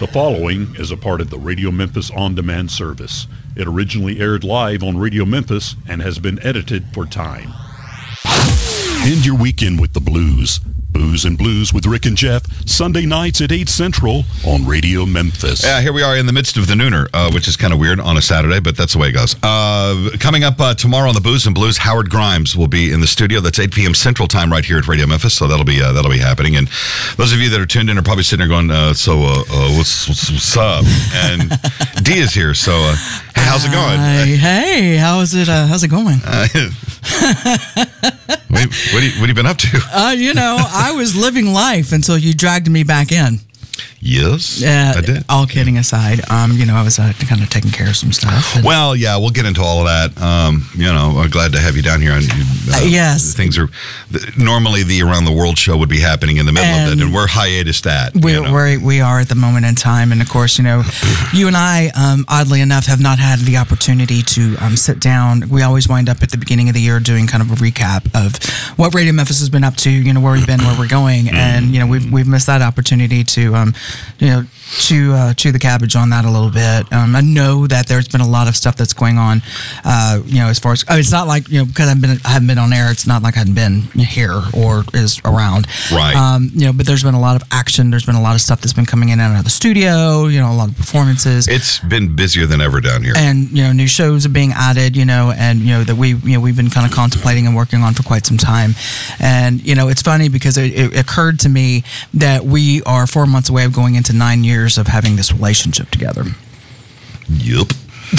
The following is a part of the Radio Memphis On Demand service. It originally aired live on Radio Memphis and has been edited for time. End your weekend with the blues. Booze and Blues with Rick and Jeff, Sunday nights at 8 Central on Radio Memphis. Yeah, here we are in the midst of the nooner, uh, which is kind of weird on a Saturday, but that's the way it goes. Uh, coming up uh, tomorrow on the Booze and Blues, Howard Grimes will be in the studio. That's 8 p.m. Central Time right here at Radio Memphis, so that'll be uh, that'll be happening. And those of you that are tuned in are probably sitting there going, uh, "So, uh, uh, what's, what's what's up?" And D is here, so uh, hey, how's it going? Hey, hey, how's it? Uh, how's it going? What, have you, you been up to? Uh, you know, I was living life until you dragged me back in. Yes, Uh, I did. All kidding aside, um, you know, I was uh, kind of taking care of some stuff. Well, yeah, we'll get into all of that. Um, you know, I'm glad to have you down here. And, uh, Uh, yes. things are normally the Around the World show would be happening in the middle of it, And and we're hiatus that. we, you know. we're, we are at the moment in time. And of course, you know, you and I, um, oddly enough, have not had the opportunity to um, sit down. We always wind up at the beginning of the year doing kind of a recap of what Radio Memphis has been up to, you know, where we've been, where we're going. And, you know, we've, we've missed that opportunity to, um, you know, chew, uh, chew the cabbage on that a little bit. Um, I know that there's been a lot of stuff that's going on, uh, you know, as far as, I mean, it's not like, you know, because I've been, I haven't been on air, it's not like I hadn't been here or is around. Right. Um, you know, but there's been a lot of action. There's been a lot of stuff that's been coming in and out of the studio. You know, a lot of performances. It's been busier than ever down here. and you know, new shows are being added. You know, and you know that we you know we've been kind of contemplating and working on for quite some time. And you know, it's funny because it, it occurred to me that we are four months away of going into nine years of having this relationship together. Yep.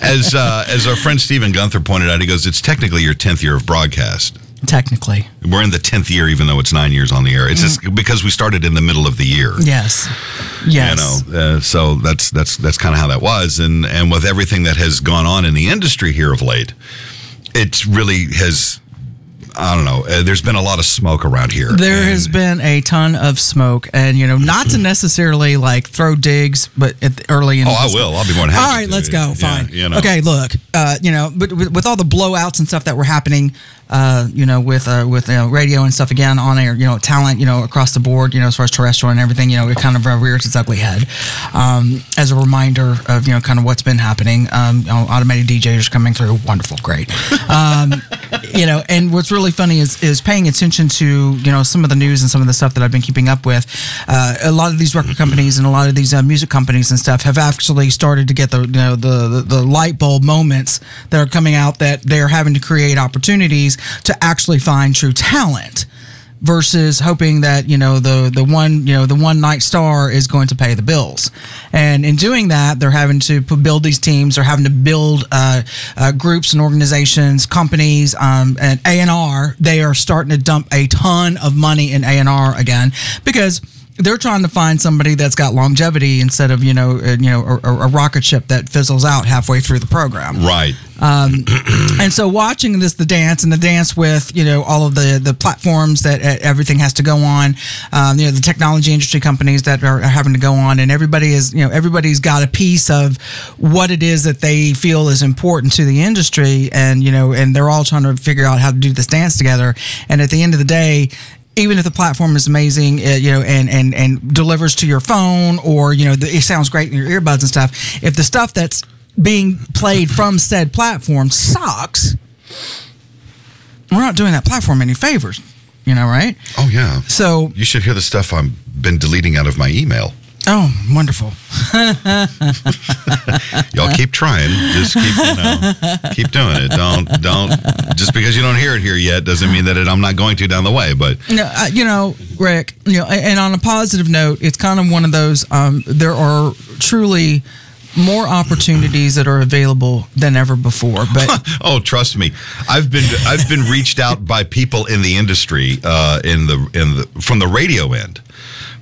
as uh, as our friend Stephen Gunther pointed out, he goes, "It's technically your tenth year of broadcast. Technically, We're in the tenth year, even though it's nine years on the air. It's just because we started in the middle of the year. yes, yes. You know, uh, so that's that's that's kind of how that was, and and with everything that has gone on in the industry here of late, it really has. I don't know. Uh, there's been a lot of smoke around here. There and- has been a ton of smoke, and you know, not to necessarily like throw digs, but at the early in. Oh, I will. I'll be more than happy. All right, to. let's go. Yeah, Fine. you know. Okay, look, uh, you know, but with, with all the blowouts and stuff that were happening, uh, you know, with uh, with you know, radio and stuff again on air, you know, talent, you know, across the board, you know, as far as terrestrial and everything, you know, it kind of uh, rears its ugly head. Um, as a reminder of you know, kind of what's been happening. Um, you know, automated DJs coming through. Wonderful, great. Um, you know, and what's really funny is is paying attention to you know some of the news and some of the stuff that I've been keeping up with. Uh, a lot of these record companies and a lot of these uh, music companies and stuff have actually started to get the you know the, the the light bulb moments that are coming out that they're having to create opportunities to actually find true talent versus hoping that you know the the one you know the one night star is going to pay the bills. And in doing that they're having to build these teams. They're having to build uh, uh, groups and organizations companies um, and A&R they are starting to dump a ton of money in A&R again because they're trying to find somebody that's got longevity instead of you know uh, you know a, a rocket ship that fizzles out halfway through the program Right. and so watching this the dance and the dance with you know all of the the platforms that uh, everything has to go on um, you know the technology industry companies that are, are having to go on and everybody is you know everybody's got a piece of what it is that they feel is important to the industry and you know and they're all trying to figure out how to do this dance together and at the end of the day even if the platform is amazing, uh, you know, and and and delivers to your phone, or you know, the, it sounds great in your earbuds and stuff. If the stuff that's being played from said platform sucks, we're not doing that platform any favors, you know, right? Oh yeah. So, You should hear the stuff I've been deleting out of my email. Oh, wonderful. Y'all keep trying. Just keep, you know, keep doing it. Don't, don't. Just because you don't hear it here yet doesn't mean that it, I'm not going to down the way. But No, uh, you know, Rick. You know, and on a positive note, it's kind of one of those. Um, there are truly more opportunities that are available than ever before. But oh, trust me, I've been, I've been reached out by people in the industry, uh, in the, in the, from the radio end,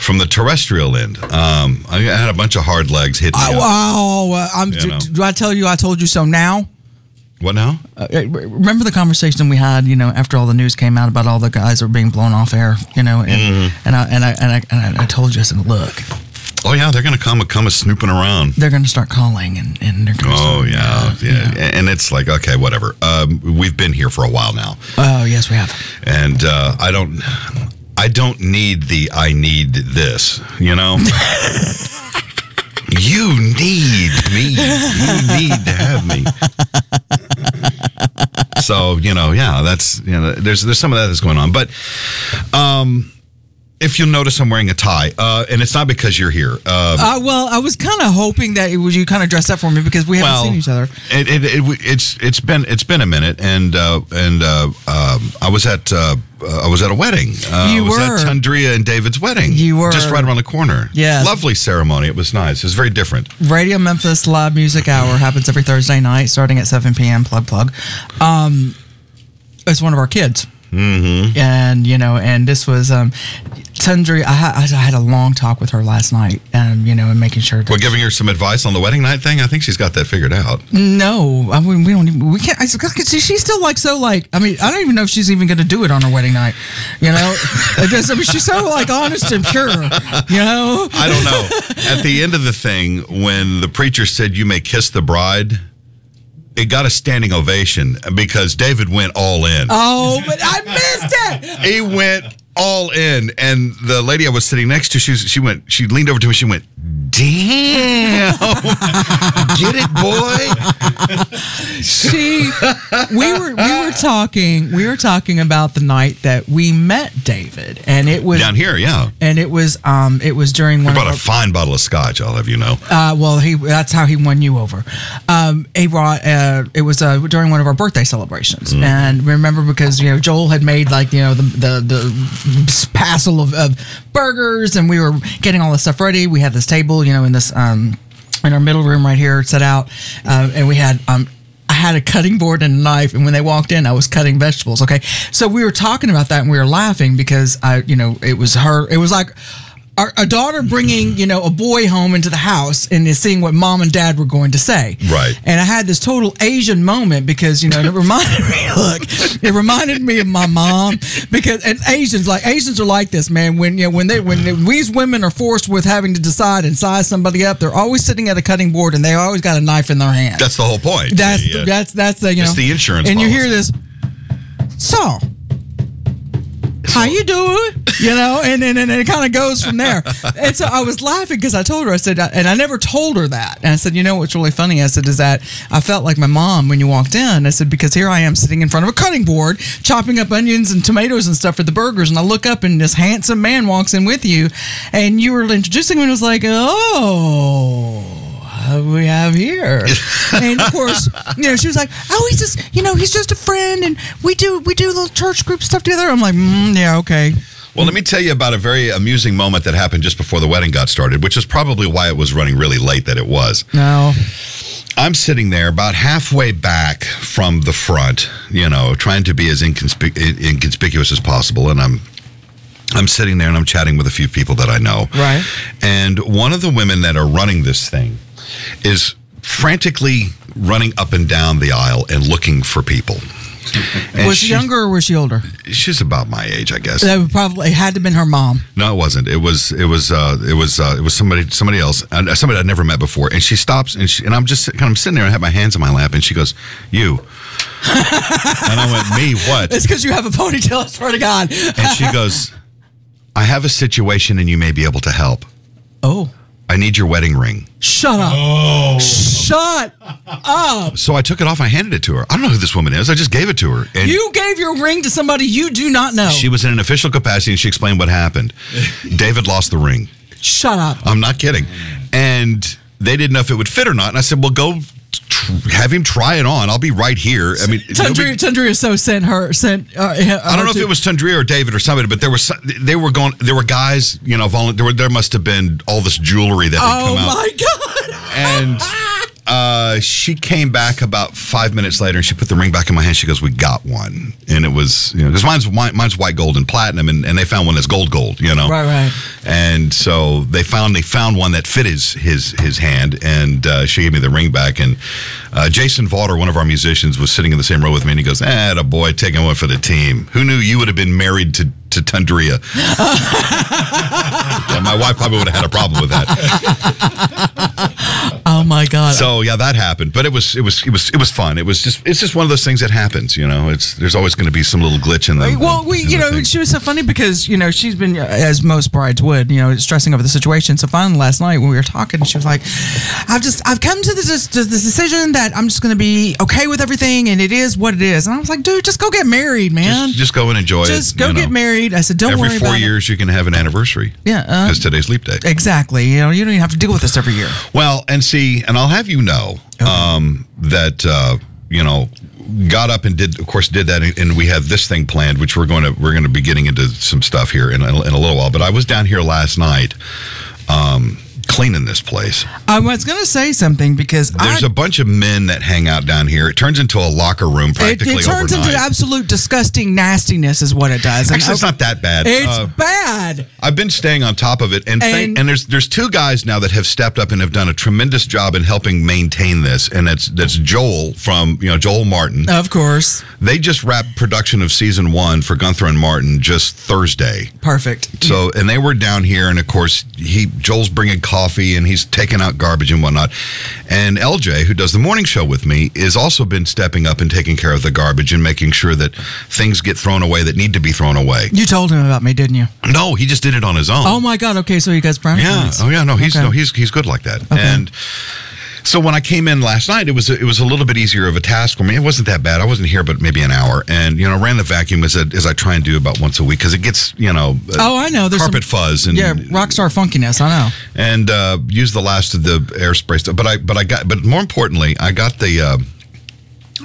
from the terrestrial end. Um, I had a bunch of hard legs hit me. wow, uh, I'm. Do, do I tell you I told you so now? What now? Uh, remember the conversation we had, you know, after all the news came out about all the guys that were being blown off air, you know, and Mm-hmm. and I and I and I, and I, I told you, I said, look, Oh yeah, they're gonna come, a come a snooping around. they're going to start calling, and and they're going to. Oh start, yeah, uh, yeah, and it's like okay, whatever. Um, we've been here for a while now, Oh yes, we have. and uh, I don't. I don't need the I need this, you know? you need me. You need to have me. So, you know, yeah, that's you know, there's there's some of that that's going on. But um if you'll notice, I'm wearing a tie, uh, and it's not because you're here. Uh, Uh, well, I was kind of hoping that it was you kind of dress up for me because we haven't well, seen each other. It, it, it, it's it's been it's been a minute, and uh, and uh, um, I was at uh, I was at a wedding. Uh, You I was were. at Tundria and David's wedding. You were. just right around the corner. Yeah, lovely ceremony. It was nice. It was very different. Radio Memphis Live Music Hour happens every Thursday night, starting at 7 p.m. Plug plug. Um, it's one of our kids. Mm-hmm. And you know, and this was um, Tundria. I, ha- I had a long talk with her last night, and you know, and making sure. That We're giving her some advice on the wedding night thing. I think she's got that figured out. no, I mean, we don't. Even, we can't. I, see, she's still like so like. I mean, I don't even know if she's even going to do it on her wedding night. You know, just, I mean, she's so like honest and pure. You know. I don't know. At the end of the thing, when the preacher said, "You may kiss the bride," it got a standing ovation because David went all in. Oh, but I missed it. he went all in, and the lady I was sitting next to, she was, she went, she leaned over to me, she went, "Damn, get it, boy." she we were we were talking we were talking about the night that we met David and it was Down here, yeah, and it was um it was during one brought of a fine bottle of scotch. I'll have you know. uh well he that's how he won you over um he brought uh it was uh during one of our birthday celebrations Mm-hmm. and remember because you know Joel had made like you know the the the passel of, of burgers and we were getting all this stuff ready we had this table you know in this um in our middle room right here set out uh, and we had um I had a cutting board and a knife, and when they walked in, I was cutting vegetables. Okay, so we were talking about that, and we were laughing because I, you know, it was her. It was like our, a daughter bringing, you know, a boy home into the house and is seeing what mom and dad were going to say. Right. And I had this total Asian moment because you know it reminded me. Look, it reminded me of my mom because and Asians like Asians are like this, man. When you know when they when they, we women are forced with having to decide and size somebody up, they're always sitting at a cutting board and they always got a knife in their hand. That's the whole point. That's Yeah. that's that's the you know It's the insurance and you hear this. So, how you doing? You know, and and, and it kind of goes from there. And so I was laughing because I told her I said, uh, and I never told her that. And I said, you know what's really funny? I said is that I felt like my mom when you walked in. I said because here I am sitting in front of a cutting board, chopping up onions and tomatoes and stuff for the burgers, and I look up and this handsome man walks in with you, and you were introducing him, and it was like, oh we have here. and of course, you know, she was like, "Oh, he's just, you know, he's just a friend, and we do we do little church group stuff together." I'm like, mm, "Yeah, okay." Well, let me tell you about a very amusing moment that happened just before the wedding got started, which is probably why it was running really late that it was. No, I'm sitting there about halfway back from the front, you know, trying to be as inconspic- inconspicuous as possible, and I'm I'm sitting there and I'm chatting with a few people that I know. Right. And one of the women that are running this thing is frantically running up and down the aisle and looking for people. And was she younger or was she older? She's about my age, I guess. That probably it had to have been her mom. No, it wasn't. It was it was uh, it was uh, it was somebody somebody else, uh, somebody I'd never met before. And she stops, and she, and I'm just kind of sitting there and I have my hands in my lap, and she goes, "You," and I went, "Me what?" It's because you have a ponytail. I swear to God. And she goes, "I have a situation, and you may be able to help. Oh, I need your wedding ring." shut up! Oh, shut up! So I took it off. and I handed it to her. I don't know who this woman is. I just gave it to her, and You gave your ring to somebody you do not know. she was in an official capacity, and she explained what happened. David lost the ring. shut up. I'm not kidding. And they didn't know if it would fit or not. And I said, well, go tr- have him try it on. I'll be right here. I mean, Tundria, Tundria so sent her sent. Uh, I don't know if it was Tundria or David or somebody, but there was they were going. There were guys, you know. There, were, there must have been all this jewelry that had Oh come out. my God! And uh, she came back about five minutes later, and she put the ring back in my hand. She goes, "We got one," and it was you know because mine's mine, mine's white gold and platinum, and, and they found one that's gold gold, you know. Right, right. And so they found they found one that fit his his his hand, and uh, she gave me the ring back. And uh, Jason Vauder, one of our musicians, was sitting in the same row with me, and he goes, "Ah, a boy, taking one for the team. Who knew you would have been married to to Tundria?" Yeah, my wife probably would have had a problem with that. Oh my my god. So yeah, that happened, but it was it was it was it was fun. It was just it's just one of those things that happens. You know, it's there's always going to be some little glitch in the. well, we, you know, thing. she was so funny because you know she's been, uh, as most brides would, you know, stressing over the situation. So finally, last night when we were talking, she was like, "I've just, I've come to this, to this decision that I'm just going to be okay with everything, and it is what it is." And I was like, "Dude, just go get married, man. just, just go and enjoy it. Just go get know. married." I said, "Don't worry. Every four years, you can have an anniversary. Yeah, uh, because today's leap day. Exactly. You know, you don't even have to deal with this every year. Well, and see, and I'll have you know um, that uh, you know got up and did, of course, did that, and- we have this thing planned, which we're going to we're going to be getting into some stuff here in a, in a little while. But I was down here last night. Um, cleaning this place. I was going to say something because There's I, a bunch of men that hang out down here. It turns into a locker room it, practically it turns overnight. into absolute disgusting nastiness, is what it does. And Actually, it's not that bad. It's Uh, bad. I've been staying on top of it, and And- and there's there's two guys now that have stepped up and have done a tremendous job in helping maintain this, and that's that's Joel from you know Joel Martin. Of course. They just wrapped production of season one for Gunther and Martin just Thursday. Perfect. So and they were down here, and of course he Joel's bringing coffee and he's taking out garbage and whatnot. And LJ, who does the morning show with me, is also been stepping up and taking care of the garbage and making sure that things get thrown away that need to be thrown away. You told him about me, didn't you? No, he just did it on his own. Oh my God. Okay, so you guys friends? Yeah. Oh yeah. No, he's Okay. no, he's he's good like that. And so when I came in last night, it was a, it was a little bit easier of a task for me. It wasn't that bad. I wasn't here, but maybe an hour. And you know, ran the vacuum as I, as I try and do about once a week because it gets you know uh, Oh, I know. There's carpet some, fuzz and yeah, rock star funkiness. I know. and uh, use the last of the air spray stuff. But I but I got but more importantly, I got the. Uh,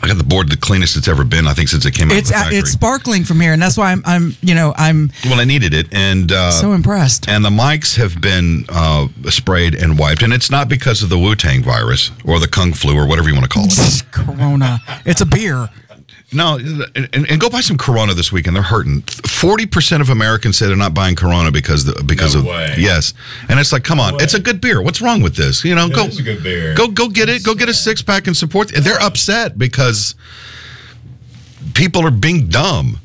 I got the board the cleanest it's ever been. I think since it came out It's of the it's sparkling from here, and that's why I'm I'm you know I'm well, I needed it, and uh, so impressed. and the mics have been uh, sprayed and wiped, and it's not because of the Wu Tang virus or the Kung flu or whatever you want to call it. Corona. It's a beer. No, and, and go buy some Corona this weekend. They're hurting. Forty percent of Americans say they're not buying Corona because the, because No of way. yes, and it's like, come on, way. it's a good beer. What's wrong with this? You know, It go is a good beer. go go get it. Go get a six pack and support. They're upset because people are being dumb,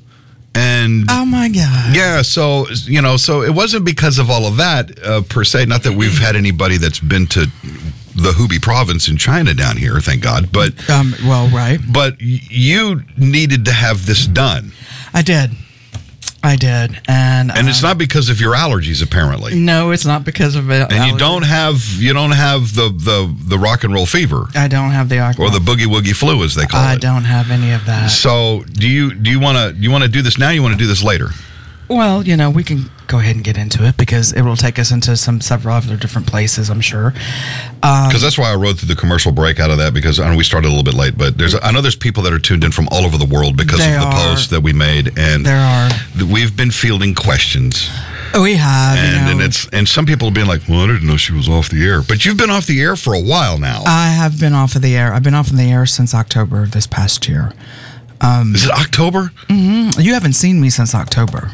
and Oh my God. Yeah, so you know, so it wasn't because of all of that uh, per se. Not that we've had anybody that's been to the Hubei province in China down here, thank God. But Um. Well, right. but you needed to have this done, I did. I did, and and it's um, not because of your allergies, apparently. No, it's not because of it. And you don't have you don't have the the the rock and roll fever I don't have the or the boogie woogie flu, as they call I it. I don't have any of that. So do you do you want to you want to do this now? You want to do this later? Well, you know, we can go ahead and get into it because it will take us into some several other different places. I'm sure. Um, Because that's why I rode through the commercial break out of that because I know we started a little bit late, but there's I know there's people that are tuned in from all over the world because of the are. post that we made, and There are. we've been fielding questions, we have, you and know, and it's and some people have been like, well, I didn't know she was off the air, but you've been off the air for a while now. I have been off of the air. I've been off of the air since October of this past year. Is it October? You haven't seen me since October.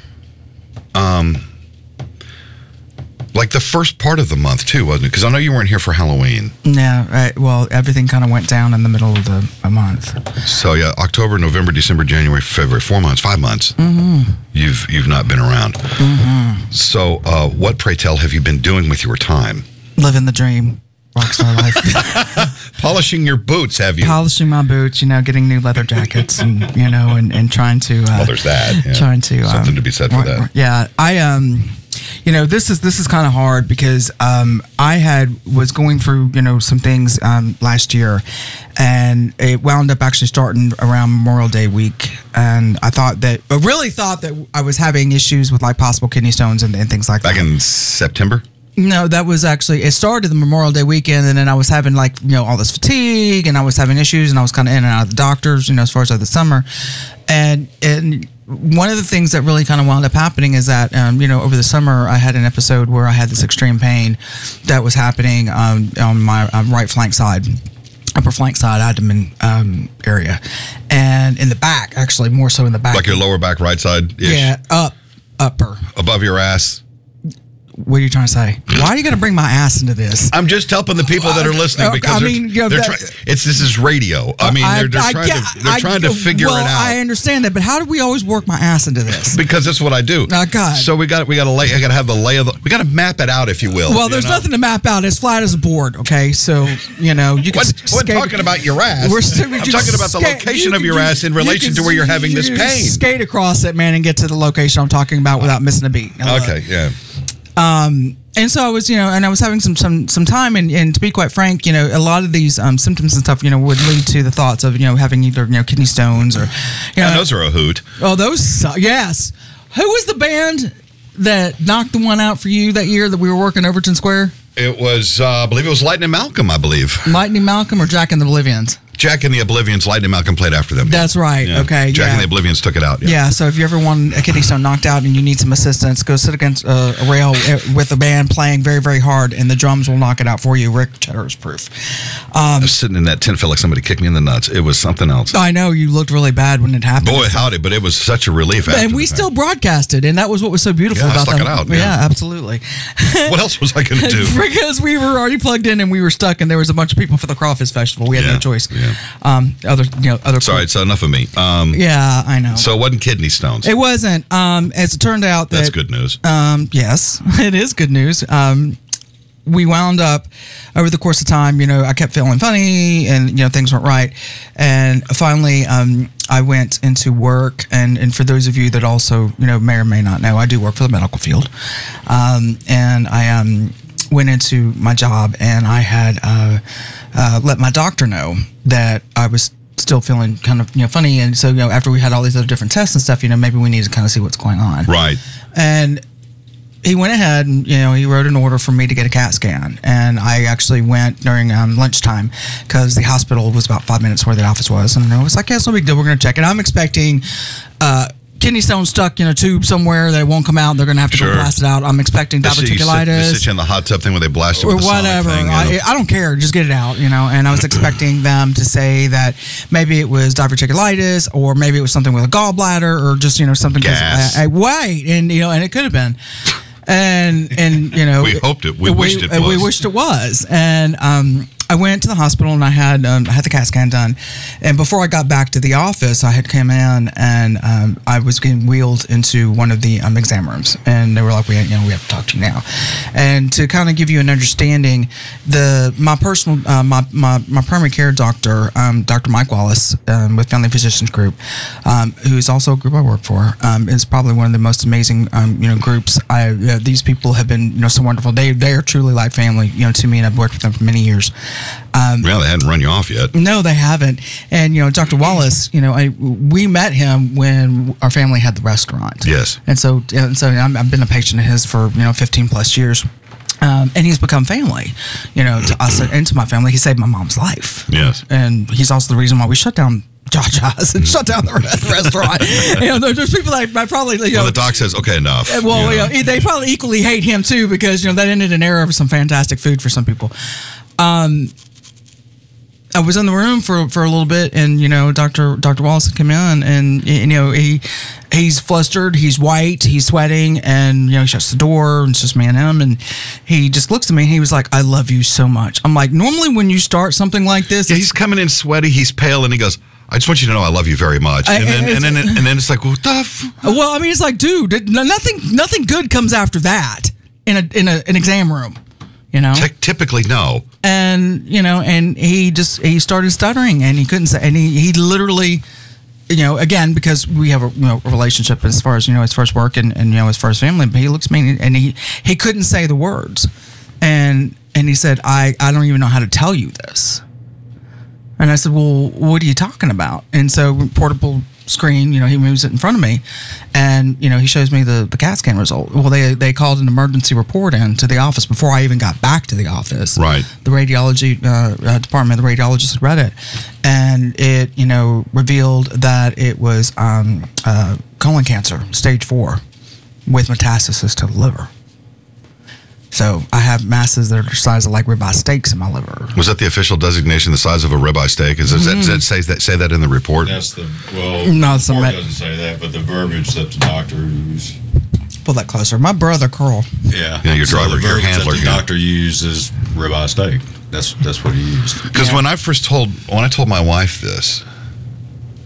Like the first part of the month too, wasn't it? Because I know you weren't here for Halloween. Yeah, right. Well, everything kind of went down in the middle of the a month. So yeah, October, November, December, January, February, four months, five months. Mm-hmm. You've you've not been around. Mm-hmm. So uh, what, pray tell, have you been doing with your time? Living the dream, rockstar life. Polishing your boots, have you? Polishing my boots, you know, getting new leather jackets, and you know, and, and trying to. Uh, well, there's that. yeah. trying to something um, to be said for that. Yeah, I um, you know, this is this is kind of hard because um, I had was going through you know some things um last year, and it wound up actually starting around Memorial Day week, and I thought that I really thought that I was having issues with like possible kidney stones and, and things like Back that. in September. No, that was actually it started the Memorial Day weekend, and then I was having like you know all this fatigue, and I was having issues, and I was kind of in and out of the doctors, you know, as far as like the summer, and and one of the things that really kind of wound up happening is that um, you know over the summer I had an episode where I had this extreme pain that was happening um, on my um, right flank side. Upper flank side abdomen um, area, and in the back, actually more so in the back. Like your lower back right side yeah, up, upper. Above your ass. What are you trying to say? Why are you going to bring my ass into this? I'm just helping the people that are listening Uh, because I they're, mean, you know, they're that- try- it's this is radio. I mean, they're, they're I trying get- to they're I- trying to figure well, it out. I understand that, but how do we always work my ass into this? because that's what I do. Oh, God. So we got we got to lay. I got to have the lay of the. We got to map it out, if you will. Well, there's know? nothing to map out. It's flat as a board. Okay, so you know you can. What, we're talking about your ass. We're I'm talking about the location of your ass in relation to where you're having this pain. Skate across it, man, and get to the location I'm talking about without missing a beat. Okay, yeah. Um, and so I was, you know, and I was having some some some time, and, and to be quite frank, you know, a lot of these um, symptoms and stuff, you know, would lead to the thoughts of, you know, having either you know kidney stones or, you know, And those are a hoot. oh those su- yes. Who was the band that knocked the one out for you that year that we were working Overton Square? It was, uh, I believe it was Lightning Malcolm, I believe. Lightning Malcolm or Jack and the Oblivions? Jack and the Oblivions, Lightning Malcolm played after them. That's right. Yeah. Okay. Jack yeah. and the Oblivions took it out. Yeah. Yeah, so if you ever want a kidney stone knocked out and you need some assistance, go sit against uh, a rail uh, with a band playing very, very hard, and the drums will knock it out for you. Rick Cheddar is proof. I was sitting in that tent, felt like somebody kicked me in the nuts. It was something else. I know you looked really bad when it happened. Boy, howdy, but it was such a relief. After and we the fact. still broadcasted, and that was what was so beautiful Yeah, I about stuck that. it out, yeah. yeah. absolutely. What else was I going to do? because we were already plugged in and we were stuck, and there was a bunch of people for the Crawfish Festival. We had Yeah, no choice. yeah. Um, other, you know, other. Sorry, it's enough of me. Um, Yeah, I know. So it wasn't kidney stones. it wasn't. Um, as it turned out, that That's good news. Um, yes, it is good news. Um, we wound up over the course of time. You know, I kept feeling funny, and you know things weren't right. And finally, um, I went into work. And and for those of you that also you know may or may not know, I do work for the medical field. Um, and I um went into my job, and I had uh, uh, let my doctor know that I was still feeling kind of you know funny and so you know after we had all these other different tests and stuff you know maybe we need to kind of see what's going on right. and he went ahead and you know he wrote an order for me to get a CAT scan, and I actually went during um, lunchtime because the hospital was about five minutes where the office was, and I was like, "Yeah, it's no big deal. We're going to check it." I'm expecting. Uh, Kidney stone stuck in a tube somewhere that won't come out. They're going to have to Sure. go blast it out. I'm expecting They sit, sit, diverticulitis sit you in the hot tub thing where they blast it or with the sonic whatever. Thing. I, I don't care. Just get it out, you know. And I was expecting them to say that maybe it was diverticulitis or maybe it was something with a gallbladder or just you know something. Gas. I, I, right, and you know, and it could have been. And and you know, We hoped it- we wished it uh, We wished it was. And um, I went to the hospital and I had um, I had the CAT scan done. And before I got back to the office, I had come in and um, I was getting wheeled into one of the um, exam rooms, and they were like, "We, you know, we have to talk to you now." And to kind of give you an understanding, the my personal uh, my, my my primary care doctor, um, Dr. Mike Wallace, um, with Family Physicians Group, um, who is also a group I work for, is probably one of the most amazing you know groups. I uh, these people have been you know so wonderful. They they are truly like family, you know, to me, and I've worked with them for many years. Um, Well, they hadn't run you off yet. no, they haven't. And you know, Dr. Wallace, you know, I we met him when our family had the restaurant. Yes. And so, and so I'm, I've been a patient of his for you know 15 plus years. Um, and he's become family, you know, to us and to my family. He saved my mom's life. Yes. And he's also the reason why we shut down Jaja's and shut down the restaurant. you know, there's people that I probably, you know, Well, the doc says, okay, enough. well, you know. you know, they probably equally hate him too because you know that ended an era of some fantastic food for some people. Um, I was in the room for, for a little bit, and you know, Doctor Doctor Wallace came in, and you know he he's flustered, he's white, he's sweating, and you know he shuts the door, and it's just me and him, and he just looks at me, and he was like, "I love you so much." I'm like, normally when you start something like this, Yeah, he's coming in sweaty. He's pale, and he goes, "I just want you to know I love you very much." And then, and and then, and then it's like, "What the?" F-? Well, I mean, it's like, dude, nothing, nothing good comes after that in a in a, an exam room, you know. Ty- typically, no. And you know, and he just he started stuttering, and he couldn't say, and he he literally, you know, again because we have a you know relationship as far as you know as far as work and, and you know as far as family, but he looks at me and he he couldn't say the words, and and he said, I I don't even know how to tell you this. And I said, "Well, what are you talking about?" And so portable screen, you know, he moves it in front of me, and you know, he shows me the the CAT scan result. Well, they they called an emergency report in to the office before I even got back to the office. Right. The radiology uh, uh, department, the radiologist had read it, and it you know revealed that it was um, uh, colon cancer, stage four, with metastasis to the liver. So I have masses that are the size of like ribeye steaks in my liver. Was that the official designation, the size of a ribeye steak? Is, is that, does that say that say that in the report? That's the well. No, the it's a report met- doesn't say that, but the verbiage that the doctor used. pull that closer. My brother Carl. Yeah, Yeah, your driver, the your handler, That the yeah. doctor uses ribeye steak. That's that's what he used. Because Yeah. when I first told when I told my wife this,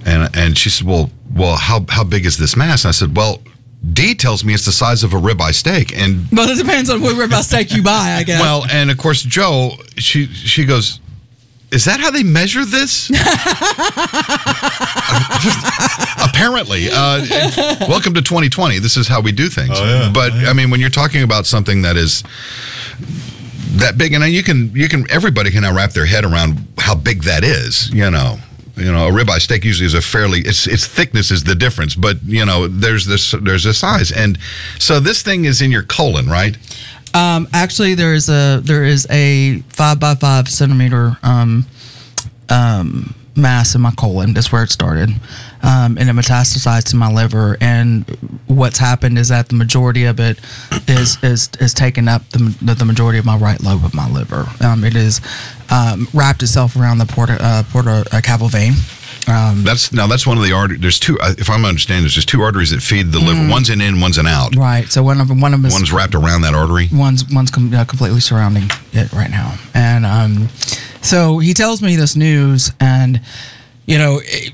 and and she said, "Well, well, how how big is this mass?" And I said, "Well, D tells me it's the size of a ribeye steak." And well, it depends on what ribeye steak you buy, I guess. well, and of course, Joe, she she goes. Is that how they measure this? Apparently. Uh, welcome to 2020. This is how we do things. Oh, yeah. But I mean, when you're talking about something that is that big, and you can you can everybody can now wrap their head around how big that is. You know, you know, a ribeye steak usually is a fairly its its thickness is the difference, but you know, there's this there's a size, and so this thing is in your colon, right? Um, actually, there is a there is a five by five centimeter um, um, mass in my colon. That's where it started, um, and it metastasized to my liver. And what's happened is that the majority of it is is is taken up the, the, majority of my right lobe of my liver. Um, it is um, wrapped itself around the porta uh, porta uh, cavo vein. Um, That's now that's one of the arteries. There's two. uh, If I'm understanding, there's just two arteries that feed the liver. One's an in, one's an out. right. So one of them, one of them is One's wrapped around that artery. one's one's com- uh, completely surrounding it right now and um so he tells me this news and you know it,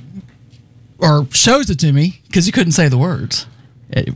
or shows it to me because he couldn't say the words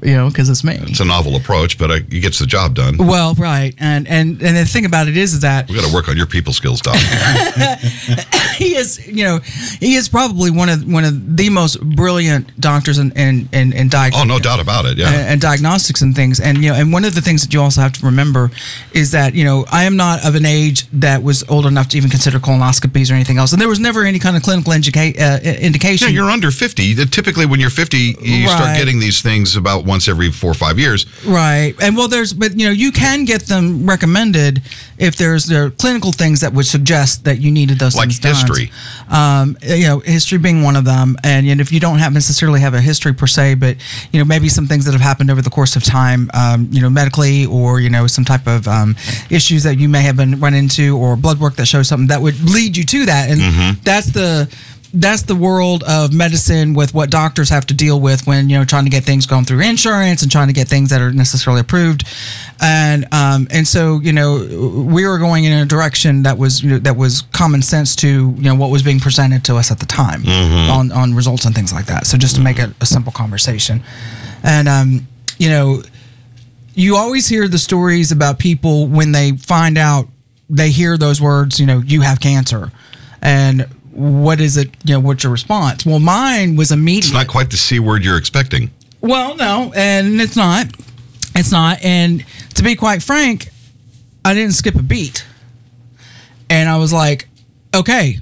you know because it's me It's a novel approach, but uh, it gets the job done. well right and and and the thing about it is is that We got to work on your people skills, Doc. he is you know he is probably one of one of the most brilliant doctors in in in, in diag- oh, no doubt about it. Yeah. and, and diagnostics and things. And you know, and one of the things that you also have to remember is that you know I am not of an age that was old enough to even consider colonoscopies or anything else, and there was never any kind of clinical indica- uh, indication. yeah, you're under 50. Typically, when you're 50, you start getting these things about once every four or five years. Right, and well, there's, but you know, you can get them recommended if there's there are clinical things that would suggest that you needed those Like things history. Um, you know, history being one of them, and you know, if you don't have necessarily have a history per se, but you know, maybe some things that have happened over the course of time, um, you know, medically, or you know, some type of um, issues that you may have been run into, or blood work that shows something that would lead you to that, and Mm-hmm. that's the that's the world of medicine with what doctors have to deal with when you know trying to get things going through insurance and trying to get things that are necessarily approved. And um, and so you know we were going in a direction that was you know, that was common sense to you know what was being presented to us at the time on on results and things like that. So just to make it a simple conversation. And um, you know you always hear the stories about people when they find out they hear those words you know you have cancer. And what is it you know what's your response? Well mine was immediate. It's not quite the C word you're expecting. well no and it's not. It's not and to be quite frank i didn't skip a beat. And i was like okay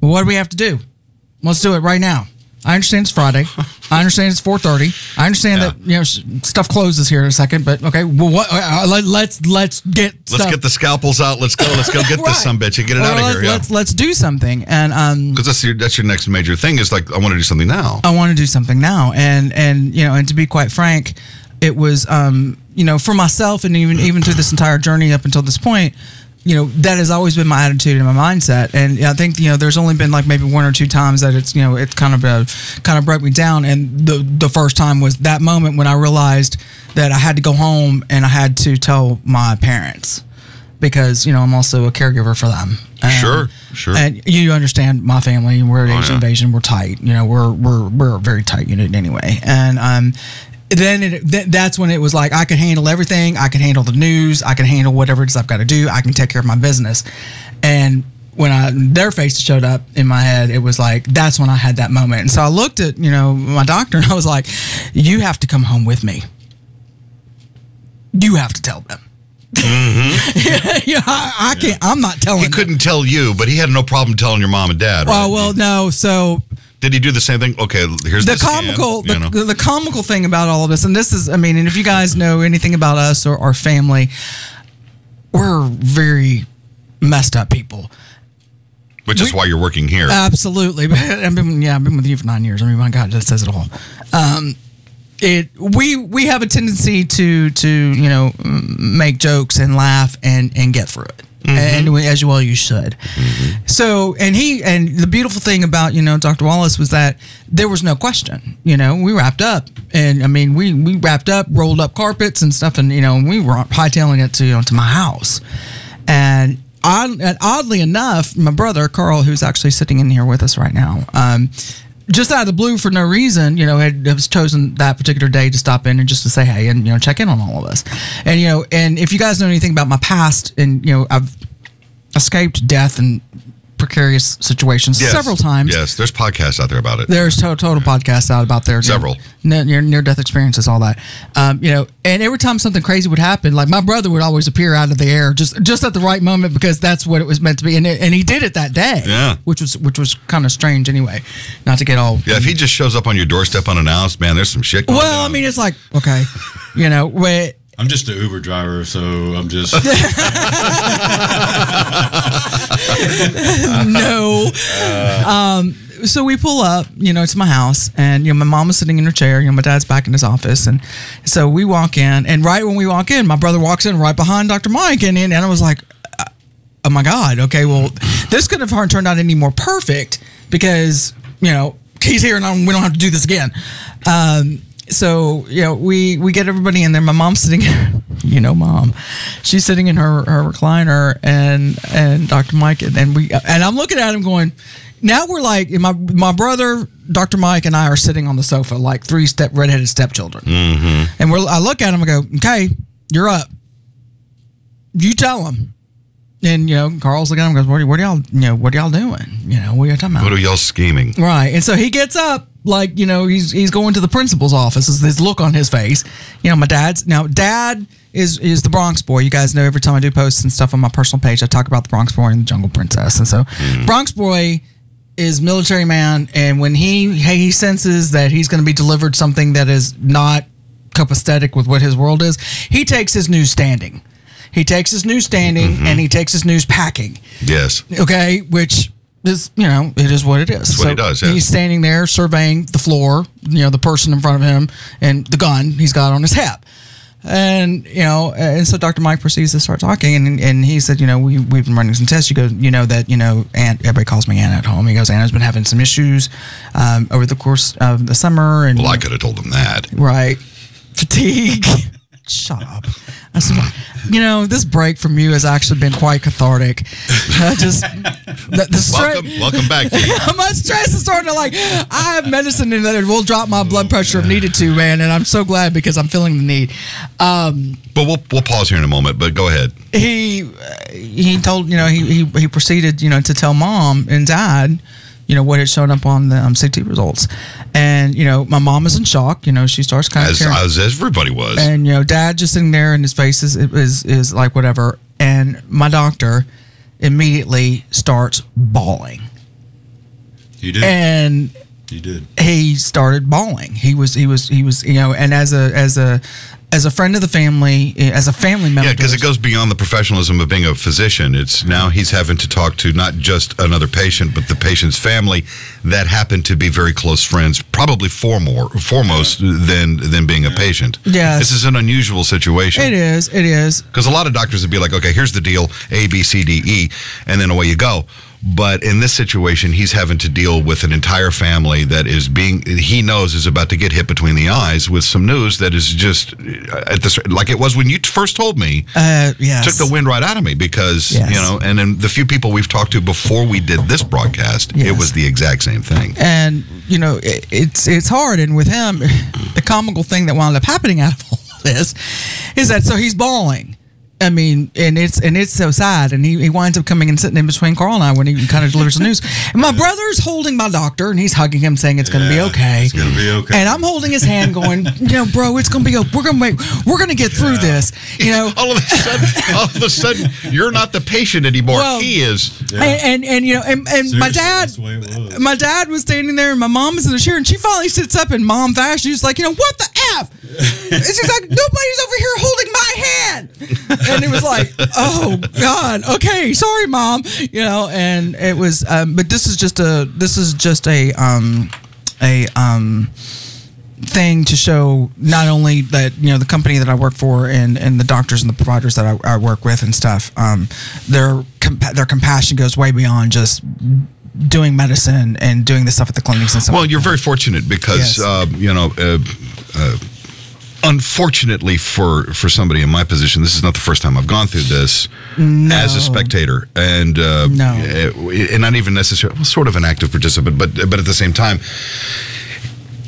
what do we have to do? Let's do it right now i understand it's friday i understand it's 4.30 i understand Yeah. that you know stuff closes here in a second but okay well what uh, let, let's let's get Let's stuff. get the scalpels out. Let's go. Let's go get Right. this some bitch and get it Or out of let's, here. Yeah. let's let's do something and um Because that's your that's your next major thing. Is like I want to do something now. I want to do something now. And and you know, and to be quite frank, it was um, you know, for myself and even even through this entire journey up until this point, you know, that has always been my attitude and my mindset. And I think, you know, there's only been like maybe one or two times that it's, you know, it's kind of uh, kind of broke me down and the the first time was that moment when I realized that I had to go home and I had to tell my parents because, you know, I'm also a caregiver for them. And- Sure, sure. And you understand my family. We're an Oh, Asian yeah. invasion. We're tight. You know, we're we're we're a very tight unit anyway. And um, then it, th- that's when it was like I can handle everything. I can handle the news. I can handle whatever it is I've got to do. I can take care of my business. And when I their face showed up in my head, it was like that's when I had that moment. And so I looked at you know my doctor and I was like, "You have to come home with me. You have to tell them." yeah, I, I can't. I'm not telling. Mm-hmm. He couldn't tell you, but he had no problem telling your mom and dad. Right? Oh well, no. So Did he do the same thing? Okay, here's the the scan, comical, you the, know. the comical thing about all of this, and this is, I mean, and if you guys know anything about us or our family, we're very messed up people. which is we- why you're working here. Absolutely. I've been yeah, I've been with you for nine years. I mean, my God, that says it all. Um, it we we have a tendency to to you know make jokes and laugh and and get through it. And as well you should. So, and he and the beautiful thing about you know Dr. Wallace was that there was no question. You know, we wrapped up, and I mean we we wrapped up, rolled up carpets and stuff, and you know we were hightailing it to you know to my house, and. Odd, and oddly enough, my brother Carl, who's actually sitting in here with us right now, um, just out of the blue for no reason, you know, had, had chosen that particular day to stop in and just to say hey and you know check in on all of us, and you know, and if you guys know anything about my past, and you know, I've escaped death and precarious situations Yes. several times. Yes, there's podcasts out there about it. There's to- total podcasts out about their Several. near, near, near death experiences, all that. Um, you know, and every time something crazy would happen, like my brother would always appear out of the air just just at the right moment because that's what it was meant to be, and it, and he did it that day. Yeah. which was which was kind of strange anyway. Not to get all Yeah, if he just shows up on your doorstep unannounced, man, there's some shit going well, I mean, it's like okay, you know, wait. I'm just an Uber driver, so I'm just. no. um, so we pull up, you know, to my house, and you know, my mom is sitting in her chair. You know, my dad's back in his office, and so we walk in, and right when we walk in, my brother walks in right behind Dr. Mike, and and I was like, uh, oh my god, okay, well, this couldn't have turned out any more perfect because you know he's here, and I don't- we don't have to do this again. Um, so you know, we we get everybody in there. My mom's sitting, you know, mom, she's sitting in her her recliner, and and Dr. Mike, and, and we and I'm looking at him going. Now we're like my my brother, Dr. Mike, and I are sitting on the sofa like three step redheaded stepchildren, mm-hmm. and we're I look at him and go, okay, you're up. You tell him. And you know, Carl's looking at him goes, "What, are- what are y'all? You know, what are y'all doing? You know, what are y'all talking about?" what are y'all scheming? Right. And so he gets up, like, you know, he's he's going to the principal's office. Is this look on his face. You know, my dad's now dad is is the Bronx boy. You guys know every time I do posts and stuff on my personal page, I talk about the Bronx boy and the Jungle Princess. And so mm-hmm. Bronx boy is military man and when he he senses that he's going to be delivered something that is not copacetic with what his world is, he takes his news standing. He takes his news standing mm-hmm. and he takes his news packing Yes. okay, which is you know it is what it is. what he does, yeah. He's standing there surveying the floor, you know, the person in front of him and the gun he's got on his hip. And you know, and so Dr. Mike proceeds to start talking, and, and he said, you know, we we've been running some tests. You go, you know that you know, Aunt. Everybody calls me Anna at home. He goes, Anna's been having some issues um, over the course of the summer, and Well, I could have told him that. Right. Fatigue. Shut up. I said, you know, this break from you has actually been quite cathartic. I just, the, the stress, Welcome, welcome back. My stress is starting to like, I have medicine in that will drop my blood pressure if needed to, man. And I'm so glad because I'm feeling the need. Um, But we'll we'll pause here in a moment. But go ahead. he, he told, you know, he, he, he proceeded, you know, to tell mom and dad, you know, what had shown up on the um, CT results. And, you know, my mom is in shock. You know, she starts kind of As, as everybody was. and you know dad just sitting there and his face is, is is like whatever and my doctor immediately starts bawling You did. and you did. he started bawling he was he was he was you know and as a as a as a friend of the family eh, as a family member Yeah, because it goes beyond the professionalism of being a physician. It's now he's having to talk to not just another patient, but the patient's family that happen to be very close friends, probably four more, foremost than than being a patient. Yes. this is an unusual situation. it is it is Because a lot of doctors would be like, okay, here's the deal A, B, C, D, E, and then away you go. But in this situation, he's having to deal with an entire family that is being, he knows is about to get hit between the eyes with some news that is just uh, at this, like it was when you first told me, uh yes. Took the wind right out of me because, Yes. you know, and then the few people we've talked to before we did this broadcast, it was the exact same thing. and you know it, it's it's hard. And with him the comical thing that wound up happening out of all this is that so he's bawling I mean, and it's and it's so sad, and he, he winds up coming and sitting in between Carl and I when he kind of delivers the news. And my brother's holding my doctor, and he's hugging him, saying it's going to be okay. it's gonna be okay. And I'm holding his hand, going, you know, bro, it's going to be okay. We're going to make, we're going to get through this. You know, All of a sudden, all of a sudden, you're not the patient anymore. Well, he is. and, and and you know, and, and my dad, that's the way it was. my dad was standing there, and my mom was in the chair, and she finally sits up in mom fashion. She's like, you know, what the f? And she's like, nobody's over here holding my hand, and it was like, oh god, okay, sorry, mom, you know, and it was, um, but this is just a, this is just a, um, a, um. thing to show not only that you know the company that I work for and and the doctors and the providers that I, I work with and stuff. Um, their compa- their compassion goes way beyond just doing medicine and doing the stuff at the clinics and stuff. Well, you're very fortunate because Yes. uh, you know. Uh, uh, Unfortunately for for somebody in my position, this is not the first time I've gone through this as a spectator, and uh, No. uh, and not even necessarily well, sort of an active participant, but but at the same time,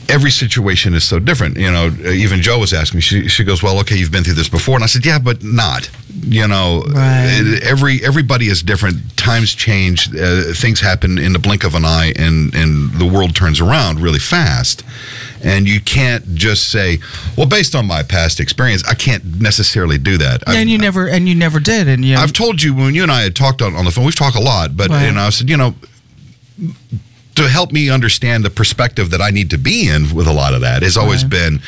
every situation is so different. You know, even Joe was asking me. She she goes, "Well, okay, you've been through this before," and I said, "Yeah, but not." You know, Right. every everybody is different. Times change. Uh, things happen in the blink of an eye, and and the world turns around really fast. And you can't just say, "Well, based on my past experience, I can't necessarily do that." I've- and you never and you never did and you know, I've told you when you and I had talked on, on the phone, we've talked a lot, but Right. you know, I said, you know, to help me understand the perspective that I need to be in with a lot of that has always Right. been,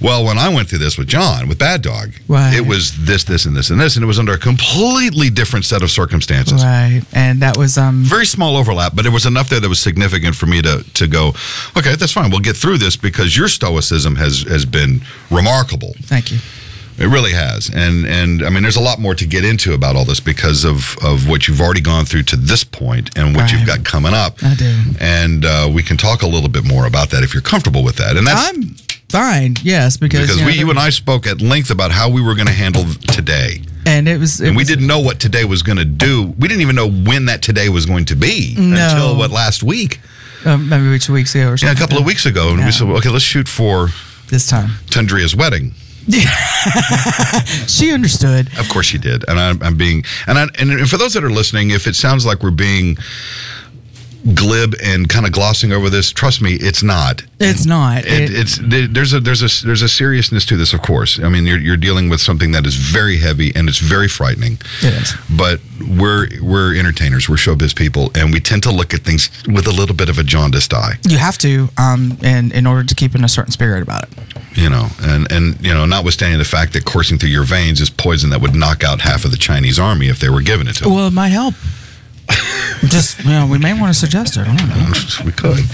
well, when I went through this with John, with Bad Dog, Right. it was this, this, and this, and this, and it was under a completely different set of circumstances. right and that was um Very small overlap, but it was enough there that was significant for me to to go, okay, that's fine. We'll get through this because your stoicism has has been remarkable. thank you It really has, and and I mean, there's a lot more to get into about all this because of of what you've already gone through to this point and what you've got coming up. I do. and uh, we can talk a little bit more about that if you're comfortable with that. And that's I'm fine yes because because you know, we, you and I spoke at length about how we were going to handle today, and it was it and we was- didn't know what today was going to do. We didn't even know when that today was going to be No. until what last week, um, maybe two weeks ago or yeah, a couple of weeks ago, and we said, okay, let's shoot for this time. Tundria's wedding. she understood. Of course she did, and I'm, I'm being and I, and for those that are listening, if it sounds like we're being glib and kind of glossing over this, trust me, it's not. it's not It, It- it's there's a there's a there's a seriousness to this, of course. I mean, you're you're dealing with something that is very heavy and it's very frightening. It is. But we're we're entertainers, we're showbiz people, and we tend to look at things with a little bit of a jaundiced eye. you have to um and in order to keep in a certain spirit about it You know, and and you know, notwithstanding the fact that coursing through your veins is poison that would knock out half of the Chinese army if they were given it to them. well it might help just you know we may want to suggest it i don't know we could.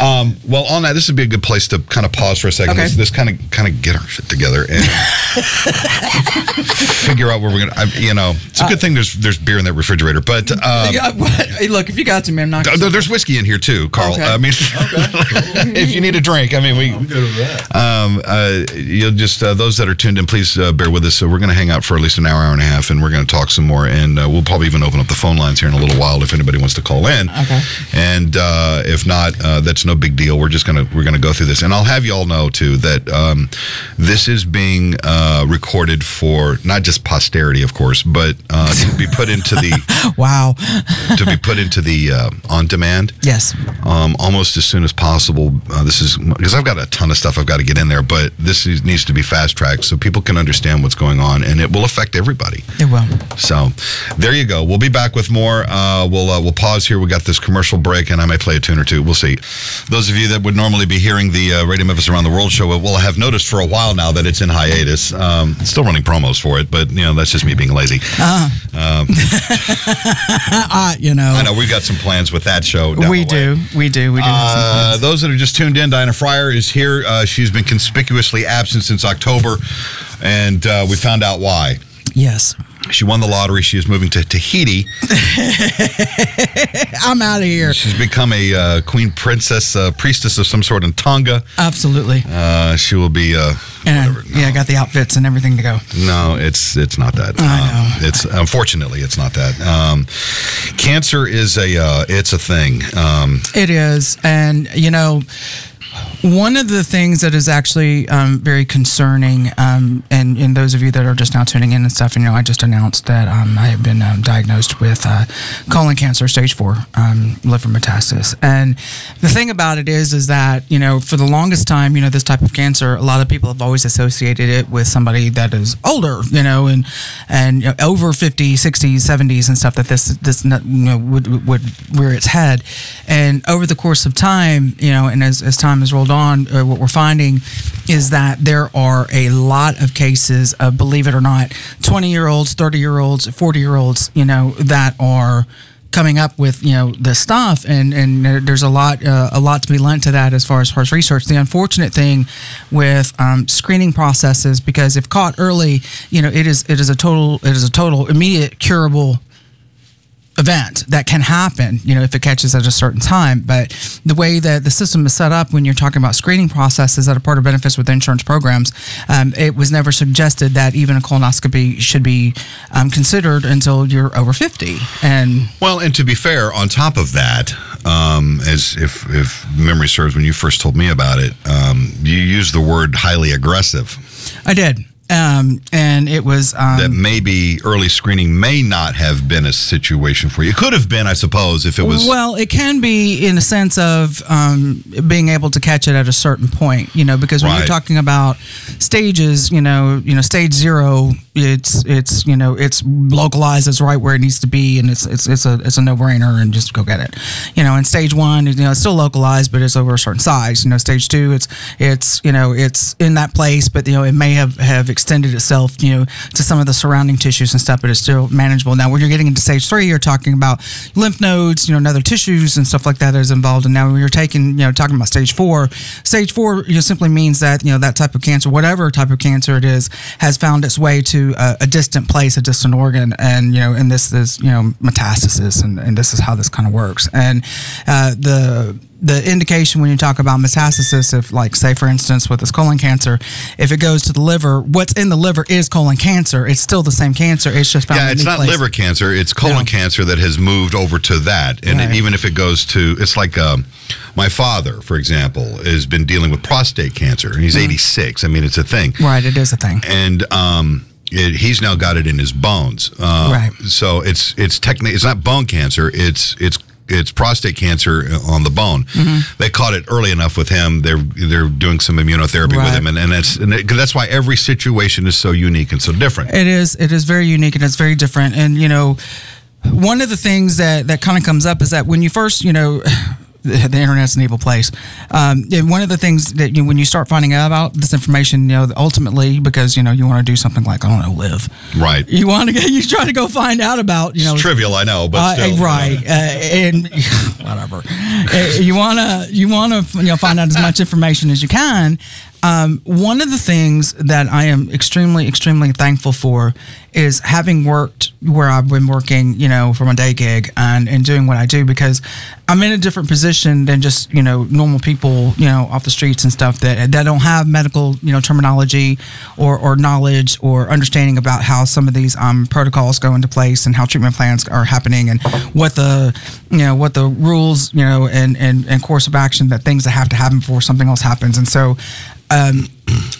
Um, well, on that, this would be a good place to kind of pause for a second. Okay. Let's, let's kind of kind of get our shit together and figure out where we're gonna. I, you know, it's a good thing there's there's beer in that refrigerator, but um, Yeah. Hey, look if you got some, me i'm not th- there's whiskey in here too, Carl. Okay. I mean, if you need a drink, I mean, we. Good with that. Um, uh, you'll just uh, those that are tuned in, please uh, bear with us. So we're going to hang out for at least an hour, hour and a half, and we're going to talk some more. And uh, we'll probably even open up the phone lines here in a little while if anybody wants to call in. Okay. And uh, if not, uh, that's no big deal. We're just gonna we're gonna go through this, and I'll have you all know too that um, this is being uh, recorded for not just posterity, of course, but uh, to be put into the wow to be put into the uh, on demand yes um, almost as soon as possible. Uh, this is because I've got a ton of stuff I've got to get in there, but this is, needs to be fast tracked so people can understand what's going on, and it will affect everybody. it will So there you go. We'll be back with more. Uh, we'll uh, we'll pause here. We got this commercial break, and I may play a tune or two. We'll see. Those of you that would normally be hearing the uh, Radio Memphis Around the World show will have noticed for a while now that it's in hiatus. Um, still running promos for it, but you know that's just me being lazy. uh, you know I know we've got some plans with that show. we do we do we do Uh, plans. those that are just tuned in, Diana Fryer is here. Uh, she's been conspicuously absent since October, and uh, we found out why. yes She won the lottery. She is moving to Tahiti. i'm out of here She's become a uh, queen princess, uh, priestess of some sort in Tonga. absolutely Uh, she will be. Uh, and whatever. yeah i got the outfits and everything to go No, it's it's not that. I Um, know. it's unfortunately it's not that. Um, cancer is a uh, it's a thing. Um, It is. And, you know, one of the things that is actually um, very concerning, um, and, and those of you that are just now tuning in and stuff, and, you know, I just announced that um, I have been um, diagnosed with uh, colon cancer, stage four, um, liver metastasis. And the thing about it is, is that, you know, for the longest time, you know, this type of cancer, a lot of people have always associated it with somebody that is older, you know, and, and you know, over 50, 60s, 70s and stuff that this, this, you know, would, would rear its head. And over the course of time, you know, and as, as time has rolled on, uh, what we're finding is that there are a lot of cases of, believe it or not, 20 year olds, 30 year olds, 40 year olds, you know, that are coming up with you know the stuff, and and there's a lot uh, a lot to be lent to that as far as as research. The unfortunate thing with um, screening processes, because if caught early, you know it is it is a total it is a total immediate curable event that can happen, you know, if it catches at a certain time. But the way that the system is set up when you're talking about screening processes that are part of benefits with insurance programs, um, it was never suggested that even a colonoscopy should be um, considered until you're over 50. And Well, and to be fair, on top of that, um, as if if memory serves, when you first told me about it, um, you used the word highly aggressive. I did. Um, and it was um, That maybe early screening may not have been a situation for you. It could have been, I suppose, if it was. Well, it can be in a sense of um, being able to catch it at a certain point, you know, because when Right. you're talking about stages, you know, you know, stage zero, it's it's you know, it's localized, it's right where it needs to be, and it's it's it's a it's a no brainer, and just go get it, you know. And stage one, you know, it's still localized, but it's over a certain size. You know, stage two, it's it's you know, it's in that place, but you know, it may have have extended itself, you know, to some of the surrounding tissues and stuff, but it's still manageable. Now, when you're getting into stage three, you're talking about lymph nodes, you know, and other tissues and stuff like that is involved. And now when you're taking, you know, talking about stage four, stage four, you know, simply means that, you know, that type of cancer, whatever type of cancer it is, has found its way to a, a distant place, a distant organ. And, you know, and this is, you know, metastasis. And, and this is how this kind of works. And uh, the, the indication when you talk about metastasis, if like say for instance with this colon cancer, if it goes to the liver, what's in the liver is colon cancer. It's still the same cancer. It's just found yeah, it's not place. liver cancer. It's colon No. cancer that has moved over to that. And Right. even if it goes to, it's like um, my father, for example, has been dealing with prostate cancer. and He's Mm-hmm. 86. I mean, it's a thing. Right, it is a thing. and um, it, he's now got it in his bones. Uh, Right. So it's it's technically it's not bone cancer. It's it's it's prostate cancer on the bone. Mm-hmm. They caught it early enough with him. They're they're doing some immunotherapy with him, and, and that's and it, 'cause that's why every situation is so unique and so different. It is. It is very unique and it's very different. And you know, one of the things that that kind of comes up is that when you first, you know. The, the internet's an evil place. Um, one of the things that you, when you start finding out about this information, you know, ultimately because you know you want to do something like I don't know, live. Right. You want to get you try to go find out about you know It's trivial, I know, but Uh, still, right, uh, and whatever. Uh, you wanna you wanna you know find out as much information as you can. Um, one of the things that I am extremely extremely thankful for is having worked where I've been working, you know, for my day gig and and doing what I do because I'm in a different position than just you know normal people, you know, off the streets and stuff that that don't have medical you know terminology or or knowledge or understanding about how some of these um, protocols go into place and how treatment plans are happening and what the you know what the rules you know and and, and course of action that things that have to happen before something else happens. And so um,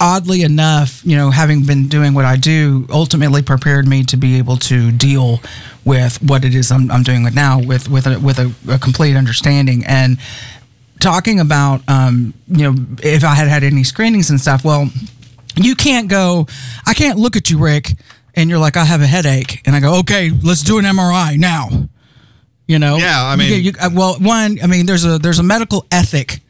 oddly enough you know having been doing what I do ultimately prepared me to be able to deal with what it is I'm, I'm doing with now with with a, with a, a complete understanding. And talking about um, you know if I had had any screenings and stuff well you can't go i can't look at you rick and you're like i have a headache. And i go okay let's do an mri now. You know? Yeah, I mean- get- you- uh, well one i mean there's a there's a medical ethic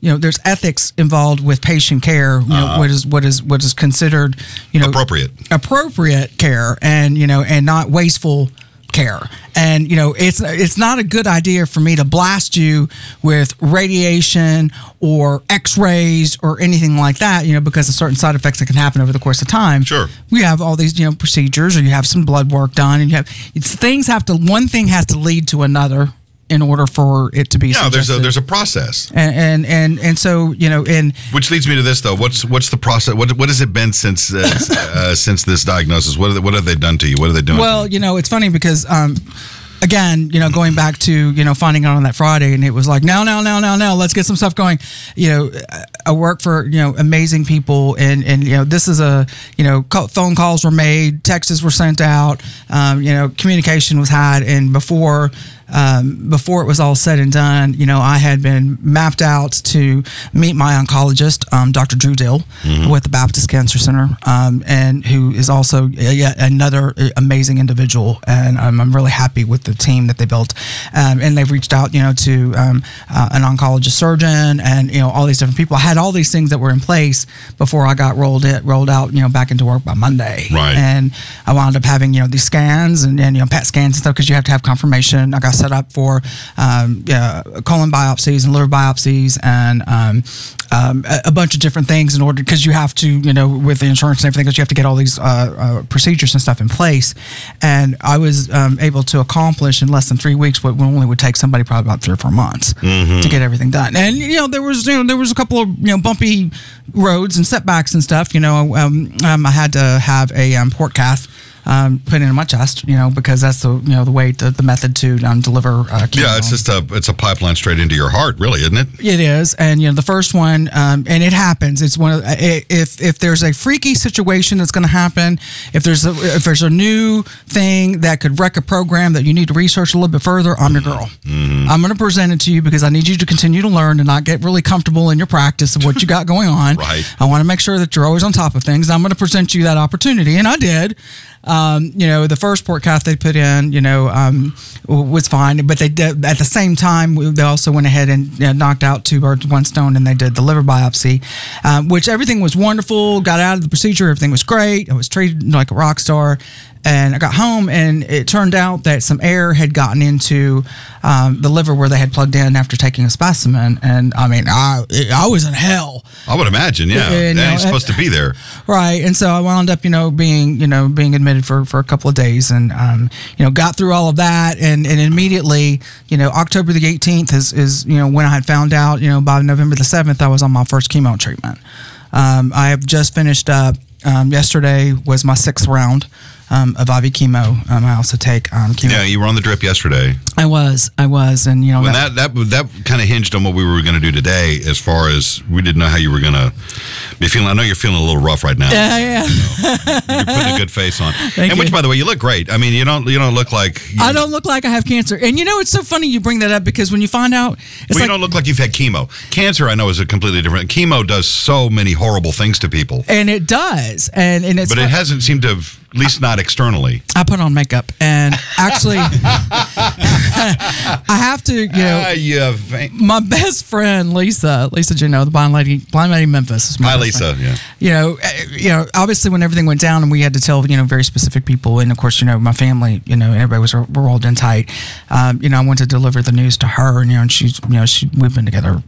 you know there's ethics involved with patient care you know uh-huh. what is what is what is considered you know Appropriate. appropriate care and you know and not wasteful care and you know it's it's not a good idea for me to blast you with radiation or x-rays or anything like that you know because of certain side effects that can happen over the course of time Sure. we have all these you know procedures or you have some blood work done and you have it's things have to one thing has to lead to another in order for it to be No, there's a there's a process. and, and and and so you know and Which leads me to this though. What's what's the process? What what has it been since uh, uh, since this diagnosis? What they, what have they done to you? What are they doing? Well, you? you know, it's funny because um, again, you know, going back to you know finding out on that Friday, and it was like, now, now, now, now, now, let's get some stuff going. You know, I work for you know amazing people, and and you know this is a you know call, phone calls were made, texts were sent out, um, you know, communication was had, and before. Um, before it was all said and done, you know, I had been mapped out to meet my oncologist, um, Dr. Drew Dill, with the Baptist Cancer Center, um, and who is also yet another amazing individual. And um, I'm really happy with the team that they built. Um, and they've reached out, you know, to um, uh, an oncologist surgeon and you know all these different people. I had all these things that were in place before I got rolled it rolled out, you know, back into work by Monday. Right. And I wound up having you know these scans and, and you know PET scans and stuff because you have to have confirmation. I got set up for um, yeah, colon biopsies and liver biopsies and um, um, a, a bunch of different things in order because you have to, you know, with the insurance and everything, because you have to get all these uh, uh, procedures and stuff in place. And I was um, able to accomplish in less than three weeks what normally would take somebody probably about three or four months to get everything done. And you know, there was you know there was a couple of you know bumpy roads and setbacks and stuff. You know, um, um, I had to have a um, port cath. Um, put in my chest, you know, because that's the you know the way the, the method to um, deliver. Uh. Yeah, it's just a it's a pipeline straight into your heart, really, isn't it? It is, and you know the first one, um, and it happens. It's one of if if there's a freaky situation that's going to happen, if there's a if there's a new thing that could wreck a program that you need to research a little bit further, I'm your girl. I'm going to present it to you because I need you to continue to learn and not get really comfortable in your practice of what you got going on. Right. I want to make sure that you're always on top of things. I'm going to present you that opportunity, and I did. Um, you know, the first port cath they put in, you know, um, was fine, but they did at the same time they also went ahead and you know, knocked out two birds one stone, and they did the liver biopsy, um, which everything was wonderful. Got out of the procedure, everything was great. I was treated like a rock star. And I got home, and it turned out that some air had gotten into um, the liver where they had plugged in after taking a specimen. And I mean, I I was in hell. I would imagine, yeah. And, you know, ain't supposed to be there. Right, and so I wound up, you know, being, you know, being admitted for, for a couple of days, and um, you know, got through all of that, and, and immediately, you know, October the eighteenth is is you know when I had found out, you know, by November the seventh, I was on my first chemo treatment. Um, I have just finished up. Um, yesterday was my sixth round um, of IV chemo. Um, I also take um, chemo. Yeah, you were on the drip yesterday. I was, I was, and you know, When that- that that that kind of hinged on what we were going to do today, as far as we didn't know how you were going to be feeling. I know you're feeling a little rough right now. yeah, yeah. You're putting a good face on, and which, by the way, you look great. I mean, you don't you don't look like you, I don't look like I have cancer, and you know, it's so funny you bring that up because when you find out, it's Well, you don't look like you've had chemo. Cancer, I know, is a completely different. Chemo does so many horrible things to people, and it does, and and it's but it hasn't seemed to have, at least not externally. I put on makeup, and actually, I have to, you know, Ah, you have my best friend Lisa, Lisa Juneau, the blind lady, blind lady Memphis. Is my Hi, Lisa. friend. Yeah. You know, eh, you know, obviously when everything went down and we had to tell, you know, very specific people, and of course, you know, my family, you know, everybody was we're all in tight. Um, you know, I went to deliver the news to her, and you know, and she's, you know, she we've been together.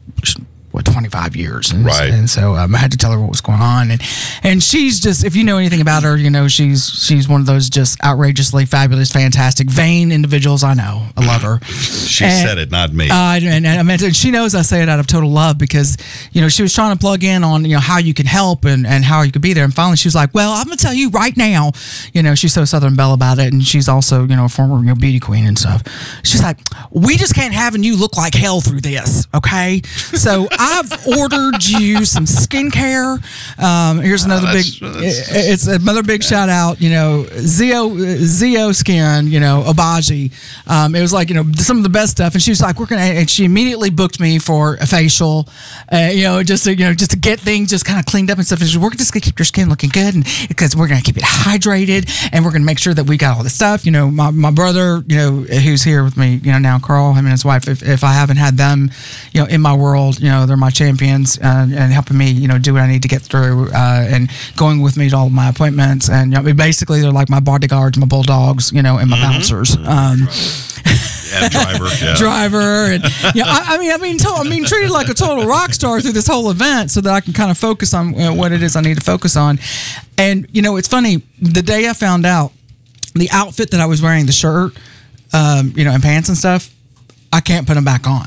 What 25 years, and, Right. and so um, I had to tell her what was going on, and and she's just if you know anything about her, you know she's she's one of those just outrageously fabulous, fantastic, vain individuals. I know, I love her. She And- said it, not me. uh, and, and I meant, and she knows I say it out of total love because, you know, she was trying to plug in on, you know, how you can help and, and how you could be there. And finally she was like, well, I'm going to tell you right now, you know, she's so Southern Belle about it. And she's also, you know, a former you know, beauty queen and stuff. She's like, we just can't having you look like hell through this. Okay. So I've ordered you some skincare. Um, here's another big, that's- that's- it's another big shout out, you know, ZO, ZO Skin, you know, Obagi. Um, it was like, you know, some of the best stuff. And she was like, we're going to, and she immediately booked me for a facial, uh, you know, just to, you know, just to get things just kind of cleaned up and stuff. And she we're just to keep your skin looking good. And because we're going to keep it hydrated and we're going to make sure that we got all this stuff. You know, my, my brother, you know, who's here with me, you know, now Carl, him and his wife, if, if I haven't had them, you know, in my world, you know, they're my champions uh, and helping me, you know, do what I need to get through uh, and going with me to all my appointments. And, you know, basically they're like my bodyguards, my bulldogs, you know, and my bouncers. Um, and driver. Yeah. driver and yeah I, I mean I mean to, I mean treated like a total rock star through this whole event so that I can kind of focus on you know, what it is I need to focus on and you know it's funny the day I found out the outfit that I was wearing the shirt um, you know and pants and stuff I can't put them back on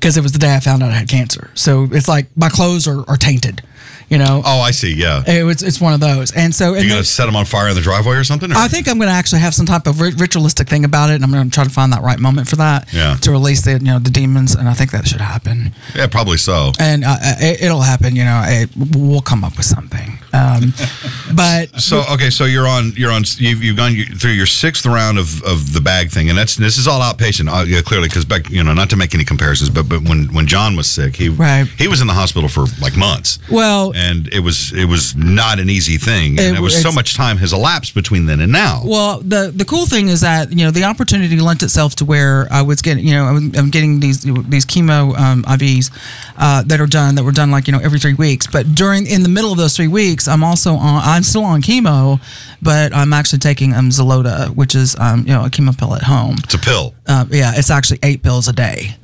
because it was the day I found out I had cancer. So it's like my clothes are, are tainted you know Oh, I see. Yeah. it was it's one of those and so and You then- gonna set them on fire in the driveway or something? or- I think I'm going to actually have some type of ritualistic thing about it, and I'm going to try to find that right moment for that. Yeah. To release the you know the demons, and I think that should happen, yeah, probably so. and uh, it, it'll happen. You know, it, we'll come up with something. Um, but So okay, so you're on you're on you've, you've gone through your sixth round of, of the bag thing, and that's this is all outpatient, uh, yeah, clearly because back you know not to make any comparisons, but but when when John was sick, he Right. he was in the hospital for like months. Well- and it was it was not an easy thing, and It- there was so much time has elapsed between then and now. Well, the the cool thing is that you know the opportunity lent itself to where I was getting you know I'm, I'm getting these these chemo um, IVs uh, that are done that were done like you know every three weeks. But during in the middle of those three weeks, I'm also on I'm still on chemo, but I'm actually taking um, Xeloda, which is um, you know a chemo pill at home. it's a pill. Uh, yeah, it's actually eight pills a day.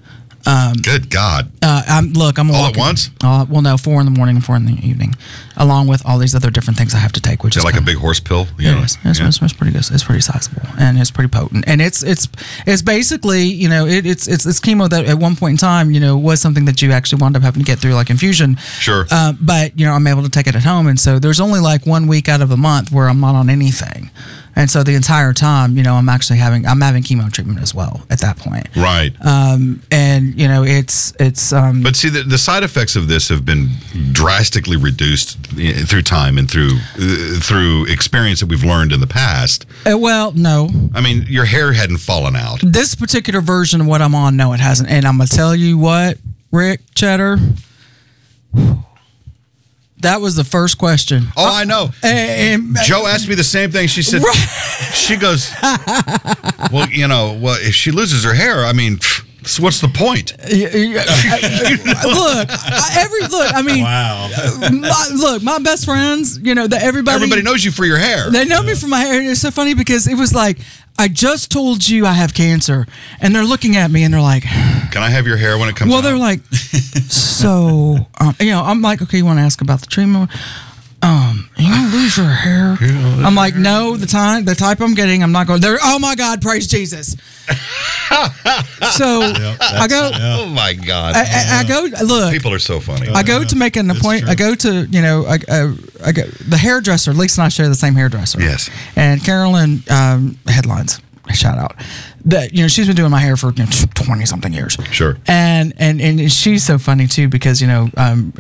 Good God! Uh, I'm look. I'm All at once? Uh, well, no, four in the morning and four in the evening, along with all these other different things I have to take, which Is is like a kinda- big horse pill? You It know? is. It's, Yeah. it's, it's pretty good. It's pretty sizable and it's pretty potent. And it's it's it's basically you know it, it's it's it's chemo that at one point in time you know was something that you actually wound up having to get through like infusion. Sure. Uh, but you know I'm able to take it at home, and so there's only like one week out of a month where I'm not on anything, and so the entire time you know I'm actually having I'm having chemo treatment as well at that point. Right. Um, and you know it's it's um, But see, the, the side effects of this have been drastically reduced through time and through uh, through experience that we've learned in the past. uh, well no I mean, your hair hadn't fallen out. this particular version of what I'm on, no, it hasn't. And I'm gonna tell you what, Rick Cheddar. That was the first question. Oh, I know. And, Joe asked me the same thing. She said, she goes, well, you know, well, if she loses her hair, I mean, so what's the point? look, every look. I mean, Wow. my, look, my best friends. You know that everybody. Everybody knows you for your hair. They know me for my hair. It's so funny because it was like I just told you I have cancer, and they're looking at me and they're like, Can I have your hair when it comes Well, out? they're like, so, um, you know, I'm like, okay, you want to ask about the treatment? Um, you gonna lose your hair? I'm like, no, the time, the type I'm getting, I'm not going there. Oh my God, praise Jesus. so I go, oh my God. I, I, I go, look, People are so funny. I go to make an appointment. I go to you know, I, I, I go the hairdresser. Lisa and I share the same hairdresser. Yes. And Carolyn um, headlines. Shout out that you know she's been doing my hair for you know, twenty something years. Sure. And and and she's so funny too because you know um,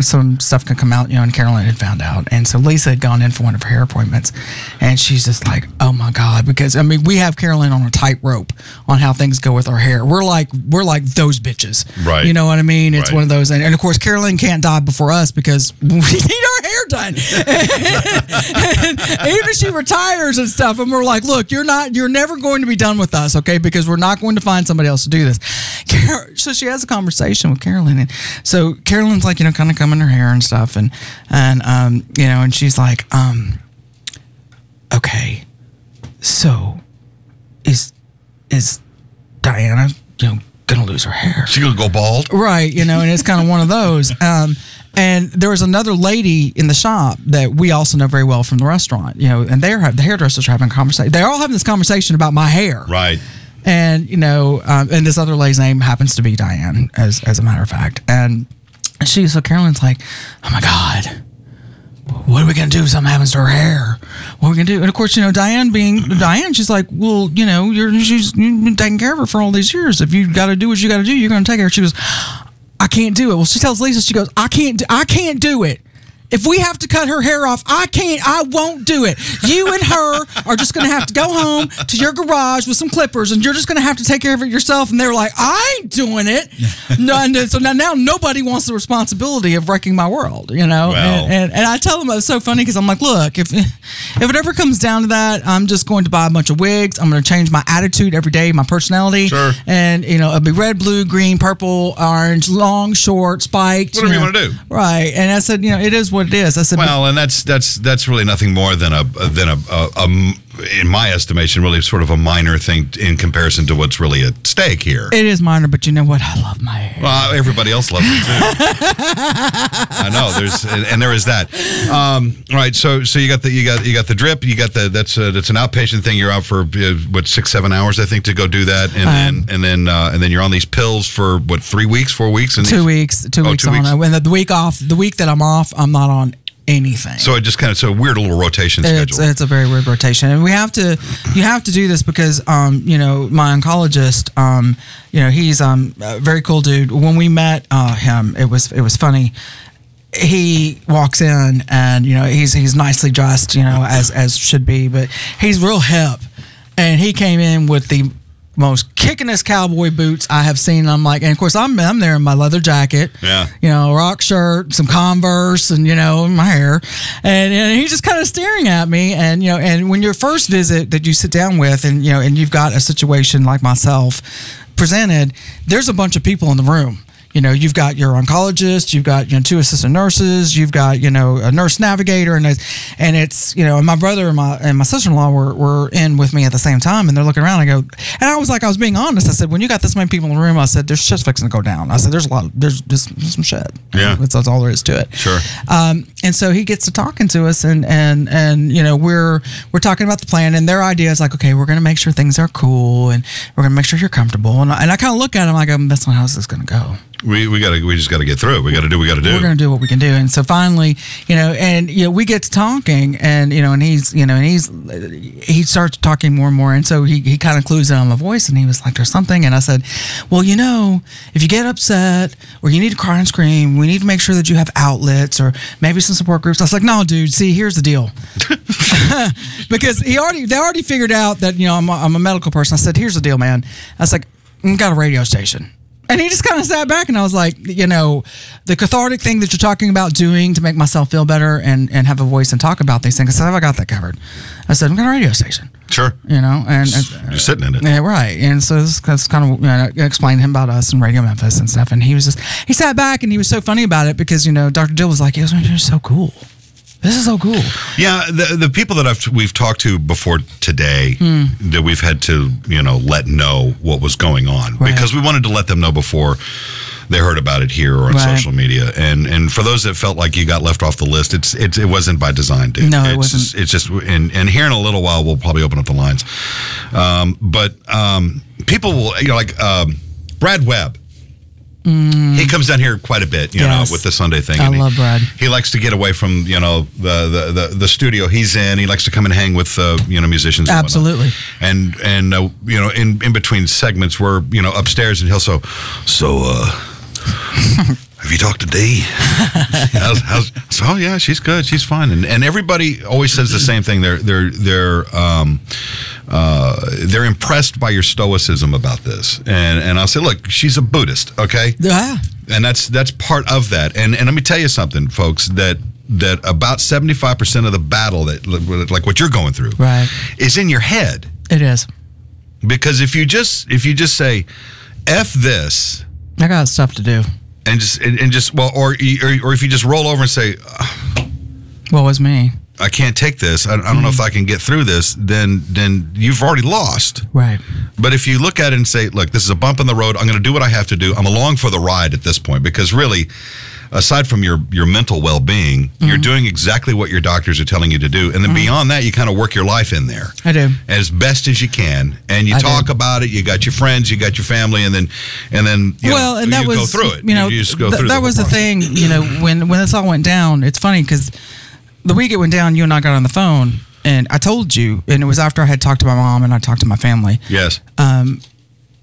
some stuff can come out you know and Carolyn had found out and so Lisa had gone in for one of her hair appointments and she's just like oh my god because I mean we have Carolyn on a tightrope on how things go with our hair. We're like we're like those bitches. Right. You know what I mean? It's Right. one of those and, and of course Carolyn can't die before us because we need our hair done. and even if she retires and stuff, and we're like, look, you're not, you're never going to be done with us, okay? Because we're not going to find somebody else to do this. Car- so she has a conversation with Carolyn, and so Carolyn's like, you know, kind of combing her hair and stuff, and and um, you know, and she's like, um, okay, so is is Diana, you know, gonna lose her hair? She gonna go bald? Right, you know, and it's kind of one of those. Um, and there was another lady in the shop that we also know very well from the restaurant, you know, and they're the hairdressers are having a conversation. They're all having this conversation about my hair, Right. and you know, um, and this other lady's name happens to be Diane, as as a matter of fact. And she, so Carolyn's like, "Oh my god, what are we gonna do if something happens to her hair? What are we gonna do?" And of course, you know, Diane being Diane, she's like, "Well, you know, you're she's you've been taking care of her for all these years. If you got to do what you got to do, you're gonna take her." She goes, "I can't do it." Well, she tells Lisa, she goes, "I can't, do, I can't do it." If we have to cut her hair off, I can't, I won't do it. You and her are just going to have to go home to your garage with some clippers and you're just going to have to take care of it yourself. And they're like, I ain't doing it. No, and so now, now nobody wants the responsibility of wrecking my world, you know? Well. and, and, and I tell them it's so funny because I'm like, look, if, if it ever comes down to that, I'm just going to buy a bunch of wigs. I'm going to change my attitude every day, my personality. Sure. And, you know, it'll be red, blue, green, purple, orange, long, short, spiked. Whatever you know. wanna do. Right. And I said, you know, it is what it is. I Well, and that's that's that's really nothing more than a than a, a, a in my estimation, really sort of a minor thing in comparison to what's really at stake here. It is minor, but you know what? I love my hair. Well, everybody else loves it too. I know there's and, and there is that. Um, all right, so so you got the you got you got the drip. You got the that's a, that's an outpatient thing. You're out for uh, what six seven hours I think to go do that, and Um, then and then uh, and then you're on these pills for what three weeks, four weeks, and two these- weeks, two Oh, weeks two on. weeks. the, the week off, the week that I'm off, I'm not on anything. So it just kind of so a weird little rotation it's, schedule. it's a very weird rotation, and we have to you have to do this because um you know my oncologist um you know he's um a very cool dude. When we met uh, him, it was it was funny. He walks in and you know he's he's nicely dressed, you know as as should be, but he's real hip, and he came in with the most kickingest cowboy boots I have seen. I'm like, and of course I'm I'm there in my leather jacket, Yeah. you know, rock shirt, some Converse, and you know, my hair, and, and he's just kind of staring at me, and you know, and when your first visit that you sit down with, and you know, and you've got a situation like myself presented, there's a bunch of people in the room. You know, you've got your oncologist, you've got you know two assistant nurses, you've got you know a nurse navigator, and it's and it's you know and my brother and my and my sister in law were, were in with me at the same time, and they're looking around. I go, and I was like, I was being honest. I said, when you got this many people in the room, I said, there's shit's fixing to go down. I said, there's a lot, there's just some shit. Yeah. that's, that's all there is to it. Sure. Um, and so he gets to talking to us, and and and you know we're we're talking about the plan, and their idea is like, okay, we're gonna make sure things are cool, and we're gonna make sure you're comfortable, and I, and I kind of look at him like, um, that's not how this is gonna go. We we got to we just got to get through it. We got to do what we got to do. We're gonna do what we can do, and so finally, you know, and you know, we get to talking, and you know, and he's, you know, and he's, he starts talking more and more, and so he, he kind of clues in on my voice, and he was like, "There's something," and I said, "Well, you know, if you get upset or you need to cry and scream, we need to make sure that you have outlets or maybe some support groups." I was like, "No, dude, see, here's the deal." because he already they already figured out that you know I'm a, I'm a medical person. I said, "Here's the deal, man." I was like, "I got a radio station." And he just kind of sat back, and I was like, you know, the cathartic thing that you're talking about doing to make myself feel better and, and have a voice and talk about these things. I said, I got that covered. I said, I'm got a radio station, Sure. you know, and, and You're sitting in it. yeah, right. And so this, that's kind of you know, I explained to him about us and Radio Memphis and stuff. And he was just he sat back and he was so funny about it because you know Dr. Dill was like, "It was so cool. This is so cool." Yeah, the the people that I've we've talked to before today Hmm. that we've had to you know let know what was going on Right. because we wanted to let them know before they heard about it here or on Right. social media. And and for those that felt like you got left off the list, it's it's it wasn't by design, dude. No, it it's wasn't. Just, it's just and and here in a little while we'll probably open up the lines. Um, but um, people will you know like um, Brad Webb. He comes down here quite a bit, you Mm. Yes. know, with the Sunday thing. I and he- love Brad. he likes to get away from you know the the, the, the studio he's in. He likes to come and hang with uh, you know musicians. and whatnot. Absolutely. And and uh, you know in in between segments we're you know upstairs and he'll so so. uh Have you talked to Dee? how's, how's, so, oh yeah, she's good. She's fine. And and everybody always says the same thing. They're they're they're um, uh, they're impressed by your stoicism about this. And and I'll say, look, she's a Buddhist, okay? Yeah. and that's that's part of that. And and let me tell you something, folks, that that about seventy five percent of the battle that like what you're going through, Right. is in your head. It is. Because if you just if you just say, "f this," I got stuff to do. and just and, and just well, or, or or if you just roll over and say, What was me? "I can't take this. I, I don't know if mm-hmm. I can get through this," then then you've already lost. Right. But if you look at it and say, look, this is a bump in the road. I'm going to do what I have to do. I'm along for the ride at this point because really, aside from your, your mental well being, you're mm-hmm. doing exactly what your doctors are telling you to do. And then mm-hmm. beyond that, you kind of work your life in there I do. as best as you can. And you I talk do. about it. You got your friends, you got your family, and then, and then, you well, know, and that you was go through it. You know, you just go th- through that the was the thing. You know, when when this all went down, it's funny because the week it went down, you and I got on the phone, and I told you, and it was after I had talked to my mom and I talked to my family. Yes.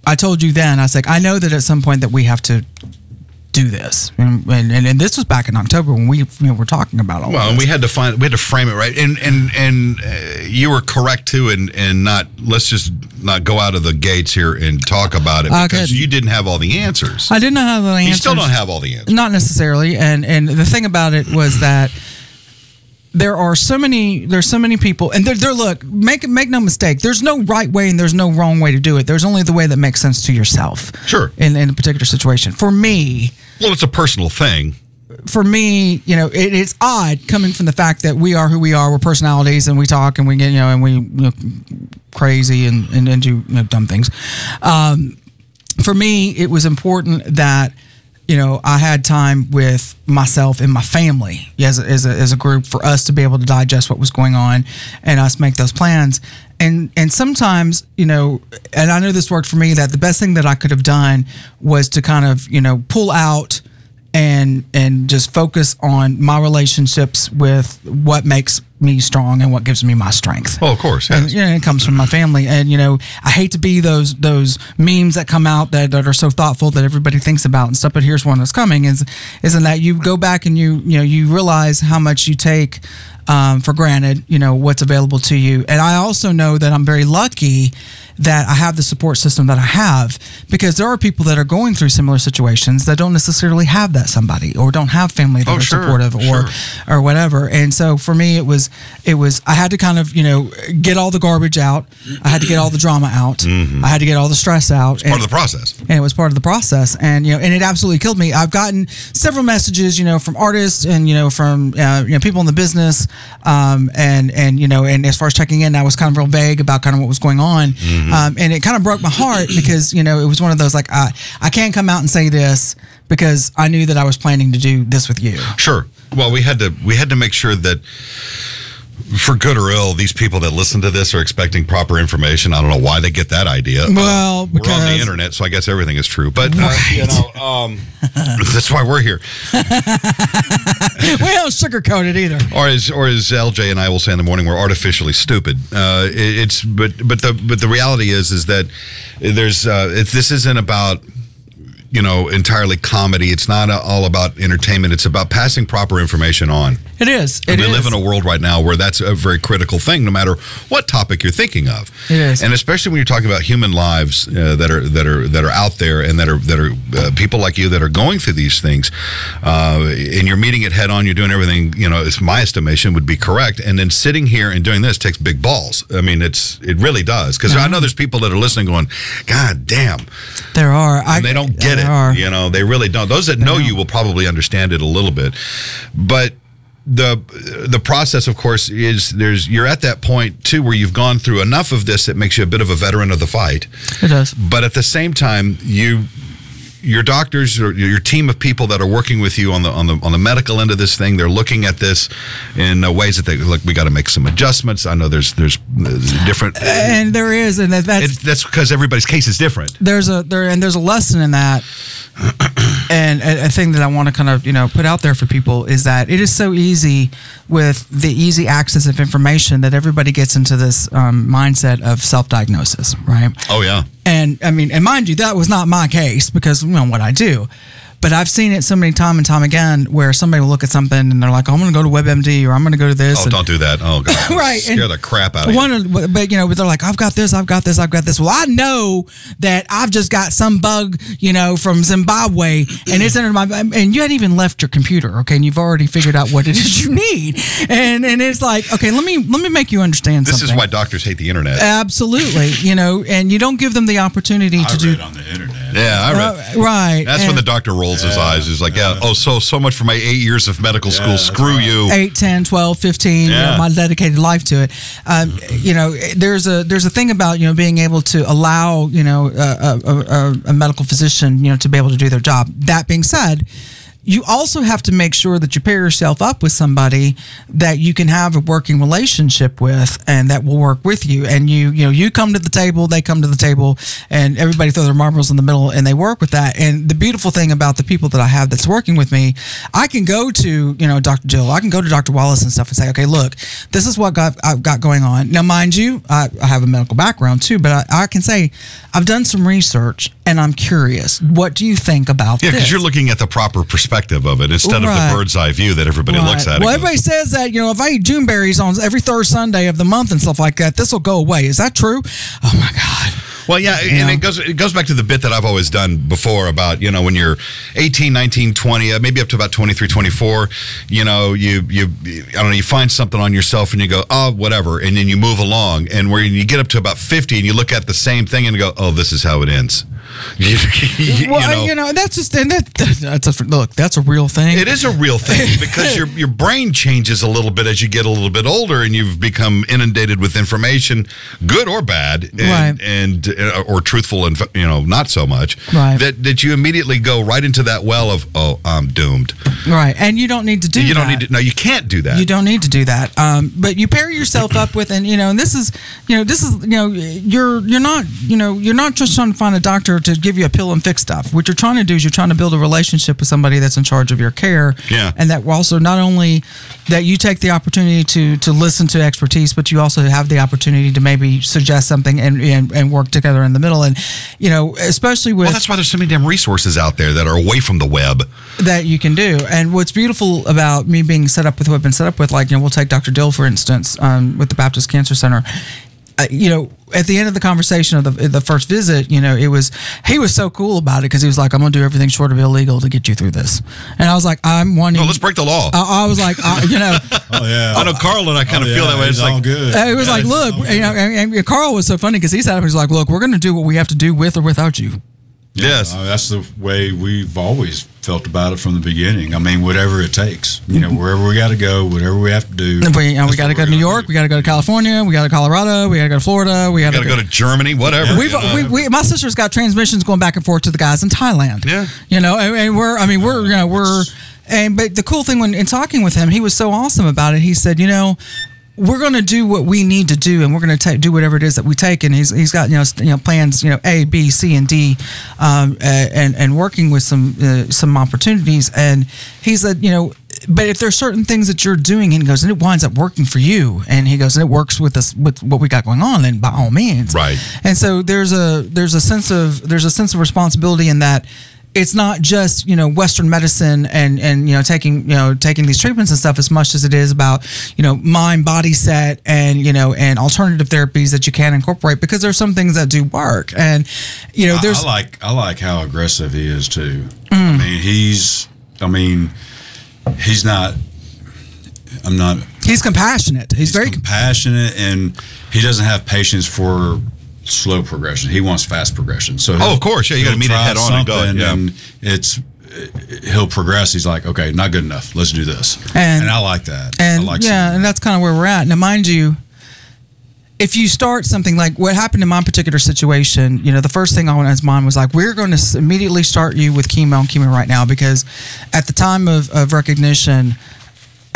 I told you then. I was like, I know that at some point that we have to do this, and and, and, this was back in October when we you know, were talking about all. Well, of and we had to find, we had to frame it right, and and and uh, you were correct too, and and not let's just not go out of the gates here and talk about it I because couldn't. you didn't have all the answers. I did not have the answers. you still don't have all the answers. Not necessarily, and and the thing about it was that there are so many there's so many people, and they're, they're look make make no mistake. There's no right way and there's no wrong way to do it. There's only the way that makes sense to yourself. Sure. In in a particular situation, for me, Well, it's a personal thing. for me, you know, it, it's odd coming from the fact that we are who we are. We're personalities, and we talk, and we get, you know, and we know, crazy and and, and do you know, dumb things. Um, for me, it was important that you know I had time with myself and my family as a, as a, as a group for us to be able to digest what was going on and us make those plans. And and sometimes you know, and I know this worked for me that the best thing that I could have done was to kind of you know pull out and and just focus on my relationships with what makes me strong and what gives me my strength. Oh, of course, And you know, it comes from my family. And you know, I hate to be those those memes that come out that, that are so thoughtful that everybody thinks about and stuff. But here's one that's coming: is isn't that you go back and you you know you realize how much you take um, for granted. You know what's available to you. And I also know that I'm very lucky that I have the support system that I have because there are people that are going through similar situations that don't necessarily have that somebody or don't have family that Oh, are sure, supportive or sure. or whatever. And so for me, it was it was I had to kind of you know get all the garbage out. I had to get all the drama out. I had to get all the stress out. Mm-hmm. Part of the process. and it was part of the process and you know and it absolutely killed me i've gotten several messages you know from artists and you know from uh, you know people in the business um, and and you know and as far as checking in i was kind of real vague about kind of what was going on um, and it kind of broke my heart because you know it was one of those like i i can't come out and say this because i knew that i was planning to do this with you Sure. Well, we had to we had to make sure that for good or ill, these people that listen to this are expecting proper information. I don't know why they get that idea. Uh, Well, we're on the internet, so I guess everything is true. But uh, you know, um, that's why we're here. we don't sugarcoat it either Or as or as LJ and I will say in the morning, we're artificially stupid. Uh, it- it's but but the but the reality is is that there's uh, it, this isn't about you know entirely comedy. It's not all about entertainment. It's about passing proper information on. it is And It we live in a world right now where that's a very critical thing, no matter what topic you're thinking of. It is. and especially when you're talking about human lives uh, that are that are that are out there and that are that are uh, people like you that are going through these things, uh, and you're meeting it head on. You're doing everything you know. It's my estimation would be correct, and then sitting here and doing this takes big balls. I mean, it's it really does because I know there's people that are listening going, God damn, there are I, and they don't get it. Are. You know, they really don't. Those that know you will probably understand it a little bit, but the the process, of course, is there's you're at that point too where you've gone through enough of this that makes you a bit of a veteran of the fight. it does But at the same time, you your doctors or your team of people that are working with you on the on the on the medical end of this thing, they're looking at this in uh, ways that they look. We got to make some adjustments. I know there's there's different. and there is and that, that's It's, that's because everybody's case is different. there's a there and there's a lesson in that and a, a thing that i want to kind of you know put out there for people is that it is so easy with the easy access of information that everybody gets into this um, mindset of self-diagnosis right Oh yeah. and I mean, and mind you, that was not my case because you know what I do. But I've seen it so many time and time again where somebody will look at something and they're like, oh, "I'm going to go to WebMD or I'm going to go to this." Oh, and- don't do that. Oh god. right. Scare and the crap out of you. one of, but you know, they're like, I've got this, I've got this, I've got this. Well, I know that I've just got some bug, you know, from Zimbabwe, and it's under my, and you hadn't even left your computer, okay, and you've already figured out what it is you need, and and it's like, okay, let me let me make you understand This something. is why doctors hate the internet. Absolutely, you know, and you don't give them the opportunity I to do on the internet. yeah, I read. Uh, right. That's when the doctor rolls his eyes. He's like, "Yeah, oh, so so much for my eight years of medical school. Screw right. you." 8 10 12 15 you know, Yeah. my dedicated life to it um, you know there's a there's a thing about you know being able to allow you know a, a, a, a medical physician you know to be able to do their job that being said you also have to make sure that you pair yourself up with somebody that you can have a working relationship with and that will work with you. And you you know you come to the table they come to the table and everybody throw their marbles in the middle and they work with that. And the beautiful thing about the people that i have that's working with me i can go to you know dr jill i can go to dr wallace and stuff and say okay look this is what got, i've got going on. Now mind you i, I have a medical background too but I, I can say i've done some research and i'm curious. What do you think about Yeah, because this? you're looking at the proper perspective of it instead of the bird's eye view that everybody looks at. Well, and goes, everybody says that you know if I eat June berries on every third Sunday of the month and stuff like that, this will go away. Is that true? Oh my God! Well, yeah, and know? it goes it goes back to the bit that I've always done before about, you know, when you're 18, 19, 20, uh, maybe up to about 23, 24, you know, you you I don't know, you find something on yourself and you go, "Oh, whatever," and then you move along and where you get up to about 50 and you look at the same thing and go, "Oh, this is how it ends." You, you Well, know, you know that's just and that, that's a look. That's a real thing. It is a real thing because your your brain changes a little bit as you get a little bit older, and you've become inundated with information, good or bad, and, Right. and uh, or truthful and you know not so much. Right. That that you immediately go right into that well of oh I'm doomed. right, and you don't need to do. you don't that. need to. No, you can't do that. You don't need to do that. Um, but you pair yourself up with, and you know, and this is, you know, this is, you know, you're you're not, you know, you're not just trying to find a doctor to give you a pill and fix stuff. What you're trying to do is you're trying to build a relationship with somebody that's in charge of your care. Yeah. And that also not only that you take the opportunity to to listen to expertise, but you also have the opportunity to maybe suggest something and and, and work together in the middle. And you know, especially with Well, that's why there's so many damn resources out there that are away from the web. that you can do. And what's beautiful about me being set up with who I've been set up with, like, you know, we'll take Dr. Dill, for instance, um, with the Baptist Cancer Center. Uh, you know, at the end of the conversation of the the first visit, you know, it was he was so cool about it because he was like, "I'm gonna do everything short of illegal to get you through this," and I was like, "I'm wanting." No, let's break the law. I, I was like, I, you know, Oh yeah. I know Carl and I kind Oh, of feel yeah, that way. It's It's all like, good. it was Yeah, like, look, you know, and, and Carl was so funny because he sat up and was like, "Look, we're gonna do what we have to do with or without you." Yes. Uh, that's the way we've always felt about it from the beginning. I mean, whatever it takes, you know, wherever we got to go, whatever we have to do. We, you know, we got to go to New York. do. We got to go to California. We got to Colorado. We got to go to Florida. We got to go to Germany, whatever. We've, you know. we, we, my sister's got transmissions going back and forth to the guys in Thailand. Yeah. You know, and, and we're, I mean, we're, you know, we're, and, but the cool thing when in talking with him, he was so awesome about it. He said, you know, we're going to do what we need to do, and we're going to take do whatever it is that we take. And he's he's got you know you know plans you know A B C and D, um, and and working with some uh, some opportunities. And he said you know. But if there's certain things that you're doing, and he goes, and it winds up working for you, and he goes, and it works with us with what we got going on, then by all means, Right. and so there's a there's a sense of there's a sense of responsibility in that it's not just you know Western medicine and and you know taking you know taking these treatments and stuff as much as it is about you know mind body set and you know and alternative therapies that you can incorporate because there's some things that do work and you know I- there's I, like I like how aggressive he is too. Mm. I mean, he's. I mean, he's not. I'm not. he's compassionate he's, He's very compassionate, and he doesn't have patience for slow progression. He wants fast progression. So Oh, of course. Yeah, you gotta meet it head on and go, something, yeah. And it's he'll progress. He's like, okay, not good enough. Let's do this. And- I like that. and I like yeah, seeing and that's kind of where we're at. Now, mind you, if you start something like what happened in my particular situation, you know, the first thing I went in his mind was like, we're going to immediately start you with chemo and chemo right now because at the time of, of recognition,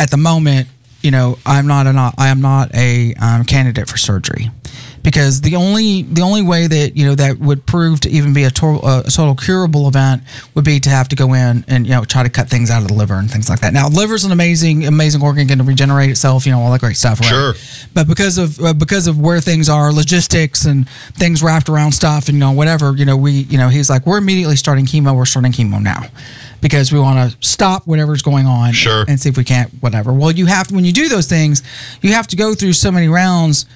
at the moment, you know, I'm not an I am not a um, candidate for surgery because the only the only way that you know that would prove to even be a total, a total curable event would be to have to go in and you know try to cut things out of the liver and things like that. Now, liver's an amazing amazing organ, going to regenerate itself, you know, all that great stuff. Right? Sure. But because of uh, because of where things are, logistics and things wrapped around stuff, and you know whatever, you know we you know he's like we're immediately starting chemo. We're starting chemo now because we want to stop whatever's going on Sure. and see if we can't whatever. Well, you have when you do those things, you have to go through so many rounds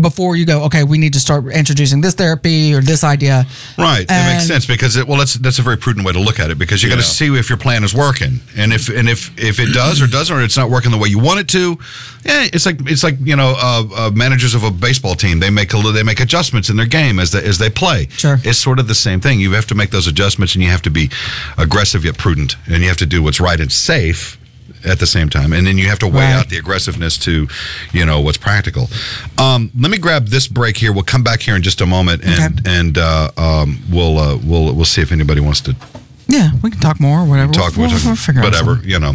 before you go. Okay, we need to start introducing this therapy or this idea. Right, that makes sense because it, well, that's that's a very prudent way to look at it because you got to Yeah. see if your plan is working, and if and if if it does or doesn't, or it's not working the way you want it to, yeah, it's like it's like you know uh, uh, managers of a baseball team they make a they make adjustments in their game as they as they play. Sure. it's sort of the same thing. You have to make those adjustments, and you have to be aggressive yet prudent, and you have to do what's right and safe at the same time and then you have to weigh Right. out the aggressiveness to you know what's practical um, let me grab this break here we'll come back here in just a moment and Okay. and uh, um, we'll uh, we'll we'll see if anybody wants to Yeah, we can talk more. Whatever. talk We'll, we'll, we'll, we'll figure out whatever you know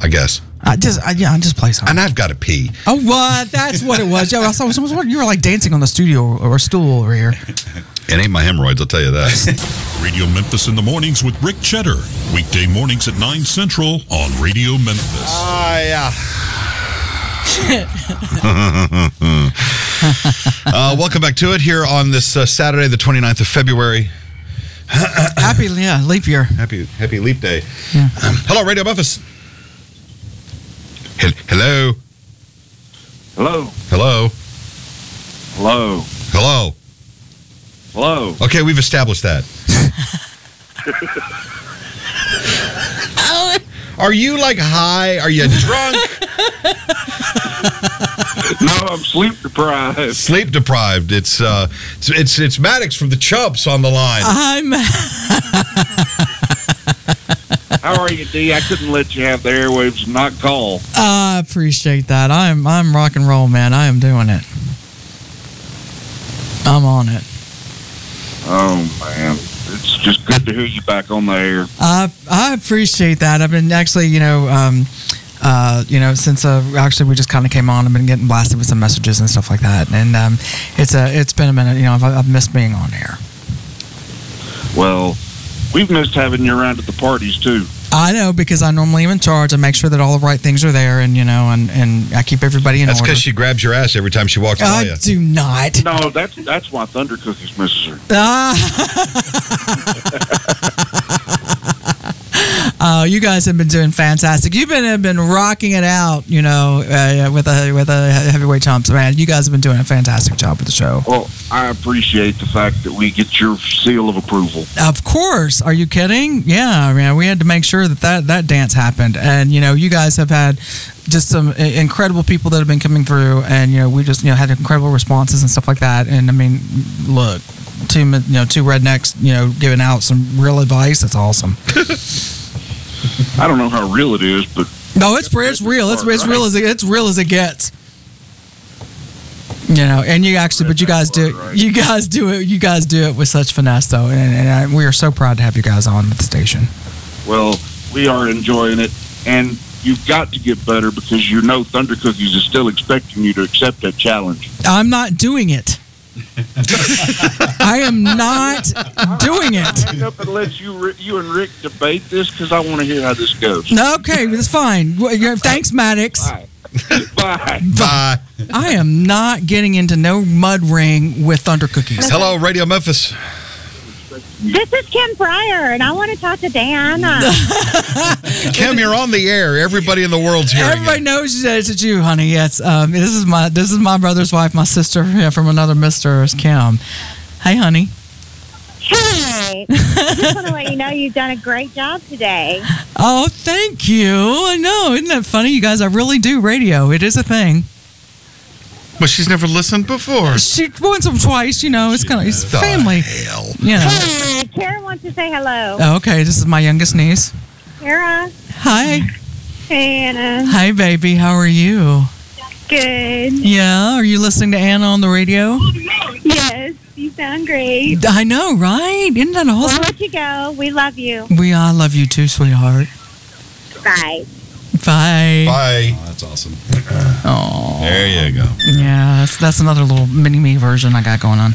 I guess I just I, yeah, I just play something. and I've got to pee Oh, what? That's what it was. Yo, I saw someone. You were like dancing on the studio or stool over here. it ain't my hemorrhoids I'll tell you that Radio Memphis in the mornings with Rick Cheddar. Weekday mornings at 9 Central on Radio Memphis. Ah, yeah. uh, welcome back to it here on this uh, Saturday, the 29th of February. Happy yeah, leap year. Happy Happy Leap Day. Yeah. Um, hello, Radio Memphis. Hel- Hello. Hello. Hello. Hello. Hello. Hello. Okay, we've established that. Are you like high? Are you drunk? No, I'm sleep deprived. Sleep deprived. It's uh, it's it's, it's Maddox from the Chubs on the line. I'm. How are you, D? I couldn't let you have the airwaves and not call. I appreciate that. I'm I'm rock and roll, man. I am doing it. I'm on it. Oh man, it's just good to hear you back on the air. I I appreciate that. I've been actually, you know, um, uh, you know, since uh, actually we just kind of came on, I've been getting blasted with some messages and stuff like that, and um, it's a it's been a minute. You know, I've, I've missed being on air. Well, we've missed having you around at the parties too. I know because I normally am in charge. I make sure that all the right things are there, and you know, and and I keep everybody in That's order. because she grabs your ass every time she walks by I you. do not. No, that's that's why Thunder Cookies misses her. Ah. Uh, you guys have been doing fantastic. You've been have been rocking it out, you know, uh, with a with a heavyweight chumps. Man, you guys have been doing a fantastic job with the show. Well, I appreciate the fact that we get your seal of approval. Of course. Are you kidding? Yeah, man. We had to make sure that that, that dance happened, and you know, you guys have had just some incredible people that have been coming through, and you know, we just you know had incredible responses and stuff like that. And I mean, look, two you know two rednecks, you know, giving out some real advice. That's awesome. I don't know how real it is, but No, it's it's real. It's it's real as it, it's real as it gets. You know, and you actually, but you guys do you guys do it you guys do it with such finesse though, and, and I, we are so proud to have you guys on with the station. well, we are enjoying it, and you've got to get better because you know Thunder Cookies is still expecting you to accept that challenge. I'm not doing it. I am not doing it. Hang up and let you you and Rick debate this because I want to hear how this goes. Okay, that's fine. Thanks, Maddox. Bye. Bye. Bye. I am not getting into no mud ring with Thunder Cookies. Hello, Radio Memphis. This is Kim Pryor, and I want to talk to Diana. Kim, you're on the air. Everybody in the world's hearing Everybody you. knows that it's you, honey. Yes, um, this is my this is my brother's wife, my sister yeah, from another Mister is Kim. Hey, honey. hey, I just want to let you know you've done a great job today. Oh, thank you. I know, isn't that funny? You guys, I really do radio. It is a thing. But she's never listened before. She once or twice, you know. It's kind of it's family. hell. You know. Hey, Kara wants to say hello. Oh, okay, this is my youngest niece. Kara, Hi, hey Anna, hi, baby. How are you? good. Yeah, are you listening to Anna on the radio? Yes, you sound great. I know, right? Isn't that awesome? We'll let you go. We love you. We I love you too, sweetheart. Bye. Bye. Bye. That's awesome. Oh, There you go. yeah. That's that's another little mini me version I got going on.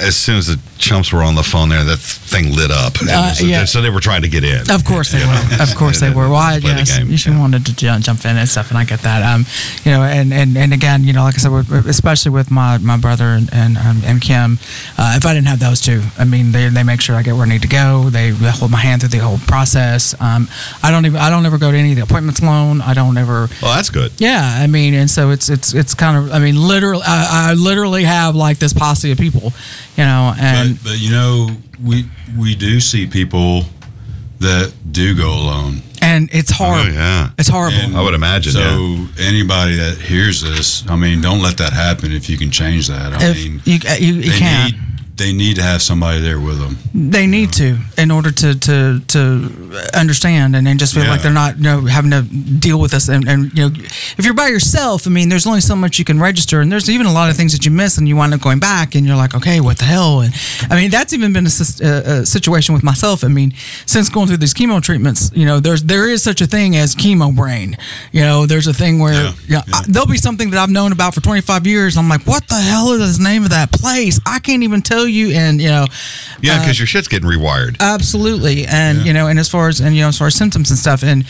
As soon as the chumps were on the phone there, that thing lit up. Uh, so, yeah. so they were trying to get in. Of course they were. Of course they were. Well, I, yes, she yeah. wanted to jump in and stuff, and I get that. Um, you know, and, and, and again, you know, like I said, especially with my, my brother and and, um, and Kim, uh, if I didn't have those two, I mean, they, they make sure I get where I need to go. They hold my hand through the whole process. Um, I don't even I don't ever go to any of the appointments alone. I don't ever. Well, that's good. Yeah, I mean, and so it's it's it's kind of I mean, literally, I, I literally have like this posse of people, you know, and But, but you know, we we do see people that do go alone. and it's oh, horrible. Oh, yeah. It's horrible. And I would imagine, So yeah. anybody that hears this, I mean, don't let that happen. If you can change that, I if mean, you you, you they can't. need they need to have somebody there with them. They need to in order to to to understand and then just feel like they're not you know having to deal with this and, and you know if you're by yourself I mean there's only so much you can register and there's even a lot of things that you miss and you wind up going back and you're like okay what the hell? And I mean that's even been a, a, a situation with myself. I mean since going through these chemo treatments you know there's there is such a thing as chemo brain. You know there's a thing where Yeah, you know, I- there'll be something that I've known about for 25 years. I'm like what the hell is the name of that place? I can't even tell you and you know Yeah, because uh, your shit's getting rewired. absolutely. And you know and as far as and you know as far as symptoms and stuff and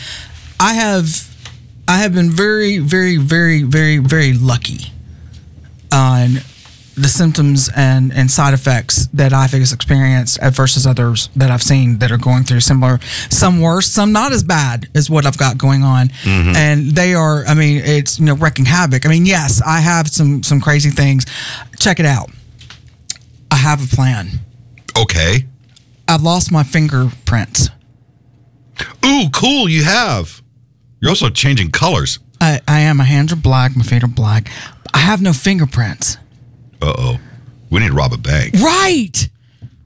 i have i have been very very very very very lucky on the symptoms and and side effects that i've experienced versus others that i've seen that are going through similar some worse some not as bad as what i've got going on. Mm-hmm. And they are i mean it's you know wrecking havoc. I mean yes i have some some crazy things. Check it out i have a plan Okay. i've lost my fingerprints Ooh, cool. You have. You're also changing colors. I, I am. My hands are black. My feet are black. I have no fingerprints. Uh oh. We need to rob a bank. Right.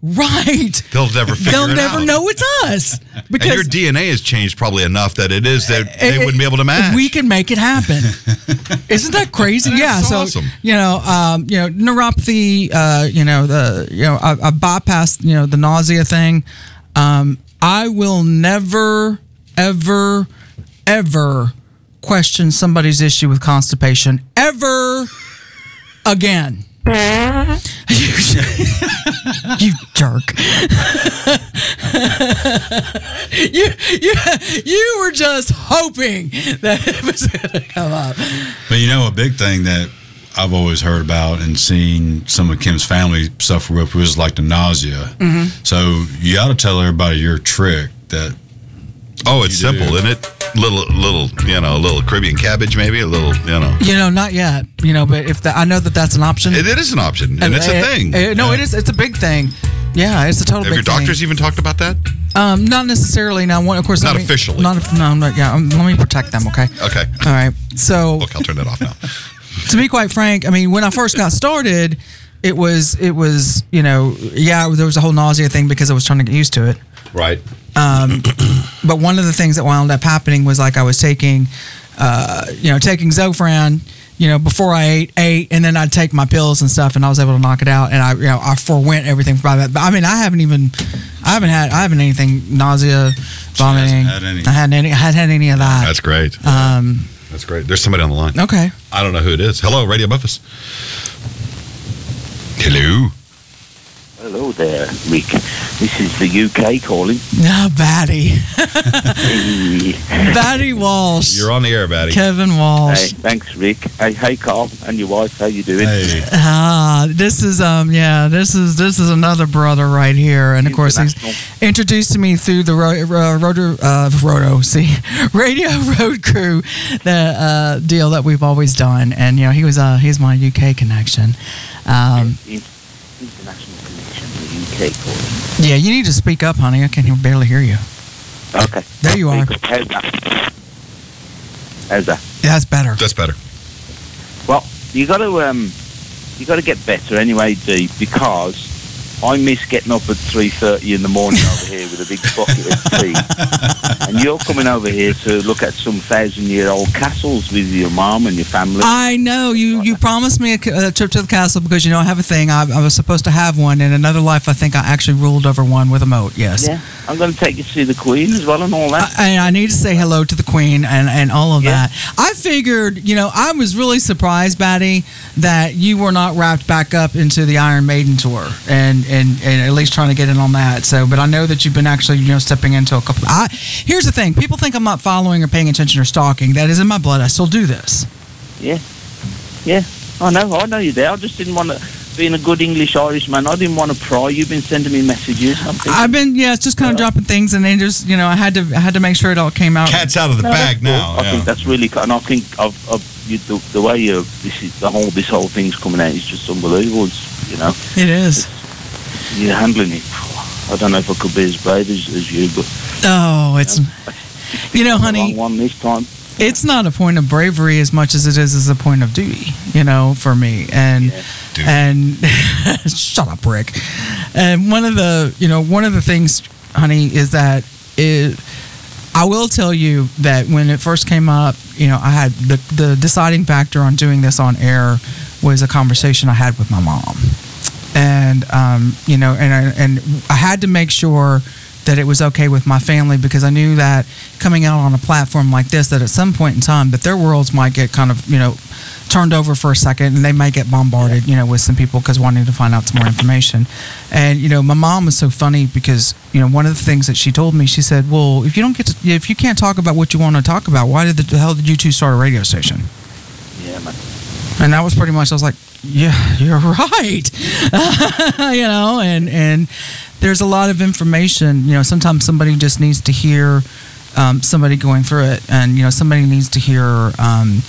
Right. They'll never figure They'll never out. know it's us And because your DNA has changed probably enough that it is that they it- wouldn't be able to match. we can make it happen. Isn't that crazy? yeah. That's So awesome. you know, um, you know, neuropathy. Uh, you know, the you know, I, I bypassed you know the nausea thing. Um, I will never, ever, ever question somebody's issue with constipation ever again. you jerk. you, you, you were just hoping that it was going to come up. But you know, a big thing that I've always heard about and seen some of Kim's family suffer with was like the nausea. Mm-hmm. So you got to tell everybody your trick that Oh, it's You do. simple, isn't it? Little, little, you know, a little Caribbean cabbage, maybe a little, you know. You know, not yet. You know, but if the, I know that that's an option. It, it is an option, and it's a Uh, thing. uh, no, it is. It's a big thing. Yeah, it's a total. Have big your doctors Thing. even talked about that? Um, not necessarily. Now, one, of course, Not let me- officially. Not no, not yeah. Um, let me protect them. Okay. Okay. All right. So Look, I'll turn that off now. to be quite frank, I mean, when I first got started, it was it was you know yeah there was a whole nausea thing because I was trying to get used to it. Right. But one of the things that wound up happening was like I was taking, uh, you know, taking Zofran, you know, before I ate, ate, and then I'd take my pills and stuff, and I was able to knock it out, and I, you know, I forewent everything by that. But I mean, I haven't even, I haven't had, I haven't anything nausea, vomiting. had. I hadn't any, I hadn't had any of that. That's great. Um, That's great. There's somebody on the line. okay. I don't know who it is. Hello, Radio Memphis. Hello. Hello there, Rick. This is the UK calling. No, Batty, Hey, Batty Walsh, You're on the air, Batty. Kevin Walsh. hey, thanks, Rick. Hey, hey, Carl, and your wife. How you doing? Hey, Ah, this is um, yeah, this is this is another brother right here, and of course he's International. introduced to me through the ro- uh, rotor uh, roto see radio road crew the uh, deal that we've always done and you know he was uh he's my UK connection um, International connection, the UK yeah you need to speak up honey I can hear- barely hear you Okay. There you are. How's that? How's that? yeah, that's better That's better. Well, you got to um, you got to get better anyway, D, because I miss getting up at three thirty in the morning over here with a big bucket of tea, and you're coming over here to look at some thousand-year-old castles with your mom and your family. I know you. You promised me a trip to the castle because you know I have a thing. I, I was supposed to have one in another life. I think I actually ruled over one with a moat. Yes. yeah, I'm going to take you to see the Queen as well and all that. I, and I need to say hello to the Queen and, and all of Yeah. that. I figured, you know, I was really surprised, Batty, that you were not wrapped back up into the Iron Maiden tour and, and, and at least trying to get in on that. So, but I know that you've been actually, you know, stepping into a couple. I, here's the thing people think I'm not following or paying attention or stalking. That is in my blood. I still do this. Yeah, yeah. I know, I know you're there. I just didn't want to. Being a good English Irishman, I didn't want to pry. You've been sending me messages. I'm thinking, I've been, yeah, it's just kind of uh, dropping things and then just, you know, I had to, I had to make sure it all came out. Cat's out of the No, bag cool. now. I yeah. think that's really, cool. and I think of, of you, the, the way you this is the whole this whole thing's coming out is just unbelievable. It's, you know, It is. you're handling it. I don't know if I could be as brave as, as you, but Oh, it's, you know, I'm the honey. wrong one this time. It's not a point of bravery as much as it is as a point of duty, you know, for me. And Duty. and shut up, Rick. And one of the, you know, one of the things, honey, is that it, I will tell you that when it first came up, you know, I had the the deciding factor on doing this on air was a conversation I had with my mom, and um, you know, and I, and I had to make sure that it was okay with my family because I knew that coming out on a platform like this, that at some point in time, that their worlds might get kind of, you know, turned over for a second and they might get bombarded, you know, with some people because wanting to find out some more information. And, you know, my mom was so funny because, you know, one of the things that she told me, she said, well, if you don't get to, if you can't talk about what you want to talk about, why did the hell did you two start a radio station? Yeah, man. and that was pretty much I was like, yeah, you're right, you know, and and there's a lot of information. You know, sometimes somebody just needs to hear um, somebody going through it, and you know, somebody needs to hear. Um,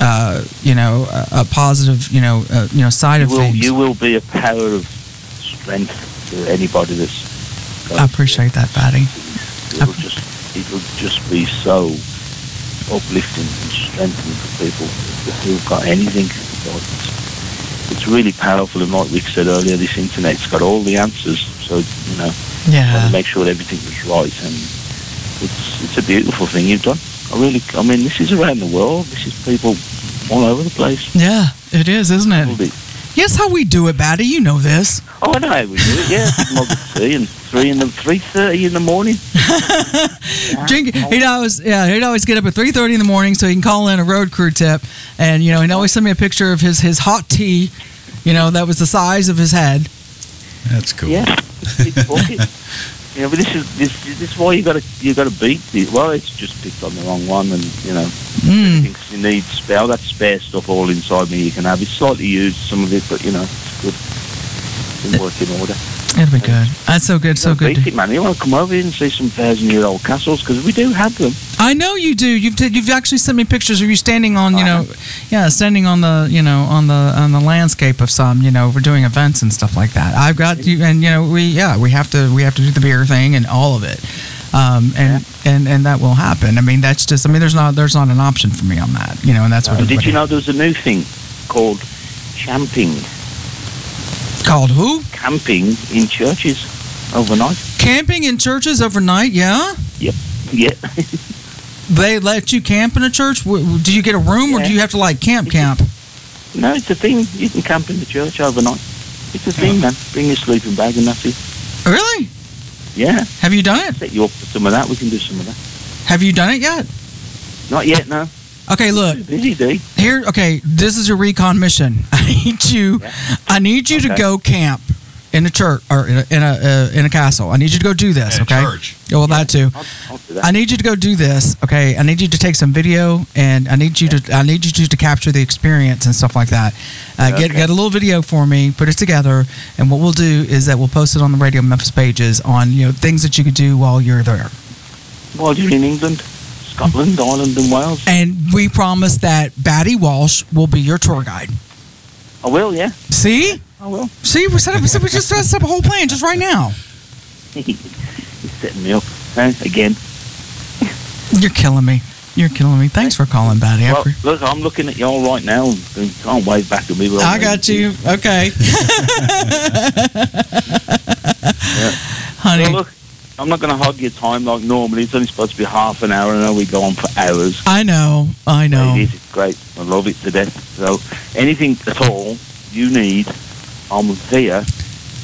uh, you know, a, a positive, you know, uh, you know, side You of will, things. you will be a power of strength to anybody that's. I appreciate that, Batty. It'll just, it'll just be so uplifting and strengthening for people who've got anything. It's really powerful, and like Rick said earlier, this internet's got all the answers. So you know, want Yeah. to make sure everything was right, and it's it's a beautiful thing you've done. I really, I mean, this is around the world. This is people all over the place. Yeah, it is, isn't it? the- Yes, how we do it, Batty. You know this. Oh, I know how we do it. Yeah, big mug of tea and three in the three thirty in the morning. Drink. He'd always, yeah, he'd always get up at three thirty in the morning so he can call in a road crew tip, and you know, he'd always send me a picture of his his hot tea, you know, that was the size of his head. that's cool. Yeah, it's a bucket. You know, but this is this this is why you got to you got to beat the. Well, it's just picked on the wrong one, and you know, Mm. thinks you need spare. That spare stuff all inside me. You can have. It's slightly used, some of it, but you know, it's good. It's in working order. It'll be good. That's so good, so good. Beat it, man. You want to come over here and see some thousand-year-old castles because we do have them. I know you do. You've t- you've actually sent me pictures of you standing on, you know, yeah, standing on the, you know, on the on the landscape of some, you know, we're doing events and stuff like that. I've got you, and you know, we yeah, we have to we have to do the beer thing and all of it, um, and and and that will happen. I mean, that's just, I mean, there's not there's not an option for me on that, you know, and that's what. Uh, did you know there's a new thing called camping? Called who? Camping in churches overnight. Camping in churches overnight? Yeah. Yep. Yeah. They let you camp in a church? Do you get a room or do you have to like camp camp? no, it's a thing. You can camp in the church overnight. It's a thing, man. Bring your sleeping bag and that's it. Really? Yeah. Have you done it? Set you up for some of that. We can do some of that. Have you done it yet? Not yet, no. Okay, look. Busy, D. Here, okay, this is your recon mission. I need you. I need you to go camp in a church or in a in a, uh, in a castle. I need you to go do this. In a okay. church. Yeah, well, that too. I'll, I'll do that. I need you to go do this. Okay. I need you to take some video and I need you to I need you to, to capture the experience and stuff like that. Uh, Get Okay. get a little video for me. Put it together. And what we'll do is that we'll post it on the Radio Memphis pages on you know things that you could do while you're there. While you're in England, Scotland, Ireland, and Wales. And we promise that Batty Walsh will be your tour guide. I will, yeah. See? I will. See, we set up. We just set up a whole plan just right now. He's setting me up eh, again. You're killing me. You're killing me. Thanks for calling, Batty. I Well, look, I'm looking at you all right now. and can't wave back at me. I'm got you. Okay. Honey, Well, look, I'm not going to hog your time like normally. It's only supposed to be half an hour, and I know we go on for hours. I know. I know. It is. It's great. I love it to death. So anything at all you need, I'm here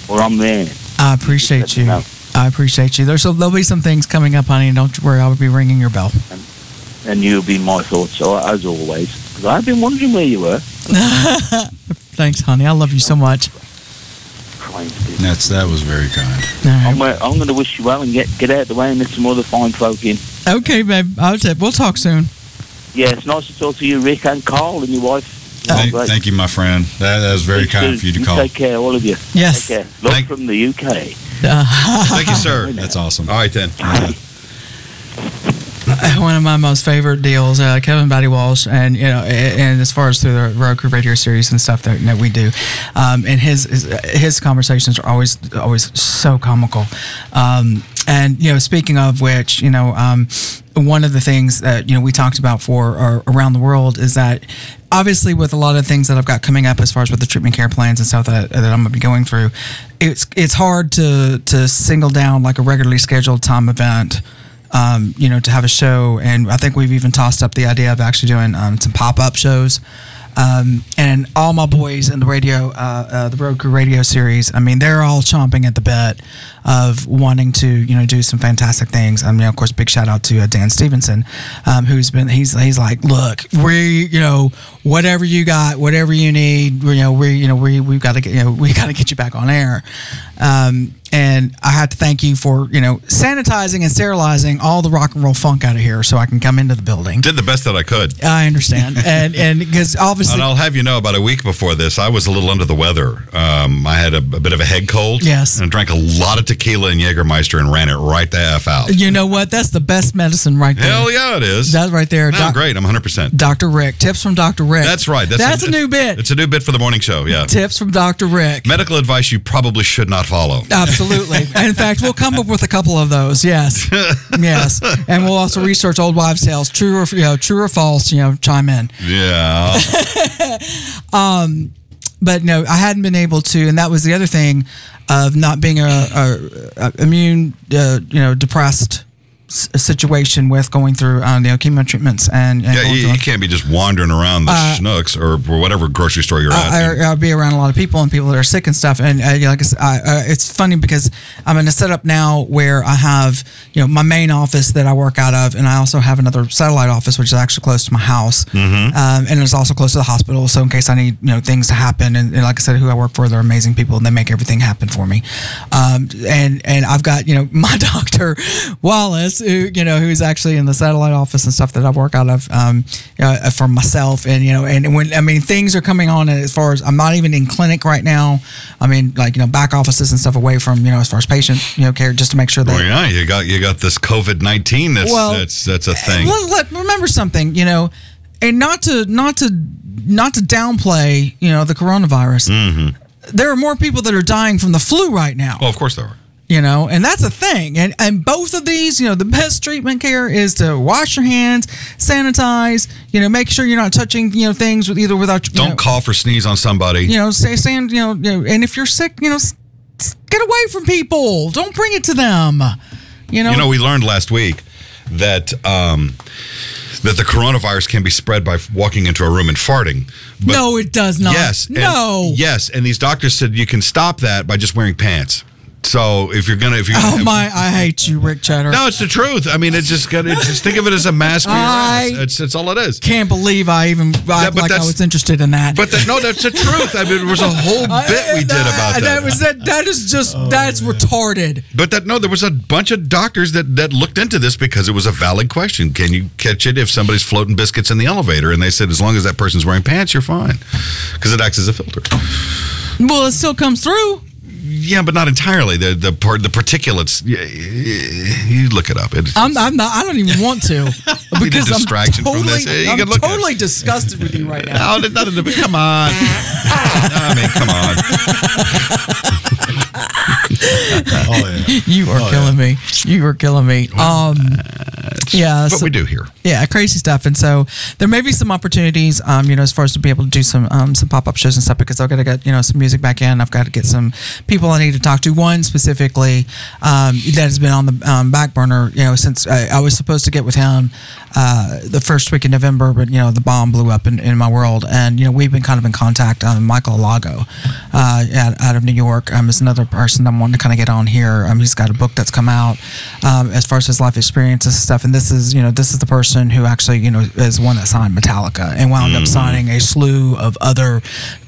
or I'm there. I appreciate me you. I appreciate you. There's there'll be some things coming up, honey. Don't you worry. I'll be ringing your bell. And you'll be my thoughts, as always. 'Cause I've been wondering where you were. Thanks, honey. I love you so much. Trying to be. That's that was very kind. All I'm, uh, I'm going to wish you well and get get out of the way and let some other fine folk in. Okay, babe. I'll t- we'll talk soon. Yeah, it's nice to talk to you, Rick, and Carl, and your wife. Oh, Thank, great. thank you, my friend. That, that was very You kind too. for you to You call. Take care, all of you. Yes. Take care. Love Thank- from the UK. Thank you, sir. That's awesome. All right, then. one of my most favorite deals, uh, Kevin Batty Walsh, and you know, a- and as far as through the Road Crew Radio series and stuff that, that we do, um, and his, his his conversations are always always so comical. Um, and you know, speaking of which, you know, um, one of the things that you know we talked about for uh, around the world is that obviously with a lot of things that I've got coming up as far as with the treatment care plans and stuff that, that I'm gonna be going through, it's it's hard to to single down like a regularly scheduled time event um, you know, to have a show. And I think we've even tossed up the idea of actually doing um, some pop up shows. Um, and all my boys in the radio, uh, uh, the Road Crew radio series, I mean, they're all chomping at the bit of wanting to, you know, do some fantastic things. I mean, of course, big shout out to uh, Dan Stevenson, um, who's been, he's, he's like, look, we, you know, whatever you got, whatever you need, you know, we, you know, we, we've got to get, you know, we got to get you back on air. Um, and I had to thank you for, you know, sanitizing and sterilizing all the rock and roll funk out of here so I can come into the building. Did the best that I could. I understand. And, and because obviously, And I'll have you know, about a week before this, I was a little under the weather. Um, I had a, a bit of a head cold. Yes. And drank a lot of tequila and Jägermeister and ran it right the F out. you know what? That's the best medicine right there. Hell yeah, it is. That's right there. No, Doc- great. I'm 100%. Dr. Rick. Tips from Dr. Rick. That's right. That's, That's a, new bit. It's a new bit for the morning show, yeah. Tips from Dr. Rick. Medical advice you probably should not follow. Absolutely. And in fact, we'll come up with a couple of those. Yes. yes. And we'll also research old wives' tales. True or, you know, true or false, you know, chime in. Yeah. Um, but no, I hadn't been able to, and that was the other thing of not being a, a, a immune, uh, you know, depressed situation with going through, uh, you know, chemo treatments and, and Yeah, you, you can't be just wandering around the Uh, Schnucks or, or whatever grocery store you're at. I, I, I'll be around a lot of people and people that are sick and stuff. And uh, you know, like I said, I, uh, it's funny because I'm in a setup now where I have, you know, my main office that I work out of, and I also have another satellite office which is actually close to my house, Mm-hmm. um, and it's also close to the hospital. So in case I need, you know, things to happen, and, and like I said, who I work for, they're amazing people, and they make everything happen for me. Um, and and I've got, you know, my doctor Wallace Morris, who you know, who's actually in the satellite office and stuff that I work out of, um, uh, for myself, and you know, and when I mean things are coming on as far as I'm not even in clinic right now. I mean, like you know, back offices and stuff away from you know, as far as patient you know care, just to make sure that. Well, yeah, you got you got this COVID nineteen. That's Well, that's that's a thing. Let- remember something, you know, and not to not to not to downplay, you know, the coronavirus. Mm-hmm. There are more people that are dying from the flu right now. Well, of course there are. You know, and that's a thing. And and both of these, you know, the best treatment care is to wash your hands, sanitize. You know, make sure you're not touching, you know, things with either without. Don't know, cough or sneeze on somebody. You know, say stand. You know, you know, and if you're sick, you know, get away from people. Don't bring it to them. You know. You know, we learned last week that um, that the coronavirus can be spread by walking into a room and farting. But no, it does not. Yes. and- No. yes, and these doctors said you can stop that by just wearing pants. So if you're gonna, if you're Oh gonna, my! I hate you, Rick Cheddar. no, it's the truth. I mean, it's just got. It's just think of it as a mask for your I- ass. It's it's all it is. Can't believe I even act but like I was interested in that. But that, no, that's the truth. I mean, there was a whole bit we did about that. That was that. That is just oh, that's retarded. But that no, there was a bunch of doctors that that looked into this because it was a valid question. Can you catch it if somebody's floating biscuits in the elevator? And they said as long as that person's wearing pants, you're fine because it acts as a filter. Well, it still comes through. Yeah, but not entirely. The the part the particulates. y- y- You look it up. It, I'm, I'm not. I don't even want to because I'm distraction from totally, this. Hey, you I'm can look at it. totally disgusted with you right now. no, there's nothing to be. Come on. I mean, come on. Oh yeah. You are Oh, killing me. You are killing me. Um, yeah. What so- we do here. Yeah, crazy stuff. And so there may be some opportunities, um, you know, as far as to be able to do some um, some pop up shows and stuff because I've got to get you know some music back in. I've got to get some people I need to talk to. One specifically um, that has been on the um, back burner, you know, since I, I was supposed to get with him uh, the first week in November, but you know the bomb blew up in, in my world, and you know we've been kind of in contact. Um, Michael Alago, uh, out, out of New York, um, is another person I'm wanting to kind of get on here. Um, he's got a book that's come out um, as far as his life experiences and stuff, and this is you know this is the person who actually you know is one that signed Metallica and wound up signing a slew of other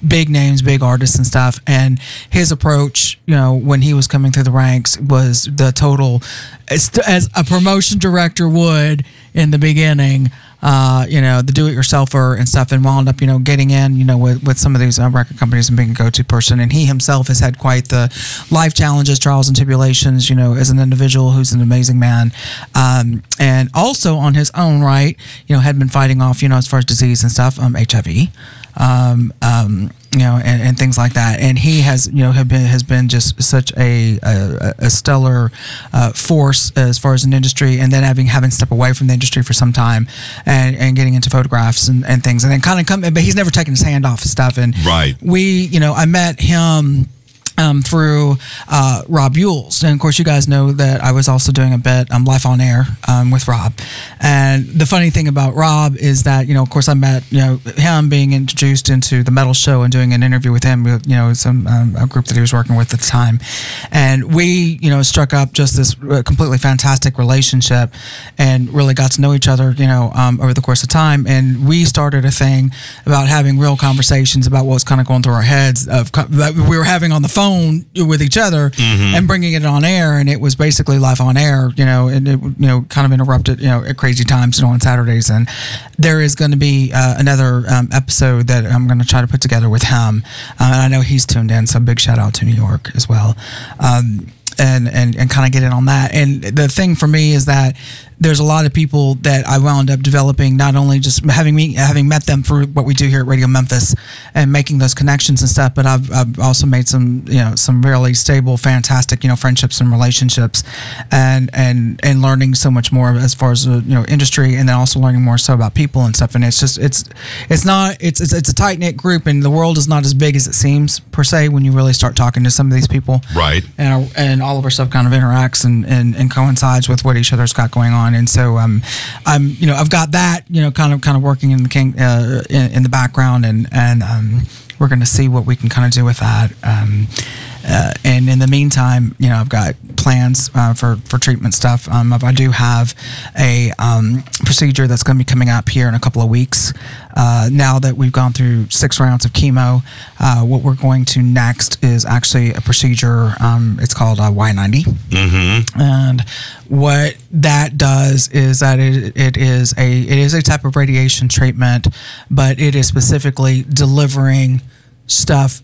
big names, big artists and stuff. And his approach, you know, when he was coming through the ranks was the total as, as a promotion director would in the beginning. Uh, you know, the do-it-yourselfer and stuff, and wound up, you know, getting in, you know, with, with some of these uh, record companies and being a go-to person. And he himself has had quite the life challenges, trials, and tribulations. You know, as an individual who's an amazing man, um, and also on his own right, you know, had been fighting off, you know, as far as disease and stuff, um, HIV. Um, um, you know, and, and things like that. And he has, you know, have been has been just such a a, a stellar uh, force as far as an industry. And then having having stepped away from the industry for some time, and, and getting into photographs and, and things, and then kind of come. But he's never taken his hand off of stuff. And Right. we, you know, I met him. Um, through uh, Rob Yules, and of course, you guys know that I was also doing a bit um, live on air um, with Rob. And the funny thing about Rob is that you know, of course, I met you know him being introduced into the metal show and doing an interview with him, you know, some um, a group that he was working with at the time, and we you know struck up just this uh, completely fantastic relationship, and really got to know each other, you know, um, over the course of time, and we started a thing about having real conversations about what was kind of going through our heads of that we were having on the phone with each other and bringing it on air, and it was basically live on air, you know, and it you know kind of interrupted, you know, at crazy times, you know, on Saturdays, and there is going to be uh, another um, episode that I'm going to try to put together with him, uh, and I know he's tuned in, so big shout out to New York as well. Um, and, and, and kind of get in on that. And the thing for me is that there's a lot of people that I wound up developing, not only just having me having met them through what we do here at Radio Memphis and making those connections and stuff, but I've, I've also made some you know some really stable, fantastic you know friendships and relationships, and and and learning so much more as far as uh, you know industry, and then also learning more so about people and stuff. And it's just it's it's not it's it's, it's a tight knit group, and the world is not as big as it seems per se when you really start talking to some of these people Right. and our, and all of our stuff kind of interacts and, and, and coincides with what each other's got going on. And so um, I'm you know I've got that you know kind of kind of working in the king uh, in, in the background and and um, we're going to see what we can kind of do with that. Um, uh, and in the meantime, you know, I've got plans uh, for for treatment stuff. Um, I do have a um, procedure that's going to be coming up here in a couple of weeks. Uh, now that we've gone through six rounds of chemo, uh, what we're going to next is actually a procedure. Um, it's called uh, Y90. Mm-hmm. And what that does is that it, it is a it is a type of radiation treatment, but it is specifically delivering stuff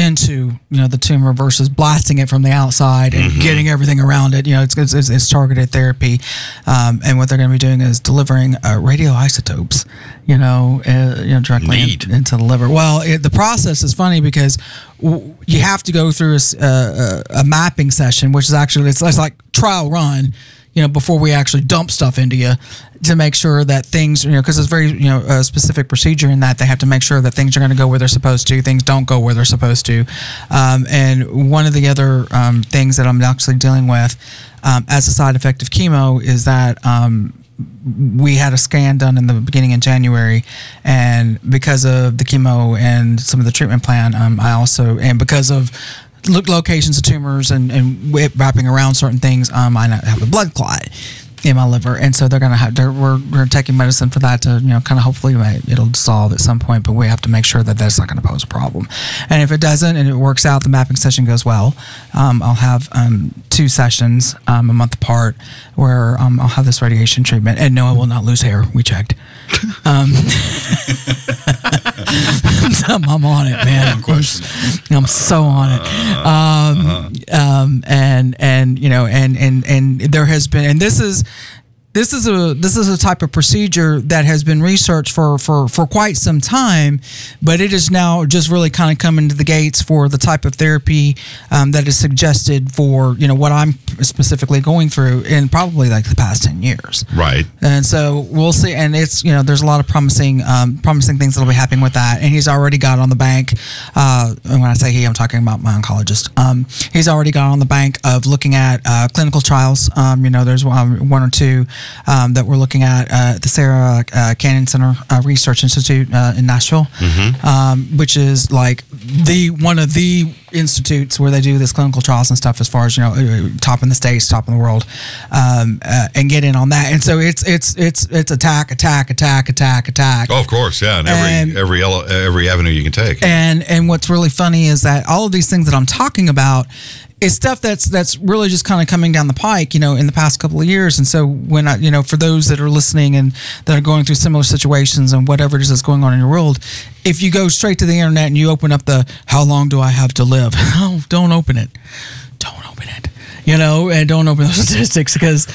into you know the tumor versus blasting it from the outside and getting everything around it. You know, it's it's, it's, it's targeted therapy, um, and what they're going to be doing is delivering uh, radioisotopes. You know, uh, you know directly in- into the liver. Well, it, the process is funny because w- you have to go through a, s- uh, a- a mapping session, which is actually it's, it's like trial run. You know, before we actually dump stuff into you, to make sure that things, you know, because it's very you know a specific procedure in that they have to make sure that things are going to go where they're supposed to, things don't go where they're supposed to, um, and one of the other um, things that I'm actually dealing with um, as a side effect of chemo is that. Um, we had a scan done in the beginning of January, and because of the chemo and some of the treatment plan, um, I also and because of lo- locations of tumors and and wrapping around certain things, um, I have a blood clot in my liver, and so they're gonna have we're we're taking medicine for that to you know kind of hopefully uh, it'll dissolve at some point, but we have to make sure that that's not going to pose a problem. And if it doesn't and it works out, the mapping session goes well, um, I'll have um, two sessions um, a month apart where um, I'll have this radiation treatment, and no, I will not lose hair. We checked. Um, I'm, I'm on it, man. I'm, I'm so on it. Um, um, and and you know, and and and there has been, and this is this is a this is a type of procedure that has been researched for for for quite some time, but it is now just really kind of coming to the gates for the type of therapy um, that is suggested for you know what I'm specifically going through in probably like the past ten years. Right. And so we'll see. And it's you know there's a lot of promising um, promising things that'll be happening with that. And he's already got on the bank. Uh, and when I say he, I'm talking about my oncologist. Um, he's already got on the bank of looking at uh, clinical trials. Um, you know, there's one, one or two um, that we're looking at uh, the Sarah uh, Cannon Center uh, Research Institute uh, in Nashville, um, which is like the one of the institutes where they do this clinical trials and stuff as far as you know uh, top in the states top in the world um, uh, and get in on that and so it's it's it's it's attack attack attack attack attack Oh, of course, yeah. And every And- every every avenue you can take. and and what's really funny is that all of these things that I'm talking about is stuff that's that's really just kind of coming down the pike, you know, in the past couple of years. And so when I, you know, for those that are listening and that are going through similar situations and whatever it is that's going on in your world, if you go straight to the internet and you open up the "How long do I have to live?" Oh, don't open it. Don't open it. You know, and don't open those statistics because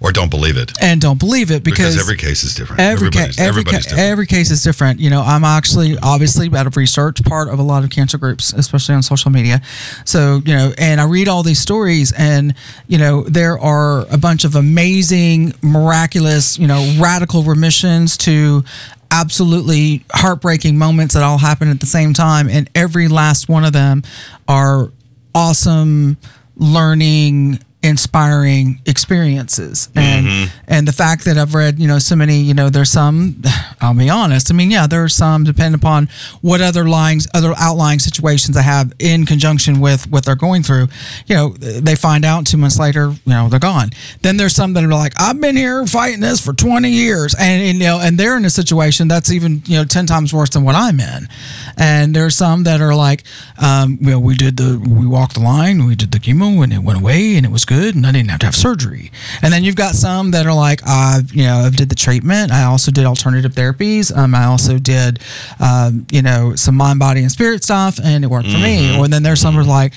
or don't believe it. and don't believe it Because, because every case is different. Every, ca- every, everybody's ca- different. every case is different. You know, I'm actually obviously out of research, part of a lot of cancer groups, especially on social media. So, you know, and I read all these stories, and, you know, there are a bunch of amazing, miraculous, you know, radical remissions to absolutely heartbreaking moments that all happen at the same time. And every last one of them are awesome learning inspiring experiences. And and the fact that I've read you know so many you know there's some I'll be honest I mean yeah there are some depending upon what other lines other outlying situations I have in conjunction with what they're going through you know they find out two months later you know they're gone. Then there's some that are like I've been here fighting this for 20 years. And, and you know and they're in a situation that's even you know 10 times worse than what I'm in. And there's some that are like um, you know we did the we walked the line we did the chemo and it went away and it was good and I didn't have to have surgery. And then you've got some that are like I've, you know I've did the treatment. I also did alternative therapies. Um, I also did um, you know some mind body and spirit stuff and it worked for me. Or then there's some are like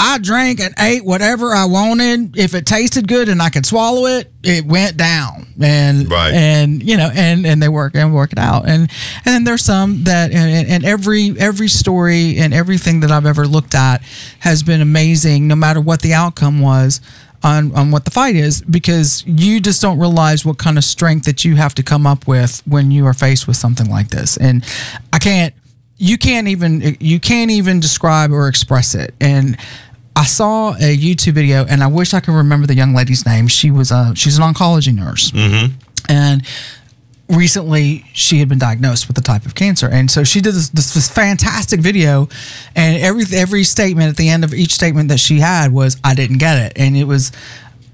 I drank and ate whatever I wanted. If it tasted good and I could swallow it, it went down. And Right. and you know, and and they work and work it out. And and then there's some that and, and every every story and everything that I've ever looked at has been amazing, no matter what the outcome was. On, on what the fight is because you just don't realize what kind of strength that you have to come up with when you are faced with something like this and i can't you can't even you can't even describe or express it and i saw a youtube video and i wish i could remember the young lady's name. She was a she's an oncology nurse. Mm-hmm. And recently she had been diagnosed with the type of cancer. And so she did this, this, this fantastic video and every every statement at the end of each statement that she had was i didn't get it. And it was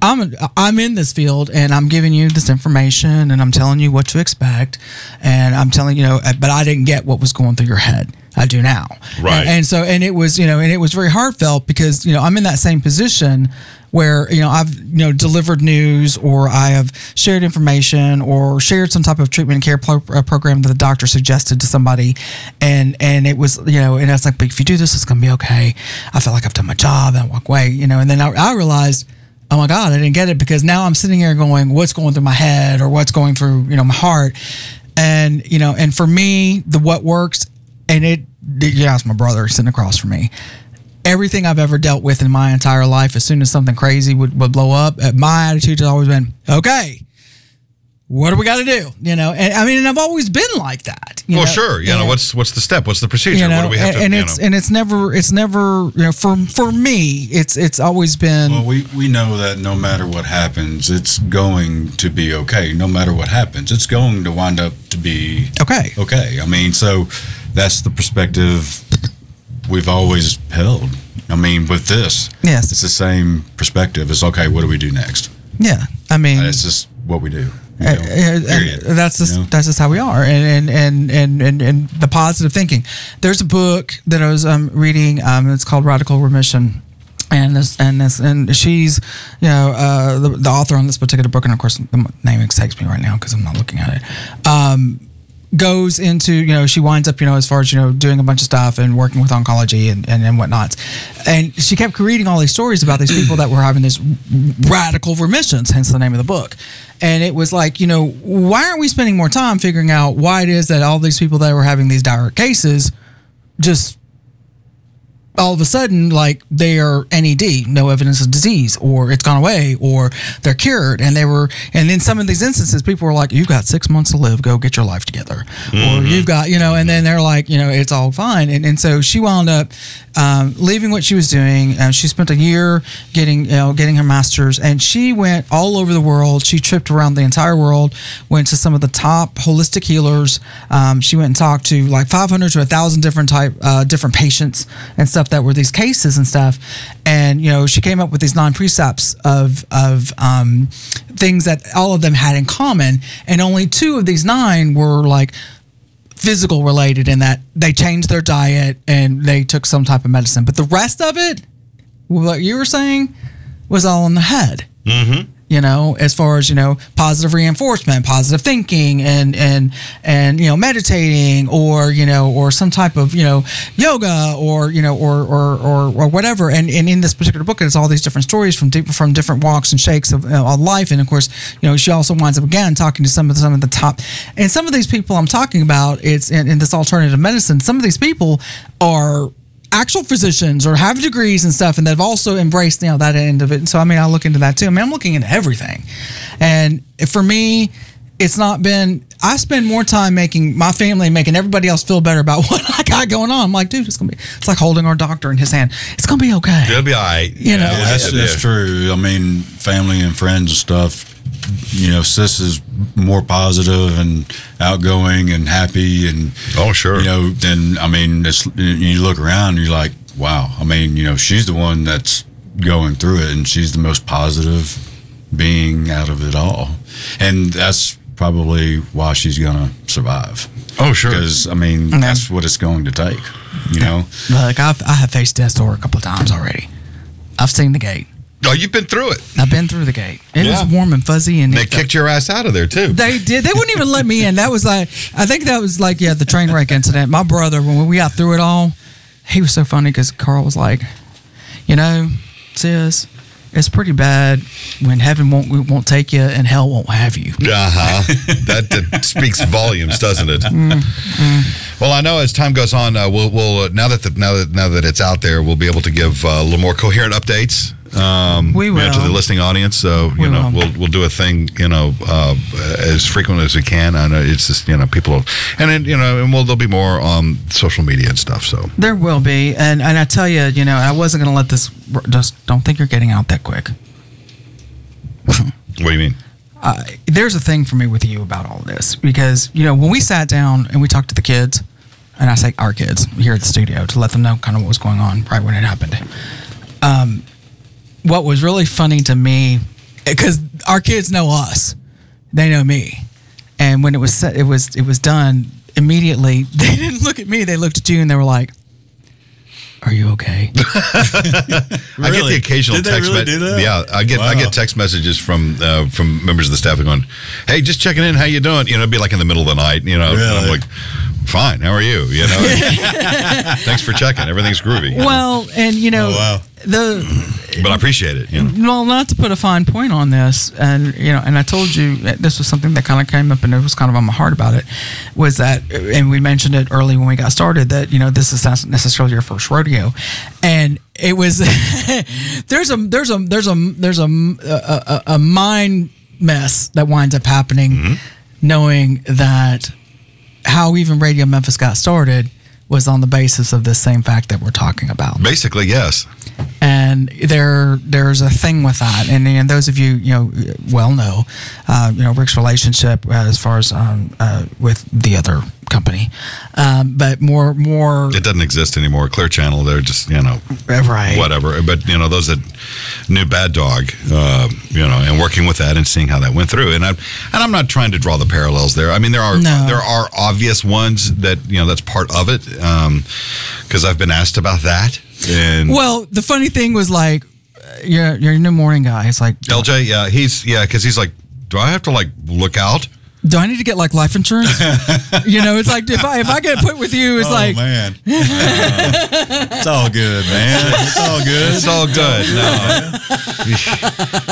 I'm I'm in this field and I'm giving you this information and I'm telling you what to expect and I'm telling you know but I didn't get what was going through your head. I do now. Right. And, and so and it was you know and it was very heartfelt because you know I'm in that same position where you know I've you know delivered news or I have shared information or shared some type of treatment and care pro- uh, program that the doctor suggested to somebody, and and it was you know and I was like, but if you do this, it's gonna be okay. I feel like I've done my job and I walk away, you know, and then I, I realized. Oh my God, I didn't get it because now I'm sitting here going, what's going through my head or what's going through, you know, my heart. And, you know, and for me, the what works, and it, you ask my brother sitting across from me, everything I've ever dealt with in my entire life, as soon as something crazy would, would blow up, uh, my attitude has always been, okay, what do we got to do? You know, and I mean, and I've always been like that. You well, know? sure. You know, what's what's the step? What's the procedure? you know, what do we have and, to? and you it's know? and it's never it's never you know for for me it's it's always been Well, we, we know that no matter what happens, it's going to be okay. No matter what happens, it's going to wind up to be okay. okay. I mean, so that's the perspective we've always held. I mean, with this, Yes. it's the same perspective. It's okay. What do we do next? Yeah, I mean, it's just what we do. you Uh, know, uh, period. uh, that's just You know? that's just how we are, and and, and and and and the positive thinking. There's a book that I was um, reading. Um, it's called Radical Remission. And this and this and she's, you know, uh, the, the author on this particular book, and of course the name escapes me right now because I'm not looking at it. Um, goes into you know she winds up you know as far as you know doing a bunch of stuff and working with oncology and, and, and whatnot. And she kept reading all these stories about these people that were having these radical remissions hence the name of the book. And it was like you know why aren't we spending more time figuring out why it is that all these people that were having these dire cases just all of a sudden like they are NED, no evidence of disease, or it's gone away, or they're cured, and they were, and in some of these instances, people were like, "You've got six months to live, go get your life together," or "You've got," you know, and then they're like, you know, it's all fine, and and so she wound up um, leaving what she was doing, and she spent a year getting, you know, getting her master's, and she went all over the world. She tripped around the entire world, went to some of the top holistic healers. Um, she went and talked to like 500 to 1,000 different type, uh, different patients and stuff that were these cases and stuff. And you know, she came up with these nine precepts of of um, things that all of them had in common, and only two of these nine were like physical related in that they changed their diet and they took some type of medicine. But the rest of it, what you were saying, was all in the head. Mm-hmm. You know, as far as you know, positive reinforcement, positive thinking, and and and you know, meditating, or you know, or some type of you know, yoga, or you know, or or or, or whatever. And and in this particular book, it's all these different stories from deep, from different walks and shakes of, uh, of life. And of course, you know, she also winds up again talking to some of the, some of the top, and some of these people I'm talking about. It's in, in this alternative medicine. Some of these people are actual physicians or have degrees and stuff and they've also embraced you know that end of it and so i mean i look into that too i mean i'm looking into everything and for me it's not been i spend more time making my family making everybody else feel better about what i got going on i'm like dude it's gonna be it's like holding our doctor in his hand it's gonna be okay It'll be all right. You know. Yeah, That's, yeah, that's true. I mean, family and friends and stuff. You know, sis is more positive and outgoing and happy, and Oh, sure. You know, then I mean, it's, you look around, and you're like, wow. I mean, you know, she's the one that's going through it, and she's the most positive being out of it all, and that's probably why she's gonna survive. Oh, sure. Because I mean, that's what it's going to take. You know. like I've, i have faced death's door a couple of times already i've seen the gate Oh, you've been through it. i've been through the gate it Yeah. was warm and fuzzy and They it- kicked your ass out of there too. They did. They wouldn't even let me in. That was like, I think that was like, yeah, the train wreck incident. My brother, when we got through it all, he was so funny because Carl was like, you know, sis, it's pretty bad when heaven won't won't take you and hell won't have you. Uh huh. that, that speaks volumes, doesn't it? Mm, Well, I know as time goes on, uh, we'll, we'll uh, now that the, now that now that it's out there, we'll be able to give uh, a little more coherent updates. Um, We you know, to the listening audience. So you We know, will. we'll we'll do a thing. You know, uh, as frequent as we can. I know it's just you know people, and then you know, and we'll there'll be more on social media and stuff. So There will be, and and I tell you, you know, I wasn't gonna let this. Just don't think you're getting out that quick. what do you mean? uh, there's a thing for me with you about all this because you know when we sat down and we talked to the kids, and I say our kids here at the studio to let them know kind of what was going on right when it happened. Um, what was really funny to me because our kids know us, they know me, and when it was set, it was it was done immediately. They didn't look at me; they looked at you and they were like. Are you okay? I get the Really? occasional Did they text. really me- do that? Yeah, I get I get text messages from uh, from members of the staff going, "Hey, just checking in. How you doing?" You know, it'd be like in the middle of the night. You know, and I'm like, "Fine. How are you?" You know, thanks for checking. Everything's groovy. you know? well, and you know Oh, wow. The but I appreciate it. You know, well, not to put a fine point on this, and you know, and I told you that this was something that kind of came up, and it was kind of on my heart about it, was that, and we mentioned it early when we got started that you know this is not necessarily your first rodeo, and it was there's a there's a there's a there's a a, a, a mind mess that winds up happening, mm-hmm. knowing that how even Radio Memphis got started was on the basis of this same fact that we're talking about basically, yes. And there there's a thing with that and, and those of you you know well know uh, you know Rick's relationship as far as um, uh, with the other company um, but more more It doesn't exist anymore. Clear Channel, they're just you know right whatever. But you know those that knew Bad Dog, uh, you know, and working with that and seeing how that went through. And I and I'm not trying to draw the parallels there. I mean there are No. there are obvious ones that you know that's part of it because I've been asked about that. And well the funny thing was like you're you're a new morning guy it's like LJ, yeah, he's yeah because he's like, do I have to like look out? Do I need to get like life insurance you know it's like if I if I get put with you it's oh like man, it's all good, man. It's all good. It's all good. No,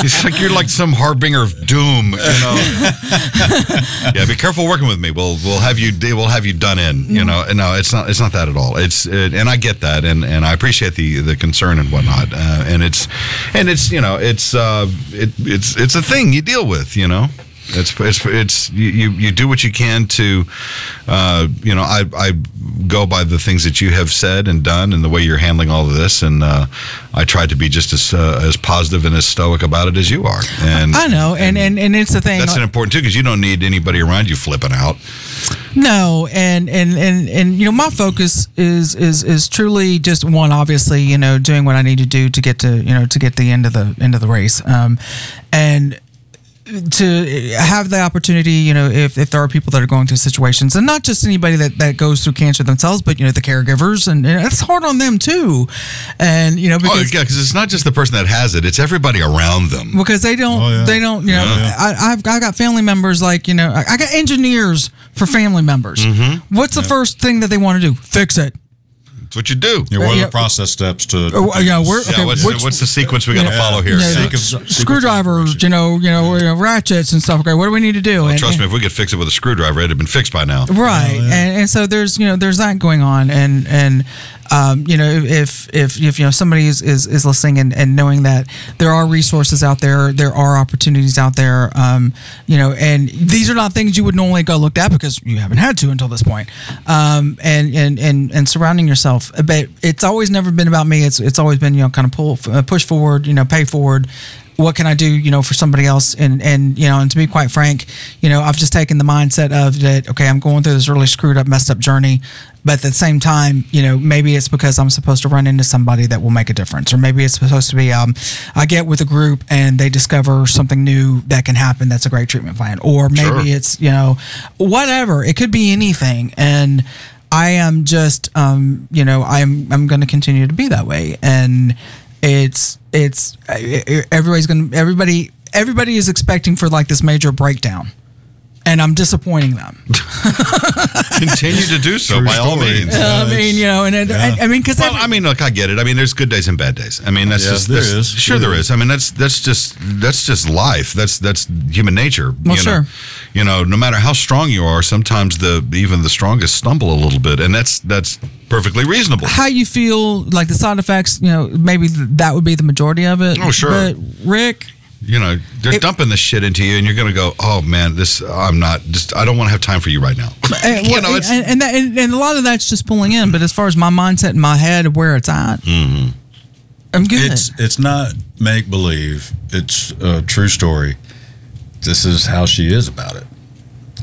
it's like you're like some harbinger of doom. You know. yeah, be careful working with me. We'll we'll have you we'll have you done in. You know. And No, it's not it's not that at all. It's it, and I get that, and and I appreciate the the concern and whatnot. Uh, and it's and it's you know it's uh it it's it's a thing you deal with. You know. It's it's it's you, you do what you can to, uh, you know. I I go by the things that you have said and done, and the way you're handling all of this, and uh, I try to be just as uh, as positive and as stoic about it as you are. And I know and and, and it's the thing that's an important too, because you don't need anybody around you flipping out. No, and and and and you know, my focus is is is truly just one. Obviously, you know, doing what I need to do to get to you know to get the end of the end of the race, um, and to have the opportunity, you know, if, if there are people that are going through situations, and not just anybody that, that goes through cancer themselves, but you know, the caregivers, and, and it's hard on them too, and you know, Oh, because yeah, because it's not just the person that has it; it's everybody around them. because they don't Oh, yeah. they don't you know Yeah. I, I've I got family members like you know I, I got engineers for family members. Mm-hmm. What's the first thing that they want to do? Fix it. That's what you do. Yeah, what are Yeah. the process steps to? Oh, uh, yeah, we're- Yeah, okay, what's, which- the, what's the sequence we got to Yeah. follow here? You know, Seek the of- s- seek of screwdrivers, you know, you know, you know, ratchets and stuff. Okay, what do we need to do? Well, And- trust me, if we could fix it with a screwdriver, it'd have been fixed by now. right and, and so there's you know there's that going on and and um, you know if if if you know somebody is is, is listening and, and knowing that there are resources out there there are opportunities out there um, you know and these are not things you would normally go look at because you haven't had to until this point. Um, and, and and and surrounding yourself. But it's always never been about me. It's it's always been you know kind of pull uh, push forward you know pay forward what can I do, you know, for somebody else? And and you know, and to be quite frank, you know, I've just taken the mindset of that. Okay, I'm going through this really screwed up, messed up journey, but at the same time, you know, maybe it's because I'm supposed to run into somebody that will make a difference, or maybe it's supposed to be, um, I get with a group and they discover something new that can happen. That's a great treatment plan, or maybe Sure. it's you know, whatever. It could be anything, and. I am just, um, you know, I'm I'm going to continue to be that way, and it's it's everybody's going to everybody everybody is expecting for like this major breakdown, and I'm disappointing them. Continue to do so True by all story. means. I mean, you know, and, and, Yeah. I mean, because Well, I mean, look, I get it. I mean, there's good days and bad days. I mean, that's Yeah, just there that's- is. Sure, there There is. I mean, that's that's just that's just life. That's that's human nature. Well, you sure. Know? You know, no matter how strong you are, sometimes the even the strongest stumble a little bit, and that's that's perfectly reasonable. how you feel like the side effects, you know, maybe that would be the majority of it. Oh, sure. But Rick, You know, they're It- dumping this shit into you, and you're going to go, "Oh man, this I'm not. Just I don't want to have time for you right now." and, you know, it's and, and, that, and, and a lot of that's just pulling in. But as far as my mindset in my head where it's at, Mm-hmm. I'm good. It's it's not make believe. It's a true story. this is how she is about it.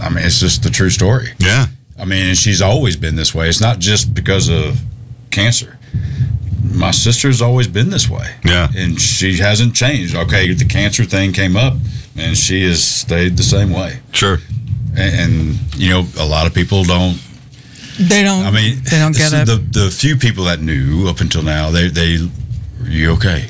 I mean, it's just the true story. Yeah. I mean, she's always been this way. It's not just because of cancer. My sister's always been this way. Yeah. And she hasn't changed. Okay, the cancer thing came up and she has stayed the same way. Sure. And, and you know, a lot of people don't They don't. I mean, they don't get it. The the few people that knew up until now, they they, are you okay?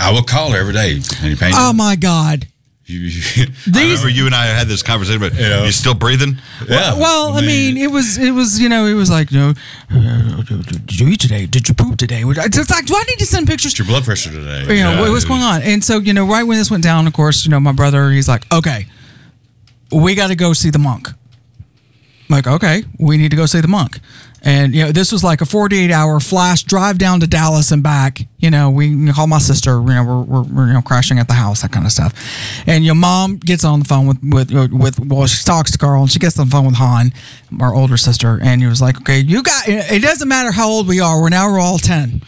I will call her every day. Any pain? oh my God. You- you- I remember you and I had this conversation, but you still breathing? yeah. Well, I mean, it was it was you know it was like you know, uh, did you eat today? Did you poop today? It's like, do I need to send pictures? What's your blood pressure today? you know Yeah. what, what's going on and so you know right when this went down of course you know my brother he's like okay we got to go see the monk I'm like okay we need to go see the monk and you know this was like a 48 hour flash drive down to dallas and back. You know we call my sister you know we're, we're, we're you know crashing at the house that kind of stuff. And your mom gets on the phone with with with well she talks to carl and she gets on the phone with han our older sister and he was like okay you got it doesn't matter how old we are we're now we're all 10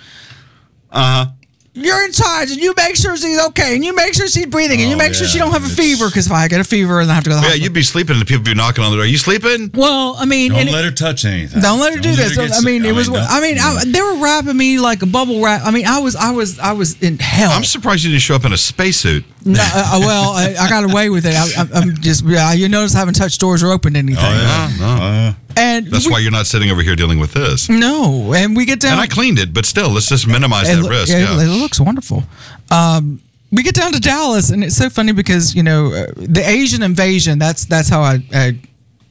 Uh huh. You're in charge and you make sure she's okay and you make sure she's breathing and you Oh, make sure she don't have a It's- fever because if I get a fever and I have to go to the Yeah, hospital. you'd be sleeping and the people be knocking on the door. Are you sleeping? well, I mean, Don't let it- her touch anything. don't let her do this. get I sick. mean, it was. don't- I mean, I, they were wrapping me like a bubble wrap. I mean, I was, I was, I was in hell. I'm surprised you didn't show up in a spacesuit. No, uh, uh, well, I, I got away with it. I, I, I'm just. Yeah, you notice I haven't touched doors or opened anything. Oh, yeah. No, no. Uh, And That's we- why you're not sitting over here dealing with this. No, and we get down. And I cleaned it, but still, let's just minimize it, that loo- risk. yeah, Yeah. it looks wonderful. Um, we get down to Dallas, and it's so funny because you know uh, the Asian invasion. That's that's how I, I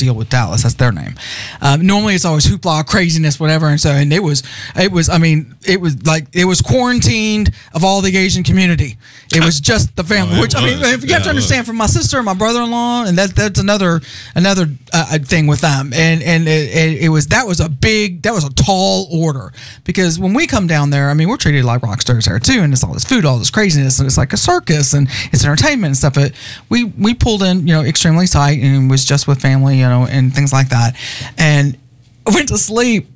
deal with Dallas. That's their name. Um, normally, it's always hoopla, craziness, whatever. And so, and it was, it was. I mean, it was like it was quarantined of all the Asian community. It was just the family. Oh, which I mean, was. you have Yeah, to understand from my sister and my brother-in-law, and that that's another another uh, thing with them. And and it, it, was that was a big that was a tall order because when we come down there, I mean, we're treated like rock stars there too, and it's all this food, all this craziness, and it's like a circus and it's entertainment and stuff. But we we pulled in, you know, extremely tight and was just with family, know, and things like that, and went to sleep.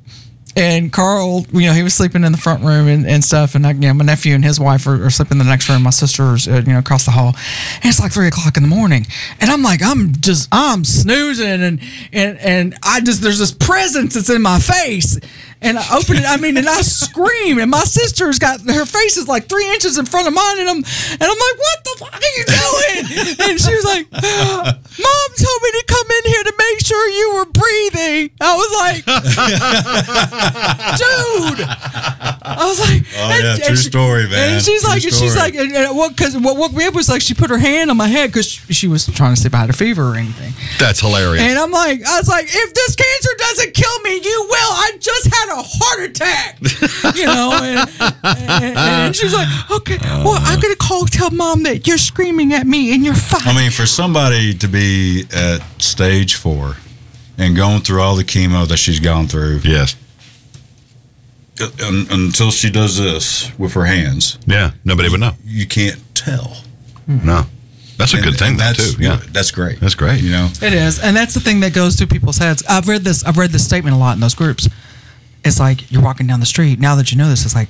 And Carl, you know, he was sleeping in the front room and, and stuff. And I, you know, my nephew and his wife are, are sleeping in the next room. My sister's, uh, you know, across the hall. And it's like three o'clock in the morning. And I'm like, I'm just, I'm snoozing. And, and, and I just, there's this presence that's in my face. And I open it, I mean, and I scream. And my sister's got, her face is like three inches in front of mine. And I'm, and I'm like, what the fuck are you doing? And she was like, Mom told me to come in here to make sure you were breathing. I was like, dude. I was like, Oh, yeah, true story, man. And she's True like, and she's like, and, and what? Because what woke me up was like she put her hand on my head because she, she was trying to see if I had a fever or anything. That's hilarious. And I'm like, I was like, if this cancer doesn't kill me, you will. I just had a heart attack, you know. And, and, and she's like, okay, well, I'm gonna call tell mom that you're screaming at me and you're fine. I mean, for somebody to be at stage four and going through all the chemo that she's gone through yes. un, until she does this with her hands, Yeah. Nobody would know. you can't tell. Hmm. No. That's a And- good thing, though, that's, too. Yeah. that's great. That's great. You know, It is, and that's the thing that goes through people's heads. I've read this. I've read this statement a lot in those groups. It's like you're walking down the street. Now that you know this, it's like,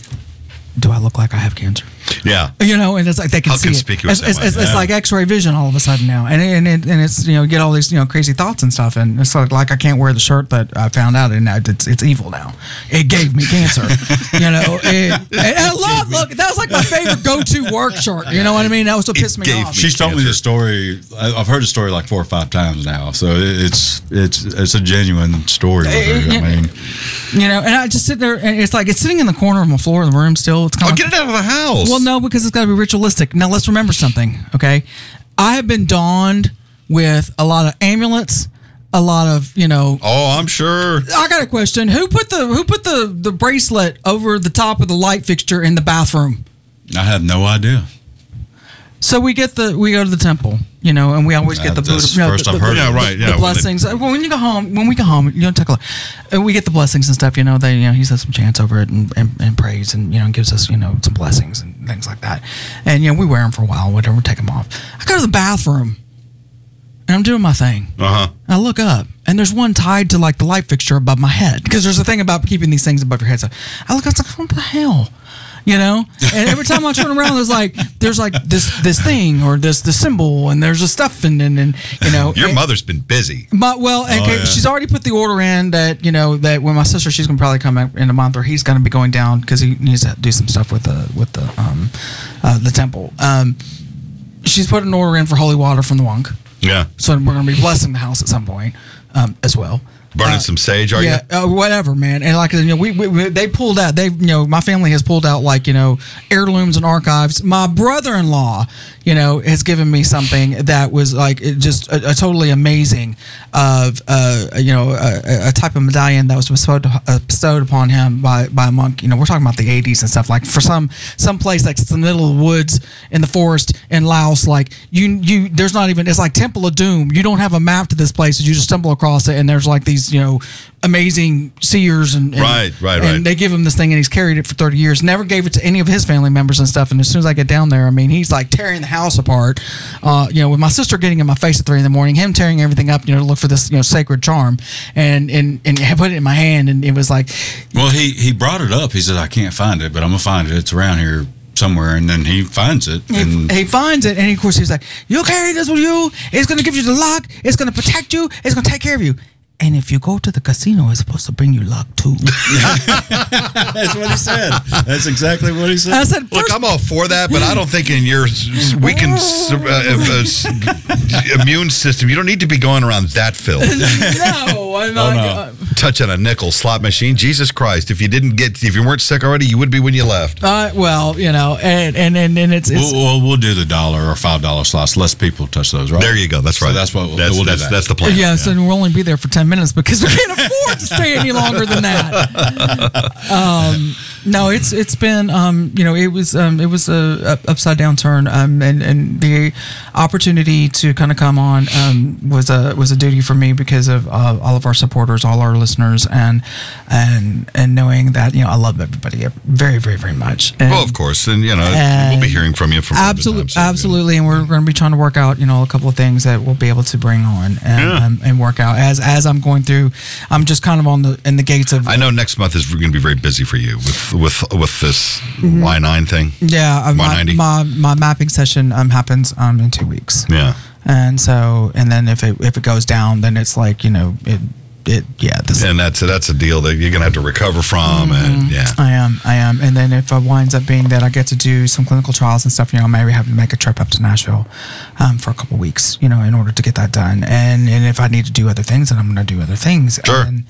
do I look like I have cancer? Yeah. You know, and it's like they can How see conspicuous it. It's, am it's, I? it's, it's like X-ray vision all of a sudden now, and and it, and it's you know you get all these you know crazy thoughts and stuff, and it's like like I can't wear the shirt that I found out, and it's it's evil now. It gave me cancer. you know, it, and I love look. That was like my favorite go-to work shirt. You know what I mean? That was what pissed me gave off. me- she's told me the story. I- I've heard the story like four or five times now, so it's it's it's a genuine story. With her. I mean, You know, and I just sit there, and it's like it's sitting in the corner of my floor in the room still. It's kind Oh, of get it out of the house. Well, no, because it's got to be ritualistic. Now, let's remember something, okay? I have been donned with a lot of amulets, a lot of, you know. Oh, I'm sure. I got a question. Who put the who put the the bracelet over the top of the light fixture in the bathroom? I have no idea. So we get the we go to the temple, you know, and we always get the Buddha. you know, first the, I've the- heard the- Yeah, right, the yeah, they- blessings. Uh, Well, when you go home, when we go home, you know, take a look. We get the blessings and stuff. You know, they you know he says some chants over it and, and, and prays and you know gives us you know some blessings and things like that. And you know we wear them for a while, whatever. Take them off. I go to the bathroom, and I'm doing my thing. Uh huh. I look up, and there's one tied to like the light fixture above my head because there's a thing about keeping these things above your head. So I look, I was like, what the hell? You know, and every time I turn around, there's like there's like this this thing or this the symbol, and there's a stuff, and and, and you know. Your and- mother's been busy. But well, okay, yeah. she's already put the order in that you know that when my sister, she's gonna probably come back in a month, or he's gonna be going down because he needs to do some stuff with the with the um uh, the temple. Um, she's put an order in for holy water from the monk, Yeah. so we're gonna be blessing the house at some point um, as well. Burning Uh, some sage, are yeah, you? uh, whatever, man. And like you know, we, we, we they pulled out. They you know, my family has pulled out like you know heirlooms and archives. My brother-in-law, you know, has given me something that was like just a, a totally amazing of uh you know a, a type of medallion that was bestowed uh, bestowed upon him by by a monk. You know, we're talking about the 80s and stuff. Like for some some place like the middle of the woods in the forest in Laos, like you you there's not even it's like Temple of Doom. You don't have a map to this place. You just stumble across it, and there's like these you know amazing seers and, and Right, right, and right. they give him this thing and he's carried it for 30 years never gave it to any of his family members and stuff and as soon as i get down there i mean he's like tearing the house apart uh, you know with my sister getting in my face at three in the morning him tearing everything up you know to look for this you know sacred charm and and and I put it in my hand and it was like Well, he he brought it up. He said, "I can't find it, but I'm gonna find it. It's around here somewhere." And then he finds it. he, And he finds it and of course he's like you'll carry this with you it's going to give you the luck it's going to protect you it's going to take care of you and if you go to the casino it's supposed to bring you luck too that's what he said. That's exactly what he said. i said Look, first I'm all for that, but I don't think in your s- s- weakened uh, uh, immune system, you don't need to be going around that filth. no i'm not no. Touching a nickel slot machine. Jesus Christ. If you didn't get, if you weren't sick already, you would be when you left. uh, well you know and and and, and it's, it's We'll, we'll, we'll do the dollar or five dollar slots. Less people touch those, right? There you go. That's So right. that's what we'll, that's, we'll do that's, that. that's the plan. Yeah, so we'll only be there for 10 minutes because we can't afford to stay any longer than that. Um, no, it's it's been um, you know it was um, it was a, a upside down turn um, and and the opportunity to kind of come on um, was a was a duty for me because of uh, all of our supporters, all our listeners, and and and knowing that you know I love everybody very very very much. And, Well, of course, and you know And- we'll be hearing from you from Absolutely, so, you know. absolutely, and we're going to be trying to work out, you know, a couple of things that we'll be able to bring on and Yeah. um, and work out as as I'm going through. I'm just kind of on the in the gates of I know next month is going to be very busy for you with with with this Y nine thing. yeah. uh, My, 190? my my mapping session um happens um in two weeks, Yeah. and so and then if it if it goes down, then it's like you know it it yeah this And that's that's a deal that you're going to have to recover from, and yeah. I am, I am. And then if it winds up being that I get to do some clinical trials and stuff, you know, I maybe have to make a trip up to Nashville um, for a couple weeks, you know, in order to get that done. And and if I need to do other things, then I'm going to do other things. Sure. And,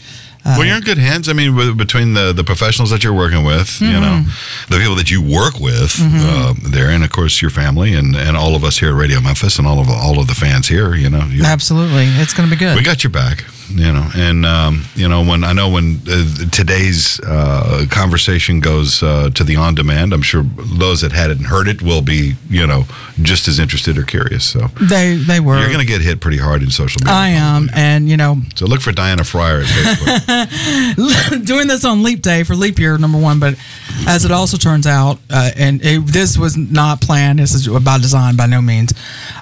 uh, well, you're in good hands. I mean, with, between the, the professionals that you're working with, you know, Mm-hmm. the people that you work with uh, there, and of course your family, and, and all of us here at Radio Memphis, and all of all of the fans here. You know, absolutely, it's going to be good. we got your back. You know, and um, you know when I know when uh, today's uh, conversation goes uh, to the on demand, I'm sure those that hadn't heard it will be you know just as interested or curious. So they they were. you're going to get hit pretty hard in social media. I am, probably. and you know, So look for Diana Fryer at Facebook. doing this on leap day for leap year number one but as it also turns out uh, and it, this was not planned this is by design by no means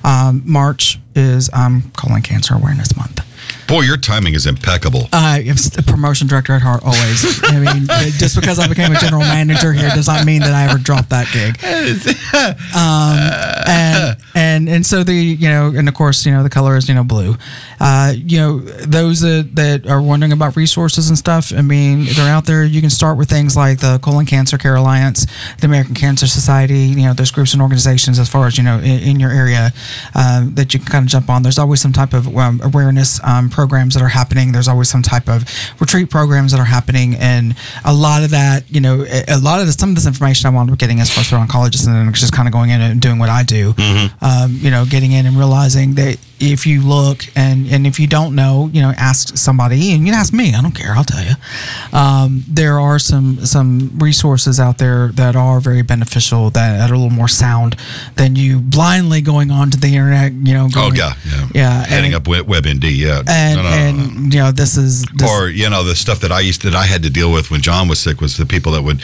um, march is um, colon cancer awareness month Boy, your timing is impeccable. I am a promotion director at heart always. I mean, just because I became a general manager here does not mean that I ever dropped that gig. Um, and and and so the you know, and of course, you know, the color is you know blue. Uh, you know, those that, that are wondering about resources and stuff. I mean, they're out there. You can start with things like the Colon Cancer Care Alliance, the American Cancer Society. You know, there's groups and organizations as far as you know in, in your area uh, that you can kind of jump on. There's always some type of um, awareness um, programs that are happening. There's always some type of retreat programs that are happening, and a lot of that, you know, a, lot of this, some of this information I wound up getting as far as an oncologist, and then just kind of going in and doing what I do. Um, you know, getting in and realizing that if you look and and if you don't know, you know, ask somebody, and you can ask me. I don't care. I'll tell you. Um, there are some some resources out there that are very beneficial that are a little more sound than you blindly going onto the internet. You know, Oh yeah, yeah, yeah, Heading and- up Web- WebMD, yeah. and No, no, no, no. and you know this is this, or you know the stuff that I used that I had to deal with when John was sick was the people that would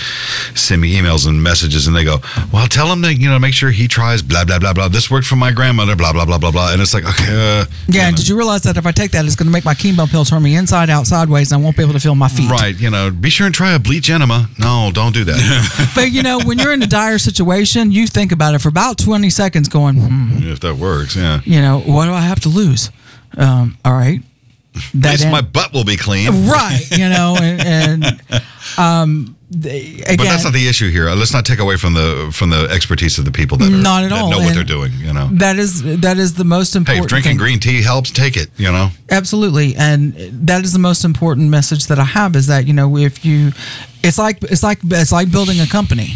send me emails and messages and they go, well, tell him to you know make sure he tries blah blah blah blah. This worked for my grandmother, blah blah blah blah blah. And it's like, okay, Uh, Yeah, and did you realize that if I take that, it's going to make my chemo pill turn me inside out, sideways, and I won't be able to feel my feet. right. You know, be sure and try a bleach enema. No, don't do that. But you know, when you're in a dire situation, you think about it for about 20 seconds, going, hmm, if that works, yeah. you know, what do I have to lose? Um, all right, At least my butt will be clean. right, you know, and, and um, they, again, But that's not the issue here. Uh, Let's not take away from the from the expertise of the people that, are, Not at that all, know what and- they're doing. You know, that is that is the most hey, important. if drinking thing. green tea helps, take it. You know, Absolutely, and that is the most important message that I have is that you know if you, it's like it's like it's like building a company.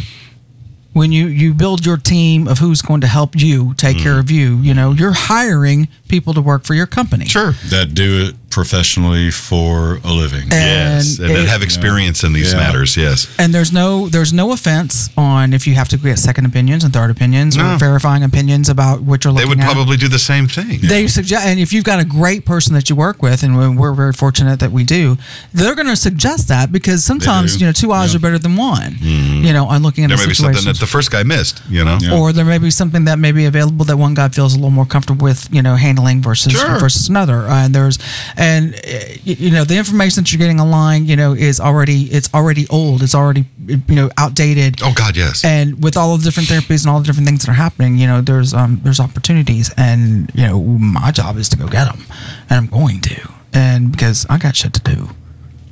When you you build your team of who's going to help you take care of you, you know you're hiring people to work for your company. sure. that do it professionally for a living. yes, and, it- have experience in these Yeah. matters. Yes. and there's no there's no offense on if you have to get second opinions and third opinions No. or verifying opinions about what you're looking. At. They would at. probably do the same thing. They suggest, and if you've got a great person that you work with, and we're- we're very fortunate that we do, they're going to suggest that because sometimes you know two eyes Yeah. are better than one. You know, on looking at there a may be something that the first guy missed. You know. Yeah. Or there may be something that may be available that one guy feels a little more comfortable with, you know, handling versus Sure. versus another. Uh, and there's, and uh, you know, the information that you're getting online, you know, is already it's already old. It's already you know outdated. Oh God, yes. And with all the different therapies and all the different things that are happening, you know, there's um there's opportunities, and you know, my job is to go get them, and I'm going to, and because I got shit to do.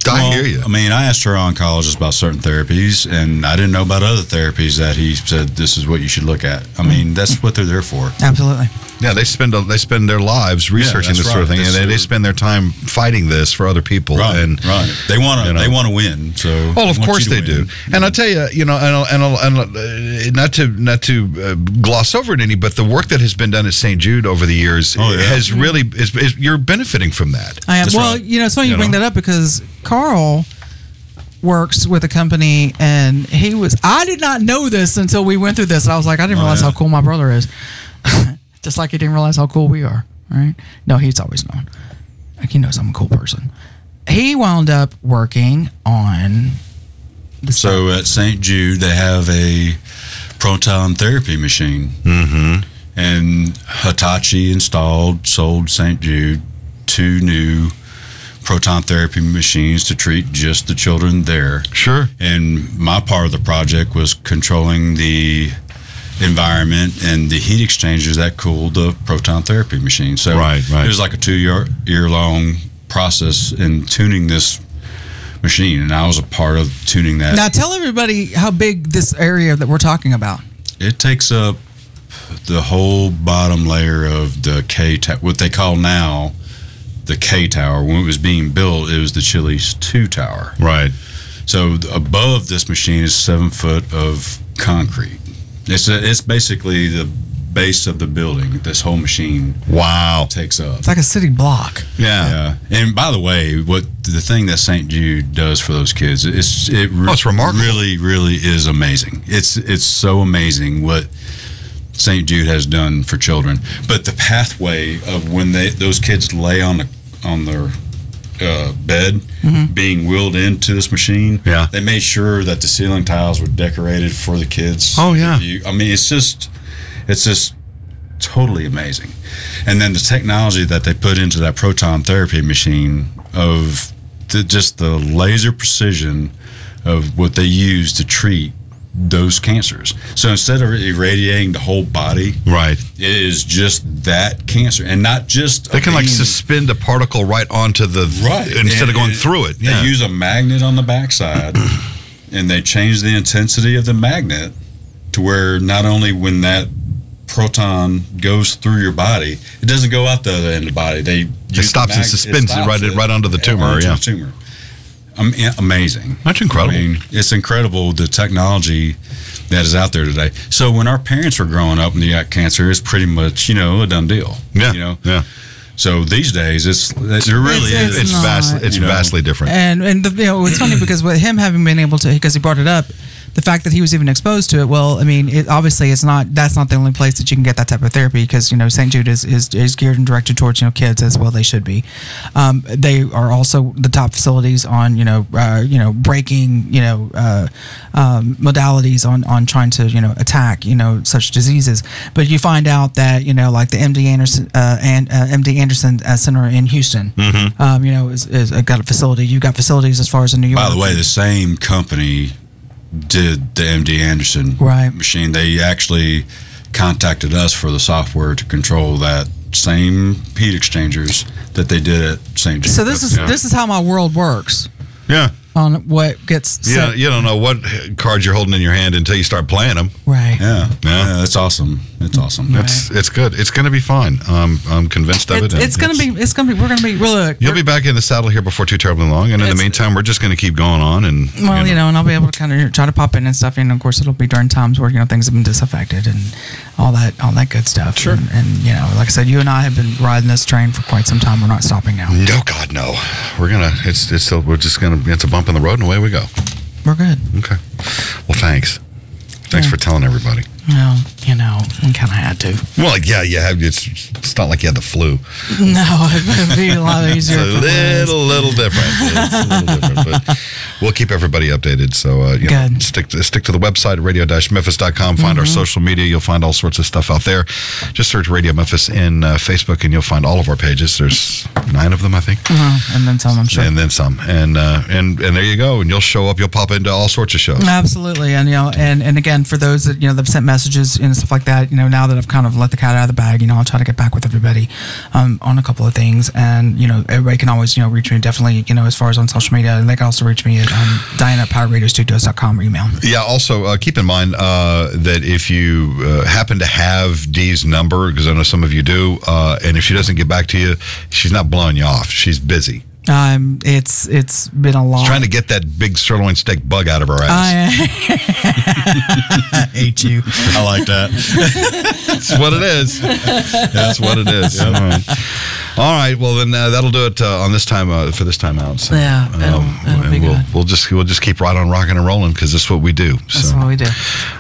I Well, hear you. I mean, I asked her oncologist about certain therapies, and I didn't know about other therapies that he said this is what you should look at. I mean, that's what they're there for. Absolutely. Yeah, they spend they spend their lives researching that's this sort of right. thing, and they, they spend their time fighting this for other people. Right, and right. They want to. you know. They want to win. So. Well, of course you to they do, win. and I tell you, you know, and and, and uh, not to not to uh, gloss over it any, but the work that has been done at St. Jude over the years Oh, yeah. has really is, is you're benefiting from that. I am. That's well, right. you know, it's funny you, You bring know? that up because Carl works with a company, and he was. I did not know this until we went through this. I was like, I didn't Oh, realize yeah. how cool my brother is. Just like he didn't realize how cool we are. Right? No, he's always known. Like he knows I'm a cool person. He wound up working on. The So at St. Jude, they have a proton therapy machine. Mm-hmm. And Hitachi installed, sold St. Jude two new proton therapy machines to treat just the children there. Sure. And my part of the project was controlling the environment and the heat exchangers that cooled the proton therapy machine. So Right, right. it was like a two year year long process in tuning this machine, and I was a part of tuning that. now tell everybody how big this area that we're talking about. It takes up the whole bottom layer of the K tower, what they call now the K tower. When it was being built, it was the Chili's two tower. Right. So above this machine is seven foot of concrete. It's a, it's basically the base of the building. This whole machine Wow. takes up. It's like a city block. Yeah. Yeah, and by the way, what the thing that St. Jude does for those kids, it's it re- Oh, it's remarkable. Really, really is amazing. It's it's so amazing what St. Jude has done for children. But the pathway of when they those kids lay on the on their uh, bed, being wheeled into this machine, Yeah. they made sure that the ceiling tiles were decorated for the kids. Oh, yeah. You- I mean, it's just it's just totally amazing. And then the technology that they put into that proton therapy machine of the, just the laser precision of what they use to treat those cancers. So instead of irradiating the whole body, Right. it is just that cancer, and not just They can like suspend a particle right onto the right instead And- of going and through it. They Yeah. use a magnet on the backside, and they change the intensity of the magnet to where not only when that proton goes through your body, it doesn't go out the other end of the body. They use the stops and suspends it stops right- right onto the tumor, onto yeah. the tumor. Yeah, amazing. That's incredible. I mean, it's incredible the technology that is out there today. So when our parents were growing up and they got cancer, it's pretty much you know a done deal. yeah. you know. Yeah. So these days, it's it really It's- is. It's vastly it's You know. vastly different. And and the, you know it's funny because with him having been able to because he brought it up the fact that he was even exposed to it, well, I mean, it, obviously it's not that's not the only place that you can get that type of therapy because you know St. Jude is, is, is geared and directed towards you know kids as well they should be. Um, they are also the top facilities on you know uh, you know breaking you know uh, um, modalities on on trying to you know attack you know such diseases. But you find out that you know like the MD Anderson uh, and uh, MD Anderson uh, Center in Houston, um, you know, is, is uh, got a facility. You've got facilities as far as in New York. By the way, the same company did the MD Anderson Right. machine. They actually contacted us for the software to control that same heat exchangers that they did at St. Jude. So this is Yeah. this is how my world works Yeah. On what gets Yeah, set. you don't know what cards you're holding in your hand until you start playing them. right. yeah, Yeah. yeah, that's awesome. It's awesome. Right. It's it's good. It's going to be fine. Um, I'm convinced of it. It, it's gonna be. It's gonna be. We're gonna be. Really. You'll be back in the saddle here before too terribly long, and in the meantime, we're just going to keep going on. And Well, you know, and I'll be able to kind of try to pop in and stuff. And of course, it'll be during times where you know things have been disaffected and all that, all that good stuff. Sure. And, and you know, like I said, you and I have been riding this train for quite some time. We're not stopping now. no, God, no. We're gonna. It's it's. Still, we're just gonna. It's a bump in the road, and away we go. We're good. Okay. Well, thanks. Thanks Yeah. for telling everybody. Well, you know, we kind of had to. Well, yeah, you have. It's it's not like you had the flu. No, it would be a lot It's easier. a if it was. little, little different. It's a little different, but we'll keep everybody updated. So, uh, you know, stick to, stick to the website radio-memphis.com. Find our social media. You'll find all sorts of stuff out there. Just search Radio Memphis in uh, Facebook, and you'll find all of our pages. There's nine of them, I think. Uh, and then some, I'm sure. And then some, and uh, and and there you go. And you'll show up. You'll pop into all sorts of shows. Absolutely, and you know, and and again, for those that you know that have sent messages and stuff like that, you know, now that I've kind of let the cat out of the bag, you know, I'll try to get back with everybody um, on a couple of things, and you know, everybody can always you know reach me definitely, you know, as far as on social media, they can also reach me at um, Diana at email. Yeah. Also, uh, keep in mind uh, that if you uh, happen to have Dee's number, because I know some of you do, uh, and if she doesn't get back to you, she's not blowing you off. She's busy. Um, it's it's been a long. She's trying to get that big sirloin steak bug out of her ass. I hate you. I like that. That's what it is. That's what it is. All right. All right. Well, then uh, that'll do it uh, on this time uh, for this time out. So, Yeah, it'll- it'll and we'll, good. we'll just we'll just keep right on rocking and rolling because this is what we do. That's so. what we do.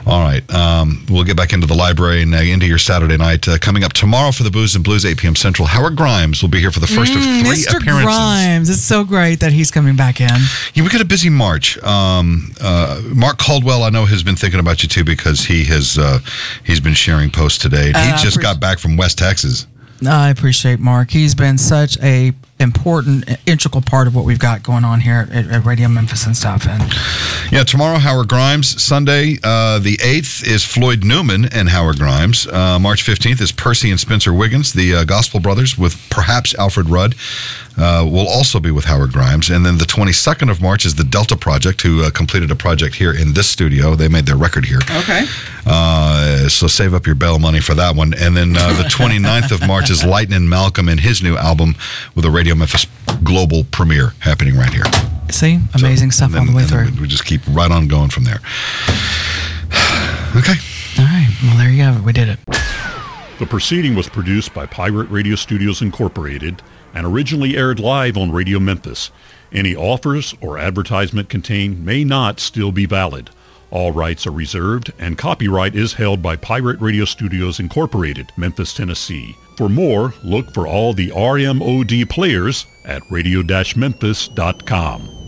All right. Um, we'll get back into the library and uh, into your Saturday night. Uh, coming up tomorrow for the Booze and Blues, 8 p.m. Central. Howard Grimes will be here for the first of three Mr. appearances. Mm, Grimes, it's so great that he's coming back in. Yeah, we got a busy March. Um, uh, Mark Caldwell, I know, has been thinking about you too because he has uh, he's been sharing posts today. He just got back from West Texas. I appreciate Mark. He's been such a important, integral part of what we've got going on here at, at Radio Memphis and stuff. And Yeah, tomorrow Howard Grimes. Sunday, uh, the eighth is Floyd Newman and Howard Grimes. Uh, March fifteenth is Percy and Spencer Wiggins, the uh, Gospel Brothers, with perhaps Alfred Rudd. Uh, will also be with Howard Grimes, and then the twenty second of March is the Delta Project, who uh, completed a project here in this studio. They made their record here. okay, Uh, so save up your bail money for that one. And then uh, the 29th of March is Lightning Malcolm and his new album with a Radio Memphis global premiere happening right here. see, amazing So, stuff and all the way through. We just keep right on going from there. Okay. All right, well there you have it. We did it. The proceeding was produced by Pirate Radio Studios Incorporated and originally aired live on Radio Memphis. Any offers or advertisement contained may not still be valid. All rights are reserved and copyright is held by Pirate Radio Studios Incorporated, Memphis, Tennessee. For more, look for all the RMOD players at radio-memphis.com.